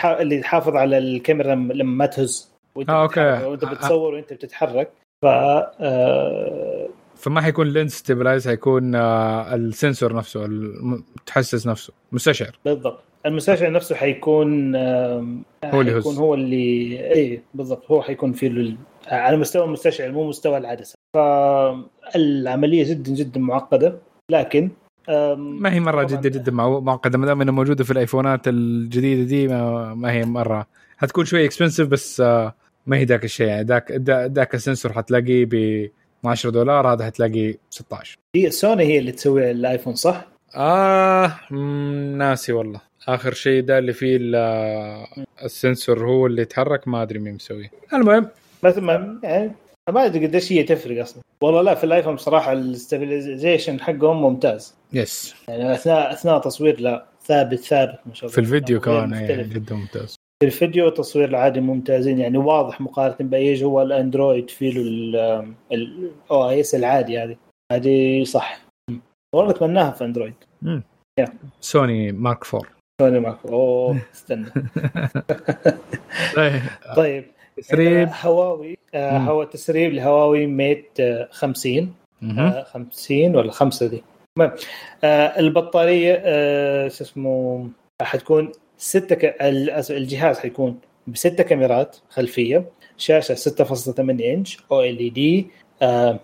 S2: اللي يحافظ على الكاميرا لما ما تهز. وانت
S3: آه،.
S2: بتتحرك- وانت
S3: آه، آه.
S2: بتصور وانت بتتحرك ف آه،
S3: فما حيكون lens stabilize حيكون آه ال sensor نفسه المتحسس نفسه مستشعر
S2: بالضبط المستشعر نفسه حيكون
S3: هو اللي
S2: حيكون. هو اللي اي بالضبط هو حيكون في ال- على مستوى المستشعر مو مستوى العدسة فالعمليه جدا جدا معقدة لكن
S3: ما هي
S2: مرة.
S3: جدا جدا مع- معقدة ما دام إنها موجودة في الآيفونات الجديدة دي ما, ما هي مرة حتكون شوي expensive بس آه ما هي ذاك الشيء يعني ذاك ذاك ال sensor حتلاقيه ب 10 دولار هذا حتلاقيه 16
S2: هي سوني هي اللي تسوي الايفون صح؟
S3: آه ناسي والله. آخر شيء ده اللي فيه ال- ال sensor هو اللي يتحرك ما أدري مين مسويه. المهم.
S2: بس ما يعني ما أدري قديش هي تفرق أصلا. والله لا في الآيفون بصراحة ال stabilization حقهم ممتاز.
S3: yes
S2: يعني اثناء أثناء تصوير لا ثابت ثابت ما شاء الله.
S3: في الفيديو كمان يعني. جدا ممتاز.
S2: الفيديو والتصوير العادي ممتازين يعني واضح مقارنة بأي جوال الاندرويد في له ال OIS العادي هذه. هذه صح. والله أتمناها في أندرويد.
S3: سوني مارك 4
S2: سوني معك أوه استنى. طيب.
S3: تسريب.
S2: هواوي. آه. هو تسريب لهواوي ميت آه 50
S3: مهم.
S2: آه 50 ولا خمسة دي. المهم آه البطارية آه شو اسمه حتكون ستة ك... الجهاز حيكون بستة كاميرات خلفية شاشة 6.8 inch OLED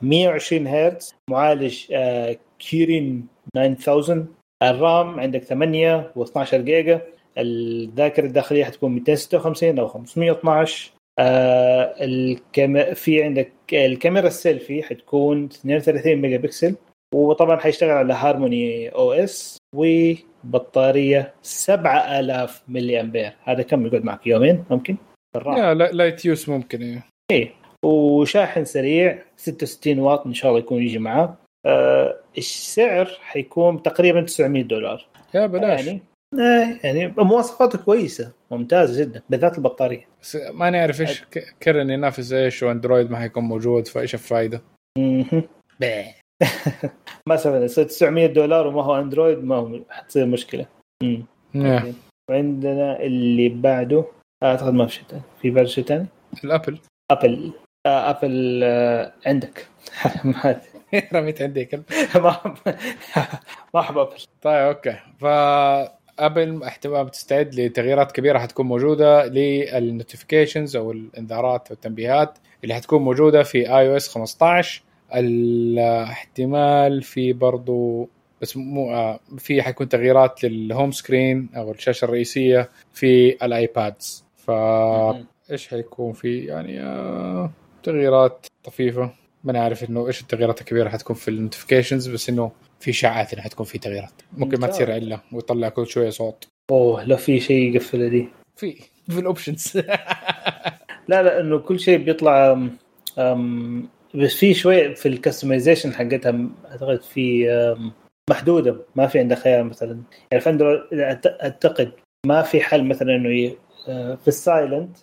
S2: 120 هرتز معالج آه كيرين 9000 الرام عندك 8 و12 جيجا الذاكرة الداخلية حتكون 256 أو 512 آه الكام... في عندك الكاميرا السيلفي حتكون 32 ميجا بكسل وطبعا حيشتغل على هارموني OS وبطاريه 7000 ملي امبير هذا كم يقعد معك؟ يومين؟ ممكن؟ بالراحة.
S3: يا لا- light use ممكن إيه.
S2: وشاحن سريع 66 واط إن شاء الله يكون يجي معاه. آه السعر حيكون تقريبا 900 دولار.
S3: يا بلاش.
S2: يعني آه يعني مواصفاته كويسة ممتازة جدا بالذات البطارية.
S3: بس ما نعرف إيش ك- كيرن ينافس إيش واندرويد ما حيكون موجود فإيش الفائده.
S2: مثلا يصير 900 دولار وما هو أندرويد ما هو حتصير مشكلة. مم.
S3: yeah.
S2: okay. وعندنا اللي بعده أعتقد ما في شيء ثاني في بعد شيء ثاني
S3: الأبل.
S2: أبل. آه أبل آه عندك.
S3: رميت عندي كلب.
S2: ما ما أحب أبل.
S3: طيب okay. فابل احتمال بتستعد لتغييرات كبيرة حتكون موجودة لل notifications أو الإنذارات والتنبيهات اللي حتكون موجودة في iOS 15 الاحتمال في برضو بس مو آه، في حيكون تغييرات لل home screen أو الشاشة الرئيسية في ال iPads. ف إيش حيكون في؟ يعني آه تغييرات طفيفة. ما نعرف إنه إيش التغييرات الكبيرة حتكون في ال notifications بس إنه في اشاعات إنها حتكون في تغييرات. ممكن ما. تصير إلا ويطلع كل شوية صوت.
S2: أوه لو في شيء يقفل دي
S3: في في ال options
S2: لا لا إنه كل شيء بيطلع أم بس في شوية في ال customization حقتها أعتقد في محدودة. ما في عندها خيار مثلا. يعني في اندرويد أعتقد ما في حل مثلا إنه آه، في ال silent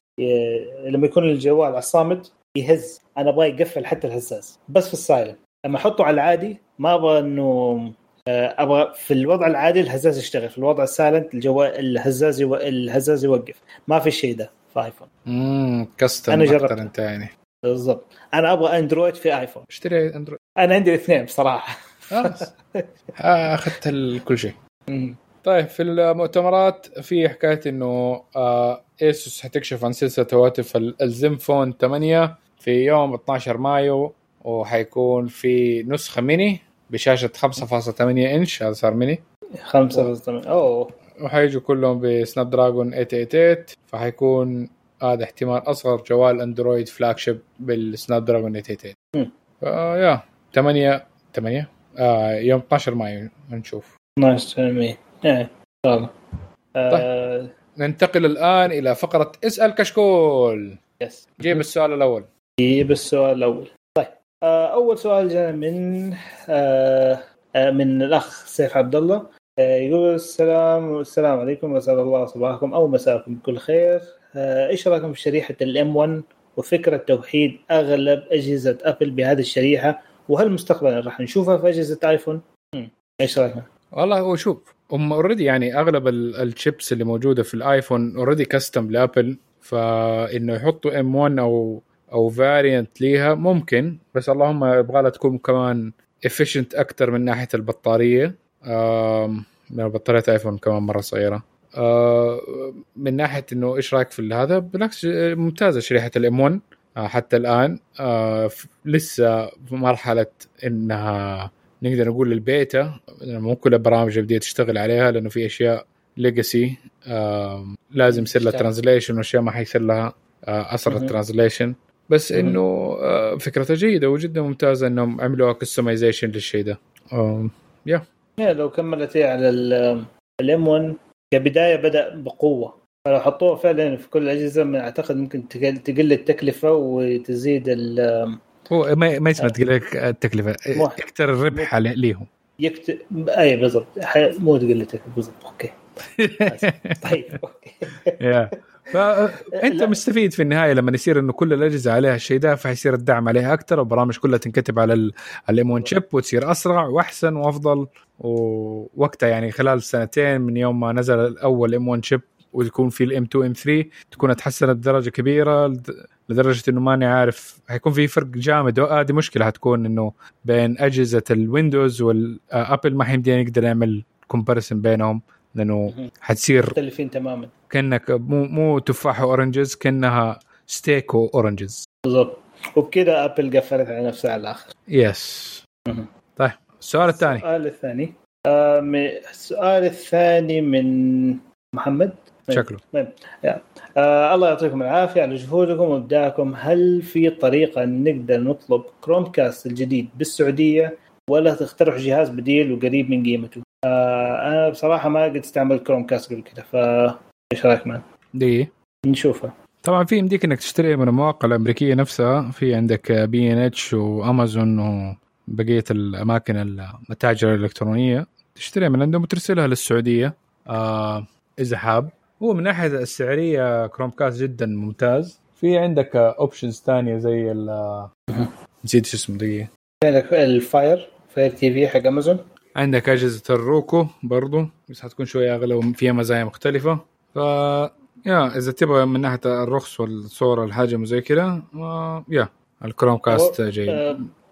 S2: لما يكون الجوال على الصامت يهز. أنا أبغى يقفل حتى الهزاز بس في ال silent لما أحطه على العادي ما أبغى إنه آه، أبغى في الوضع العادي الهزاز يشتغل في الوضع ال silent الجوال الهزاز يو... الهزاز يوقف. ما في شيء ده في آيفون
S3: امم custom
S2: أنا
S3: أكثر
S2: جربت.
S3: أنت يعني.
S2: بالضبط. أنا أبغى أندرويد في آيفون.
S3: اشتري أندرويد.
S2: أنا عندي الاثنين بصراحة.
S3: خلاص آه، أخذت ال- كل شيء. طيب في المؤتمرات في حكاية إنه آه أيسوس حتكشف عن سلسلة هواتف الزن فون 8 في يوم 12 مايو وحيكون في نسخة ميني بشاشة 5.8 إنش هذا صار ميني.
S2: 5 أوه.
S3: وحيجوا كلهم بسناب دراجون 888 فحيكون هذا احتمال أصغر جوال أندرويد flagship بالسناب دراجون 888 ف yeah 8 8 آه يوم 12 مايو نشوف.
S2: 12 مايو إيه طيب.
S3: آه ننتقل الآن إلى فقرة اسأل كشكول.
S2: yes.
S3: جيب السؤال الأول.
S2: جيب السؤال الأول. طيب. آه أول سؤال جاء من آه من الأخ سيف عبد الله. يقول السلام السلام عليكم. واسال الله صباحكم أو مساءكم. بكل خير. إيش رأيكم في شريحة ال M1 وفكرة توحيد أغلب أجهزة أبل بهذه الشريحة وهل مستقبلا راح نشوفها في أجهزة آيفون؟ إيش رايك؟
S3: والله هو شوف هم already يعني أغلب الشيبس اللي موجودة في الآيفون already custom لأبل فإنه يحطوا M1 أو أو variant ليها ممكن بس اللهم يبغى لها تكون كمان efficient أكثر من ناحية البطارية بطارية آيفون كمان مرة صغيرة من ناحية إنه إيش رأيك في هذا؟ بالعكس ممتازة شريحة ال M1 حتى الآن لسه في مرحلة إنها نقدر نقول البيتا مو كل البرامج بديت تشتغل عليها لأنه في أشياء legacy لازم يصير لها translation وأشياء ما حيصير لها اسرع ال translation بس إنه فكرتها جيدة وجدا ممتازة إنهم عملوها customization للشيء ده. yeah
S2: yeah لو كملت على ال M1 كبداية بدأ بقوة. فلو حطوها فعلا في كل الاجهزه ما أعتقد ممكن تقل التكلفة وتزيد ال
S3: هو ما ما يسمى تقل التكلفة. يكتر الربح ليهم.
S2: يكتب أي بالضبط. مو تقل التكلفة بالضبط. okay. طيب okay.
S3: فانت مستفيد في النهاية لما يصير انه كل الأجهزة عليها الشيء ده فيصير الدعم عليها أكثر والبرامج كلها تنكتب على ال M1 chip وتصير أسرع وأحسن وأفضل. ووقتها يعني خلال سنتين من يوم ما نزل الأول M1 chip ويكون في ال M2 M3 تكون اتحسنت بدرجه كبيرة لدرجة إنه ماني عارف حيكون في فرق جامد. هذه آه مشكلة حتكون إنه بين أجهزة الويندوز والابل ما حيمدينا نقدر نعمل comparison بينهم. لأنه حتصير
S2: مختلفين تماما.
S3: كأنك مو مو تفاح و oranges كأنها steak و oranges.
S2: بالضبط. وبكذا ابل قفلت على نفسها على الآخر.
S3: yes طيب السؤال الثاني.
S2: السؤال الثاني. آه السؤال الثاني من محمد.
S3: شكله.
S2: طيب. آه الله يعطيكم العافية على جهودكم وإبداعكم. هل في طريقة نقدر نطلب كروم كاست الجديد بالسعودية ولا تقترح جهاز بديل وقريب من قيمته؟ آه أنا بصراحة ما قد استعملت كروم كاست قبل كذا فا إيش رأيك مان؟
S3: دي؟
S2: نشوفها.
S3: طبعا في يمديك إنك تشتري من المواقع الأمريكية نفسها في عندك بي ان اتش وأمازون وبقية الأماكن المتاجر الإلكترونية. تشتريها من عندهم وترسلها للسعودية آه إذا حاب. هو من ناحية السعرية كروم كاست جدا ممتاز. في عندك options ثانية زي ال نسيت شو اسمه دقيقة.
S2: عندك ال Fire Fire TV حق امازون
S3: عندك أجهزة الروكو برضو بس حتكون شوية أغلى وفيها مزايا مختلفة. ف yeah إذا تبغى من ناحية الرخص والصورة الحجم وزي كذا yeah الكروم كاست جيد.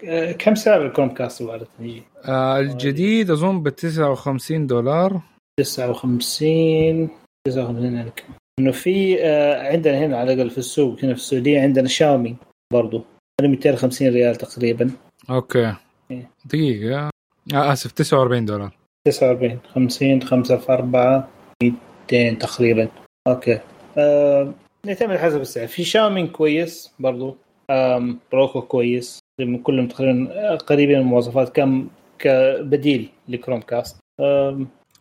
S2: آه كم سعر الكروم كاست يجي؟
S3: آه الجديد أظن ب 59 دولار.
S2: 59 59 عليك إنه في آه عندنا هنا على الأقل في السوق هنا في السعودية عندنا شاومي برضو 250 ريال تقريبا.
S3: okay.
S2: إيه.
S3: آه آسف 49 دولار.
S2: 49 50 5 في 4 200 تقريبا. okay. آه يعتمد حسب السعر. في شاومي كويس برضو. آم روكو كويس. كلهم تقريبا قريبين من المواصفات. كم كبديل لكروم كاست.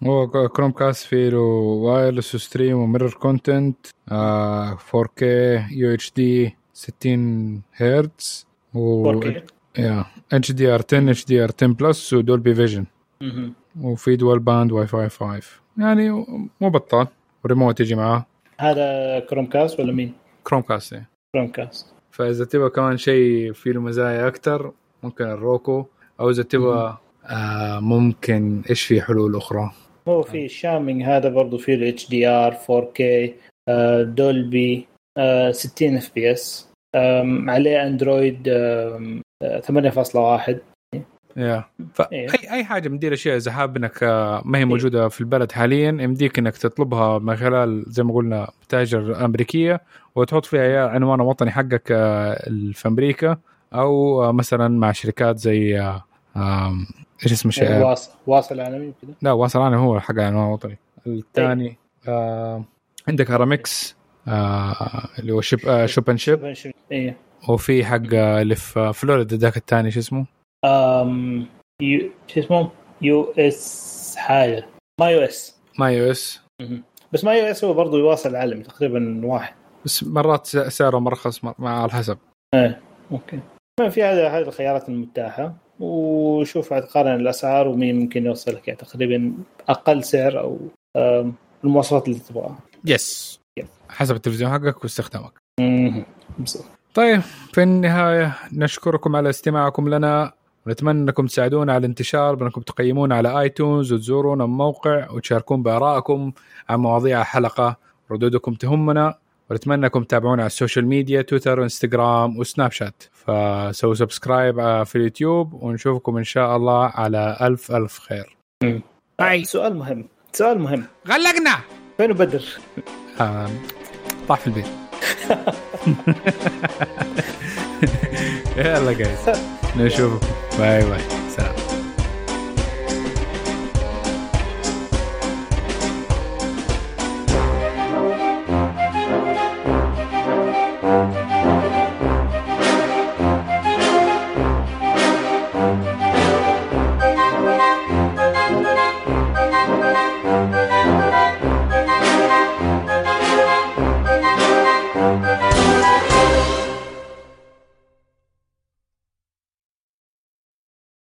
S3: هو كروم كاست فيه له wireless stream و mirror content 4K UHD 60 هرتز و
S2: 4K
S3: يا اتش دي ار 10 اتش دي ار 10 بلس و Dolby Vision وفي dual band Wi-Fi 5 يعني مو بطال. وريموت يجي معاه.
S2: هذا كروم كاست ولا مين؟
S3: كروم كاست يعني.
S2: كروم كاست
S3: فإذا تبغى كمان شيء فيه له مزايا أكثر ممكن الروكو. أو إذا تبغى آه ممكن إيش في حلول أخرى؟
S2: هو في شامينج هذا برضه فيه الاتش دي ار 4K آه دولبي آه 60 اف بي اس عليه اندرويد 8.1
S3: يا.
S2: إيه.
S3: فاي أي حاجة من دي الاشياء اذا حاب انك آه، ما هي موجودة في البلد حاليا يمديك إنك تطلبها من خلال زي ما قلنا متاجر أمريكية وتحط فيها يا عنوان الوطني حقك آه، في أمريكا أو آه، مثلا مع شركات زي إيش اسمه
S2: إيه،
S3: شيء
S2: واصل واصل عالمي كذا
S3: لا واصل أنا هو حق العنوان الوطني الثاني عندك ارامكس اللي هو Ship. Shop and Ship.
S2: إيه.
S3: وفي حق اللي في فلوريدا ذاك الثاني شو اسمه؟
S2: أم يو شو اسمه؟
S3: US حاجة. MyUS.
S2: MyUS. بس MyUS هو برضه يواصل العالمي تقريبا واحد.
S3: بس مرات سعره مرخص مر- مع على حسب
S2: إيه okay. في هذه هذه الخيارات المتاحة. وشوف قارن الأسعار ومين ممكن يوصل لك يعني تقريبا أقل سعر أو المواصفات اللي تبغاها.
S3: yes حسب التلفزيون حقك واستخدامك. طيب في النهاية نشكركم على استماعكم لنا. ونتمنى أنكم تساعدونا على الانتشار بأنكم تقيمونا على iTunes وتزورونا الموقع وتشاركون بآرائكم عن مواضيع الحلقة. ردودكم تهمنا ونتمنى أنكم تتابعونا على ال social media تويتر وانستغرام وسناب شات. فسووا subscribe في اليوتيوب ونشوفكم إن شاء الله على ألف ألف خير.
S2: آه، سؤال مهم سؤال مهم.
S3: غلقنا.
S2: فين بدر؟
S3: آه، طاح في البيت. يلا guys نشوفكم. bye bye سلام.